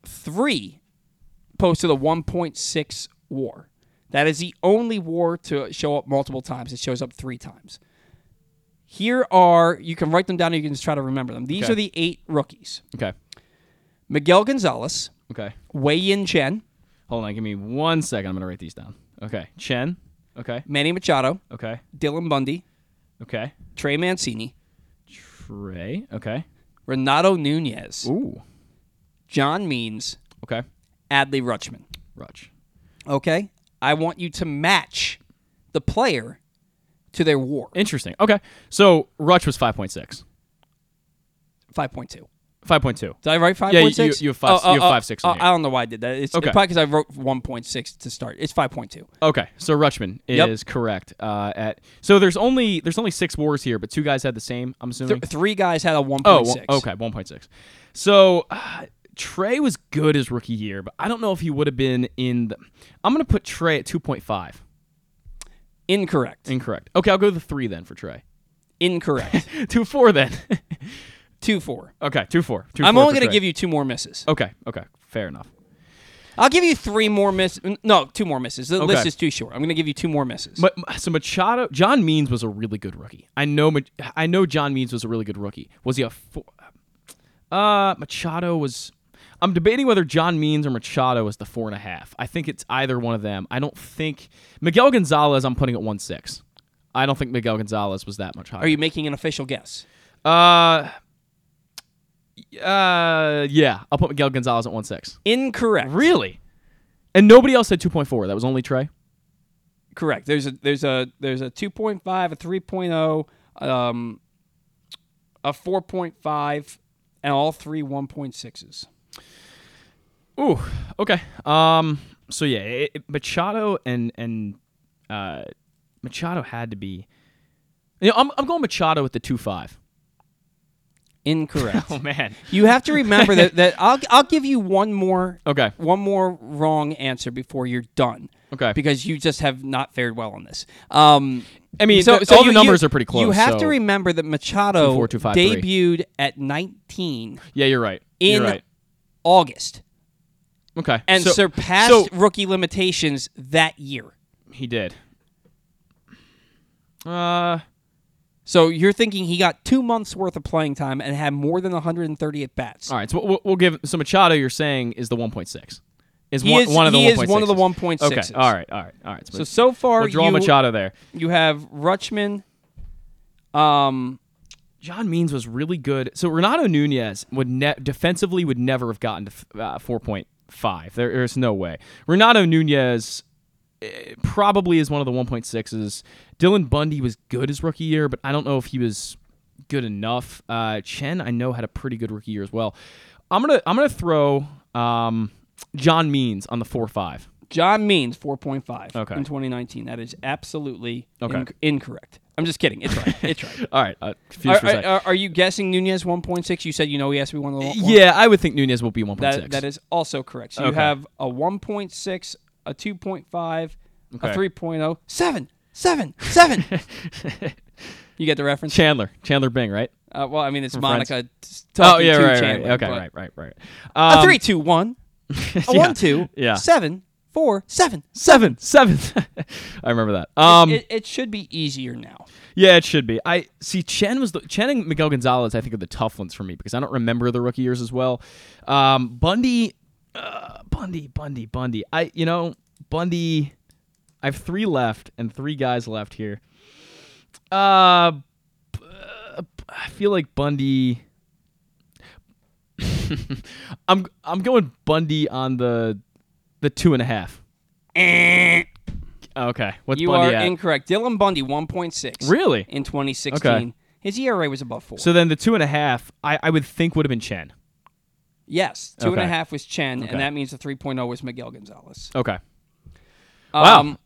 S1: three posted a 1.6 war. That is the only war to show up multiple times. It shows up three times. Here are you can write them down. or You can just try to remember them. These
S2: Okay.
S1: are the eight rookies:
S2: Okay.
S1: Miguel Gonzalez,
S2: Okay.
S1: Wei Yin Chen,
S2: Hold on, give me one second. I'm going to write these down. Okay. Chen. Okay.
S1: Manny Machado,
S2: Okay.
S1: Dylan Bundy,
S2: Okay.
S1: Trey Mancini,
S2: Trey. Okay.
S1: Renato Nunez,
S2: Ooh.
S1: John Means,
S2: Okay.
S1: Adley Rutschman.
S2: Rutch.
S1: Okay, I want you to match the player to their war.
S2: Interesting. Okay. So Rutch was 5.6.
S1: Five point two. Did I write five
S2: Yeah, you-
S1: point six?
S2: you have five- you have five, six in
S1: I don't know why I did that. It's
S2: Okay.
S1: probably because I wrote one point six to start. It's five point two.
S2: Okay, so Rutschman
S1: Yep.
S2: is correct. Uh, at so there's only there's only six wars here, but two guys had the same. I'm assuming.
S1: Th- three guys had a one
S2: oh,
S1: point
S2: one-
S1: six.
S2: okay, 1.6. So uh, Trey was good his rookie year, but I don't know if he would have been in. the... I'm gonna put Trey at 2.5.
S1: Incorrect.
S2: Incorrect. Okay, I'll go the three then for Trey.
S1: Incorrect. (laughs)
S2: two four then. (laughs)
S1: two four.
S2: Okay, two four. Two
S1: I'm
S2: four
S1: only going to give you two more misses.
S2: Okay, okay, fair enough.
S1: I'll give you three more misses. No, two more misses. The
S2: Okay.
S1: list is too short. I'm going to give you two more misses.
S2: But so Machado, John Means was a really good rookie. I know. I know John Means was a really good rookie. Was he a? Four, uh, Machado was. I'm debating whether John Means or Machado was the four and a half. I think it's either one of them. I don't think Miguel Gonzalez. I'm putting at one six. I don't think Miguel Gonzalez was that much higher.
S1: Are you making an official guess?
S2: Uh. Uh. Yeah, I'll put Miguel Gonzalez at one six.
S1: Incorrect.
S2: Really? And nobody else said two point four. That was only Trey.
S1: Correct. There's a there's a there's a 2.5, a 3.0, um, a 4.5, and all three 1.6s.
S2: Ooh, okay. Um. So yeah, it, it- Machado and and uh, Machado had to be. You know, I'm I'm going Machado with the two five.
S1: Incorrect. (laughs)
S2: Oh man.
S1: You have to remember that, that (laughs) I'll I'll give you one more
S2: Okay.
S1: one more wrong answer before you're done.
S2: Okay.
S1: Because you just have not fared well on this. Um,
S2: I mean, th- all the
S1: you-
S2: numbers
S1: you-
S2: are pretty close,
S1: You have
S2: so-
S1: to remember that Machado
S2: Two, four, two, five, three.
S1: debuted at 19
S2: Yeah, you're right.
S1: in
S2: you're right.
S1: August
S2: Okay.
S1: and
S2: so,
S1: surpassed
S2: so
S1: rookie limitations that year.
S2: he did. Uh.
S1: So you're thinking he got two months worth of playing time and had more than 130 at bats.
S2: All right. So we'll, we'll give. So Machado, you're saying is the 1.6. Is
S1: He
S2: one,
S1: is-
S2: one of the
S1: he is
S2: 1.6s.
S1: one of the 1.6s.
S2: Okay. All right. All right. All right.
S1: So so far,
S2: we'll draw
S1: you,
S2: Machado there.
S1: You have Rutschman. Um,
S2: John Means was really good. So Renato Nunez would ne- defensively would never have gotten to uh, 4.5. There, there's no way. Renato Nunez probably is one of the 1.6s. Dylan Bundy was good his rookie year, but I don't know if he was good enough. Uh, Chen I know had a pretty good rookie year as well. I'm gonna I'm gonna throw um, John Means on the four five.
S1: John Means 4.5
S2: Okay.
S1: in 2019. That is absolutely
S2: Okay.
S1: inc- incorrect. I'm just kidding. It's right. It's right. (laughs)
S2: All right, uh,
S1: Are,
S2: for a second.
S1: are, are you guessing Nunez 1.6? You said you know he has to be one of the one.
S2: yeah, I would think Nunez will be 1.6.
S1: That, that is also correct. So you have a 1.6, a 2.5,
S2: Okay.
S1: a 3.0, 7, 7, 7. (laughs) you get the reference?
S2: Chandler, Chandler Bing, right?
S1: Uh, well, I mean, it's
S2: From
S1: Monica.
S2: Oh yeah,
S1: to
S2: right, right.
S1: Chandler,
S2: Okay,
S1: but
S2: right, right, right.
S1: a
S2: Um,
S1: 3, 2, 1, (laughs) a
S2: yeah,
S1: 1, 2,
S2: yeah.
S1: 7, 4, 7.
S2: Seven, seven. (laughs) I remember that. Um,
S1: it, it should be easier now.
S2: yeah, it should be. I see. Chen was the Chen and Miguel Gonzalez. I think are the tough ones for me because I don't remember the rookie years as well. Um, Bundy, uh, (sighs) Bundy, Bundy, Bundy. I, you know, Bundy. I have three left and three guys left here. Uh, I feel like Bundy. (laughs) I'm I'm going Bundy on the the two and a half. Okay, what's
S1: you
S2: Bundy
S1: are
S2: at?
S1: incorrect. Dylan Bundy, 1.6.
S2: Really?
S1: In 2016.
S2: Okay.
S1: His ERA was above four.
S2: so then the two and a half, I, I would think would have been Chen.
S1: Yes, two and a half was Chen,
S2: Okay.
S1: and that means the 3.0 was Miguel Gonzalez.
S2: Okay. Wow.
S1: Um,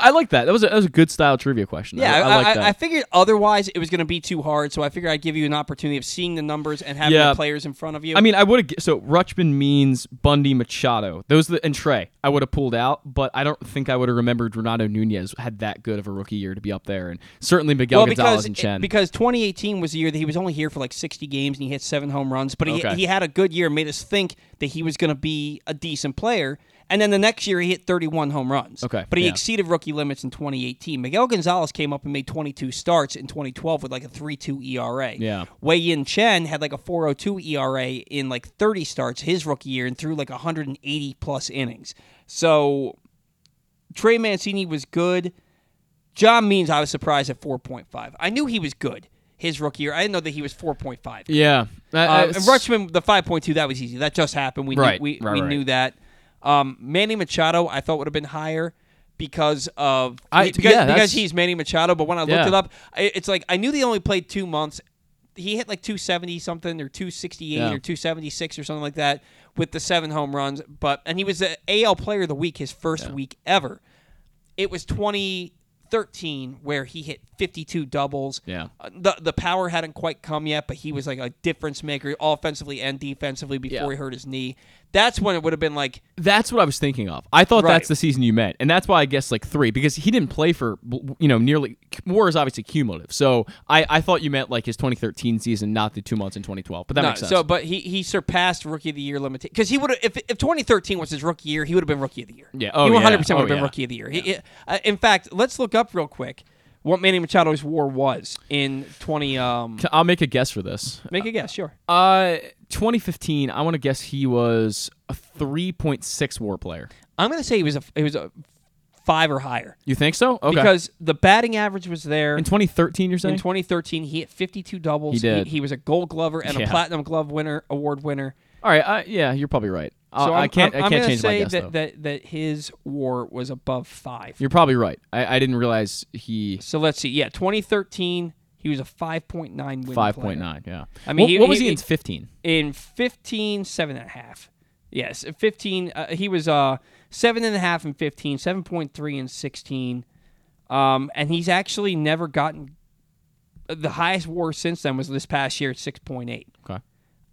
S2: I like that. That was a, that was a good style trivia question.
S1: Yeah,
S2: I,
S1: I,
S2: I like
S1: I,
S2: that.
S1: I figured otherwise it was going to be too hard, so I figured I'd give you an opportunity of seeing the numbers and having
S2: Yeah.
S1: the players in front of you.
S2: I mean, I would have. So Rutschman means Bundy, Machado. Those are the, and Trey. I would have pulled out, but I don't think I would have remembered Renato Nunez had that good of a rookie year to be up there, and certainly Miguel
S1: well,
S2: Gonzalez
S1: because
S2: and Chen.
S1: because 2018 was the year that he was only here for like 60 games and he hit seven home runs, but he
S2: Okay.
S1: he had a good year, made us think that he was going to be a decent player. And then the next year he hit 31 home runs.
S2: Okay,
S1: but he
S2: yeah.
S1: exceeded rookie limits in 2018. Miguel Gonzalez came up and made 22 starts in 2012 with like a 3.2 ERA.
S2: Yeah.
S1: Wei Yin Chen had like a 4.02 ERA in like 30 starts his rookie year and threw like 180 plus innings. So Trey Mancini was good. John Means, I was surprised at 4.5. I knew he was good his rookie year. I didn't know that he was 4.5.
S2: yeah,
S1: Uh,
S2: Uh,
S1: and Rutschman, the 5.2, that was easy. That just happened. We
S2: Right,
S1: knew, we,
S2: right,
S1: we
S2: right.
S1: knew that. Um, Manny Machado, I thought would have been higher because of
S2: I-
S1: because,
S2: yeah,
S1: because he's Manny Machado. But when I looked
S2: Yeah.
S1: it up, it's like I knew they only played two months. He hit like 270 something or 268
S2: Yeah.
S1: or 276 or something like that with the seven home runs. But and he was the AL Player of the Week his first week ever. It was 2013 where he hit 52 doubles.
S2: Yeah.
S1: Uh, the the power hadn't quite come yet, but he was like a difference maker offensively and defensively before he hurt his knee. That's when it would have been like
S2: That's what I was thinking of. I thought
S1: Right.
S2: that's the season you meant, and that's why I guess like three because he didn't play for you know nearly war is obviously cumulative. So I, I thought you meant like his 2013 season, not the two months in 2012. But that
S1: no,
S2: makes sense.
S1: So, but he he surpassed rookie of the year limitation because he would have if if 2013 was his rookie year, he would have been rookie of the year.
S2: Yeah. Oh,
S1: he
S2: yeah.
S1: 100 percent would
S2: Oh,
S1: have been
S2: yeah.
S1: rookie of the year. He- he- uh, in fact, let's look up real quick what Manny Machado's WAR was in 20. Um,
S2: I'll make a guess for this.
S1: make a guess, sure.
S2: Uh, 2015. I want to guess he was a 3.6 WAR player.
S1: I'm gonna say he was a he was a five or higher
S2: You think so? Okay.
S1: because the batting average was there.
S2: in 2013, you're saying?
S1: In 2013, he hit 52 doubles.
S2: He did.
S1: He, was a Gold Glover and
S2: Yeah.
S1: a Platinum Glove winner, award winner.
S2: All right. I, yeah, you're probably right. I,
S1: So
S2: I
S1: I'm-
S2: can't.
S1: I'm,
S2: I can't change my
S1: say
S2: guess
S1: that,
S2: though.
S1: that that his WAR was above five.
S2: You're probably right. I, I didn't realize he
S1: So let's see. Yeah, 2013, he was a 5.9 win. player.
S2: 5.9. Yeah.
S1: I mean,
S2: what,
S1: he-
S2: what was
S1: he-
S2: he in 15?
S1: In 15, seven and a half. Yes, 15. Uh, he was uh seven and a half in 15, 7.3 in 16, um, and he's actually never gotten the highest WAR since then was this past year at 6.8.
S2: Okay.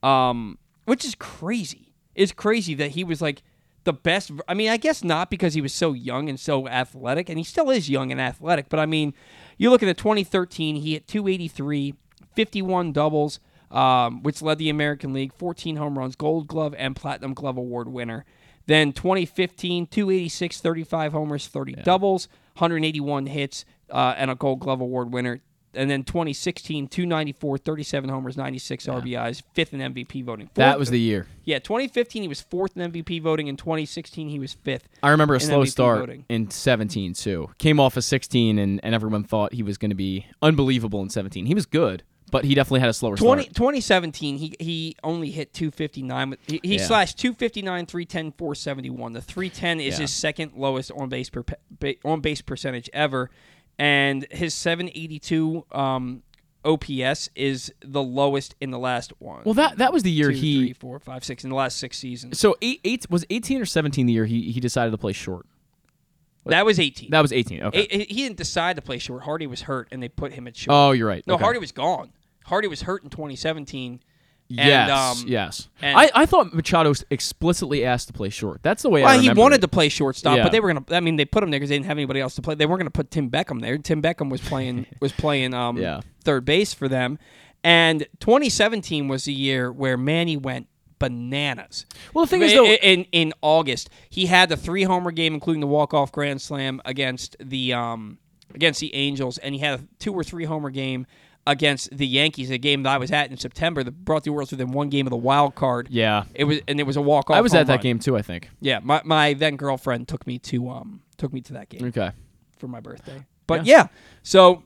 S1: um, which is crazy. It's crazy that he was like the best. I mean, I guess not because he was so young and so athletic, and he still is young and athletic. But I mean, you look at the 2013, he hit 283, 51 doubles, um, which led the American League, 14 home runs, Gold Glove and Platinum Glove award winner. Then 2015, 286, 35 homers, 30 doubles, 181 hits, uh, and a Gold Glove award winner. And then 2016, 294, 37 homers, 96 RBIs, fifth in MVP voting.
S2: That was the year.
S1: yeah. 2015 he was fourth in MVP voting. In 2016 he was fifth.
S2: I remember a slow
S1: MVP
S2: start
S1: voting.
S2: in 17 too. Came off of 16 and, and everyone thought he was going to be unbelievable in 17. He was good, but he definitely had a slower
S1: 20,
S2: start.
S1: 2017 he he only hit 259. He, he
S2: Yeah.
S1: slashed 259, 310, 471. The 310 is
S2: Yeah.
S1: his second lowest on base per, on base percentage ever, and his 782 um, OPS is the lowest in the last one.
S2: Well, that that was the year
S1: two,
S2: he
S1: three, four, five, six in the last six seasons.
S2: So eight, eight was 18 or 17 the year he he decided to play short.
S1: That was 18.
S2: That was 18. Okay.
S1: He- he didn't decide to play short. Hardy was hurt, and they put him at short.
S2: Oh, you're right.
S1: No,
S2: Okay.
S1: Hardy was gone. Hardy was hurt in 2017.
S2: Yes.
S1: um,
S2: yes.
S1: and-
S2: I, I thought Machado explicitly asked to play short. That's the way I
S1: Well, he wanted
S2: it.
S1: to play shortstop,
S2: Yeah.
S1: but they were gonna. I mean, they put him there because they didn't have anybody else to play. They weren't gonna put Tim Beckham there. Tim Beckham was playing (laughs) was playing um,
S2: Yeah.
S1: third base for them, and 2017 was the year where Manny went bananas.
S2: Well, the thing is, though-
S1: in in August he had the three homer game, including the walk off grand slam against the um against the Angels, and he had a two or three homer game against the Yankees, a game that I was at in September that brought the Orioles within one game of the wild card.
S2: Yeah.
S1: It was and it was a walk off.
S2: I was at that game too, I think.
S1: Yeah, my, my then girlfriend took me to um took me to that game
S2: Okay.
S1: for my birthday. But yeah, so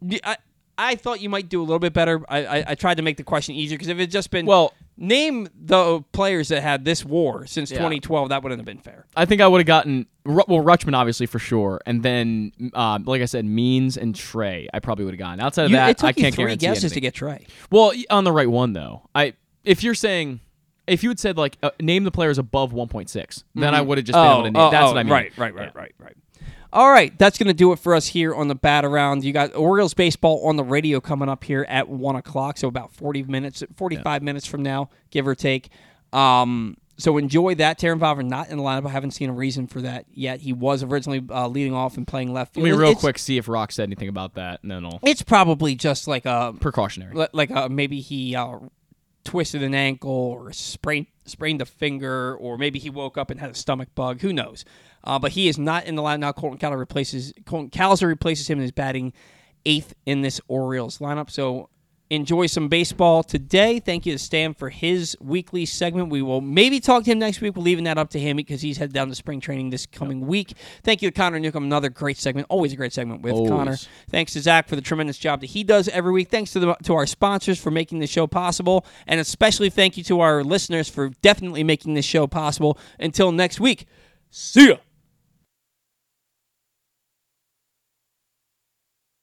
S1: y- I, I thought you might do a little bit better. I, I, I tried to make the question easier because if it had just been
S2: Well-
S1: name the players that had this war since
S2: Yeah.
S1: 2012, that wouldn't have been fair.
S2: I think I would have gotten Ru- well Rutschman obviously for sure, and then uh, like I said, Means and Trey. I probably would have gotten. Outside of
S1: You-
S2: that,
S1: it took
S2: I
S1: you
S2: can't
S1: three
S2: guarantee
S1: guesses
S2: anything.
S1: to get Trey.
S2: Well, y- on the right one though. I if you're saying if you had said like uh, name the players above 1.6, then I
S1: Mhm.
S2: would have just been able to name.
S1: oh,
S2: That's
S1: oh,
S2: what I mean.
S1: Right, right, right, right, right. All right, that's going to do it for us here on the Bat Around. You got Orioles baseball on the radio coming up here at one o'clock, so about forty minutes, forty-five minutes from now, give or take. Um, so enjoy that. Terrin Vavra not in the lineup. I haven't seen a reason for that yet. He was originally uh, leading off and playing left field.
S2: Let me real
S1: It's-
S2: quick see if Roch said anything about that, and then I'll
S1: It's probably just like a
S2: precautionary.
S1: like a, maybe he uh, twisted an ankle or sprained sprained a finger, or maybe he woke up and had a stomach bug. Who knows? Uh, but he is not in the line now. Colton Cowser replaces Colton Cowser replaces him in his batting eighth in this Orioles lineup. So enjoy some baseball today. Thank you to Stan for his weekly segment. We will maybe talk to him next week. We're leaving that up to him because he's headed down to spring training this coming week. Thank you to Connor Newcomb. Another great segment. Always a great segment with
S2: Always.
S1: Connor. Thanks to Zach for the tremendous job that he does every week. Thanks to the, to our sponsors for making the show possible, and especially thank you to our listeners for definitely making this show possible. Until next week, see ya.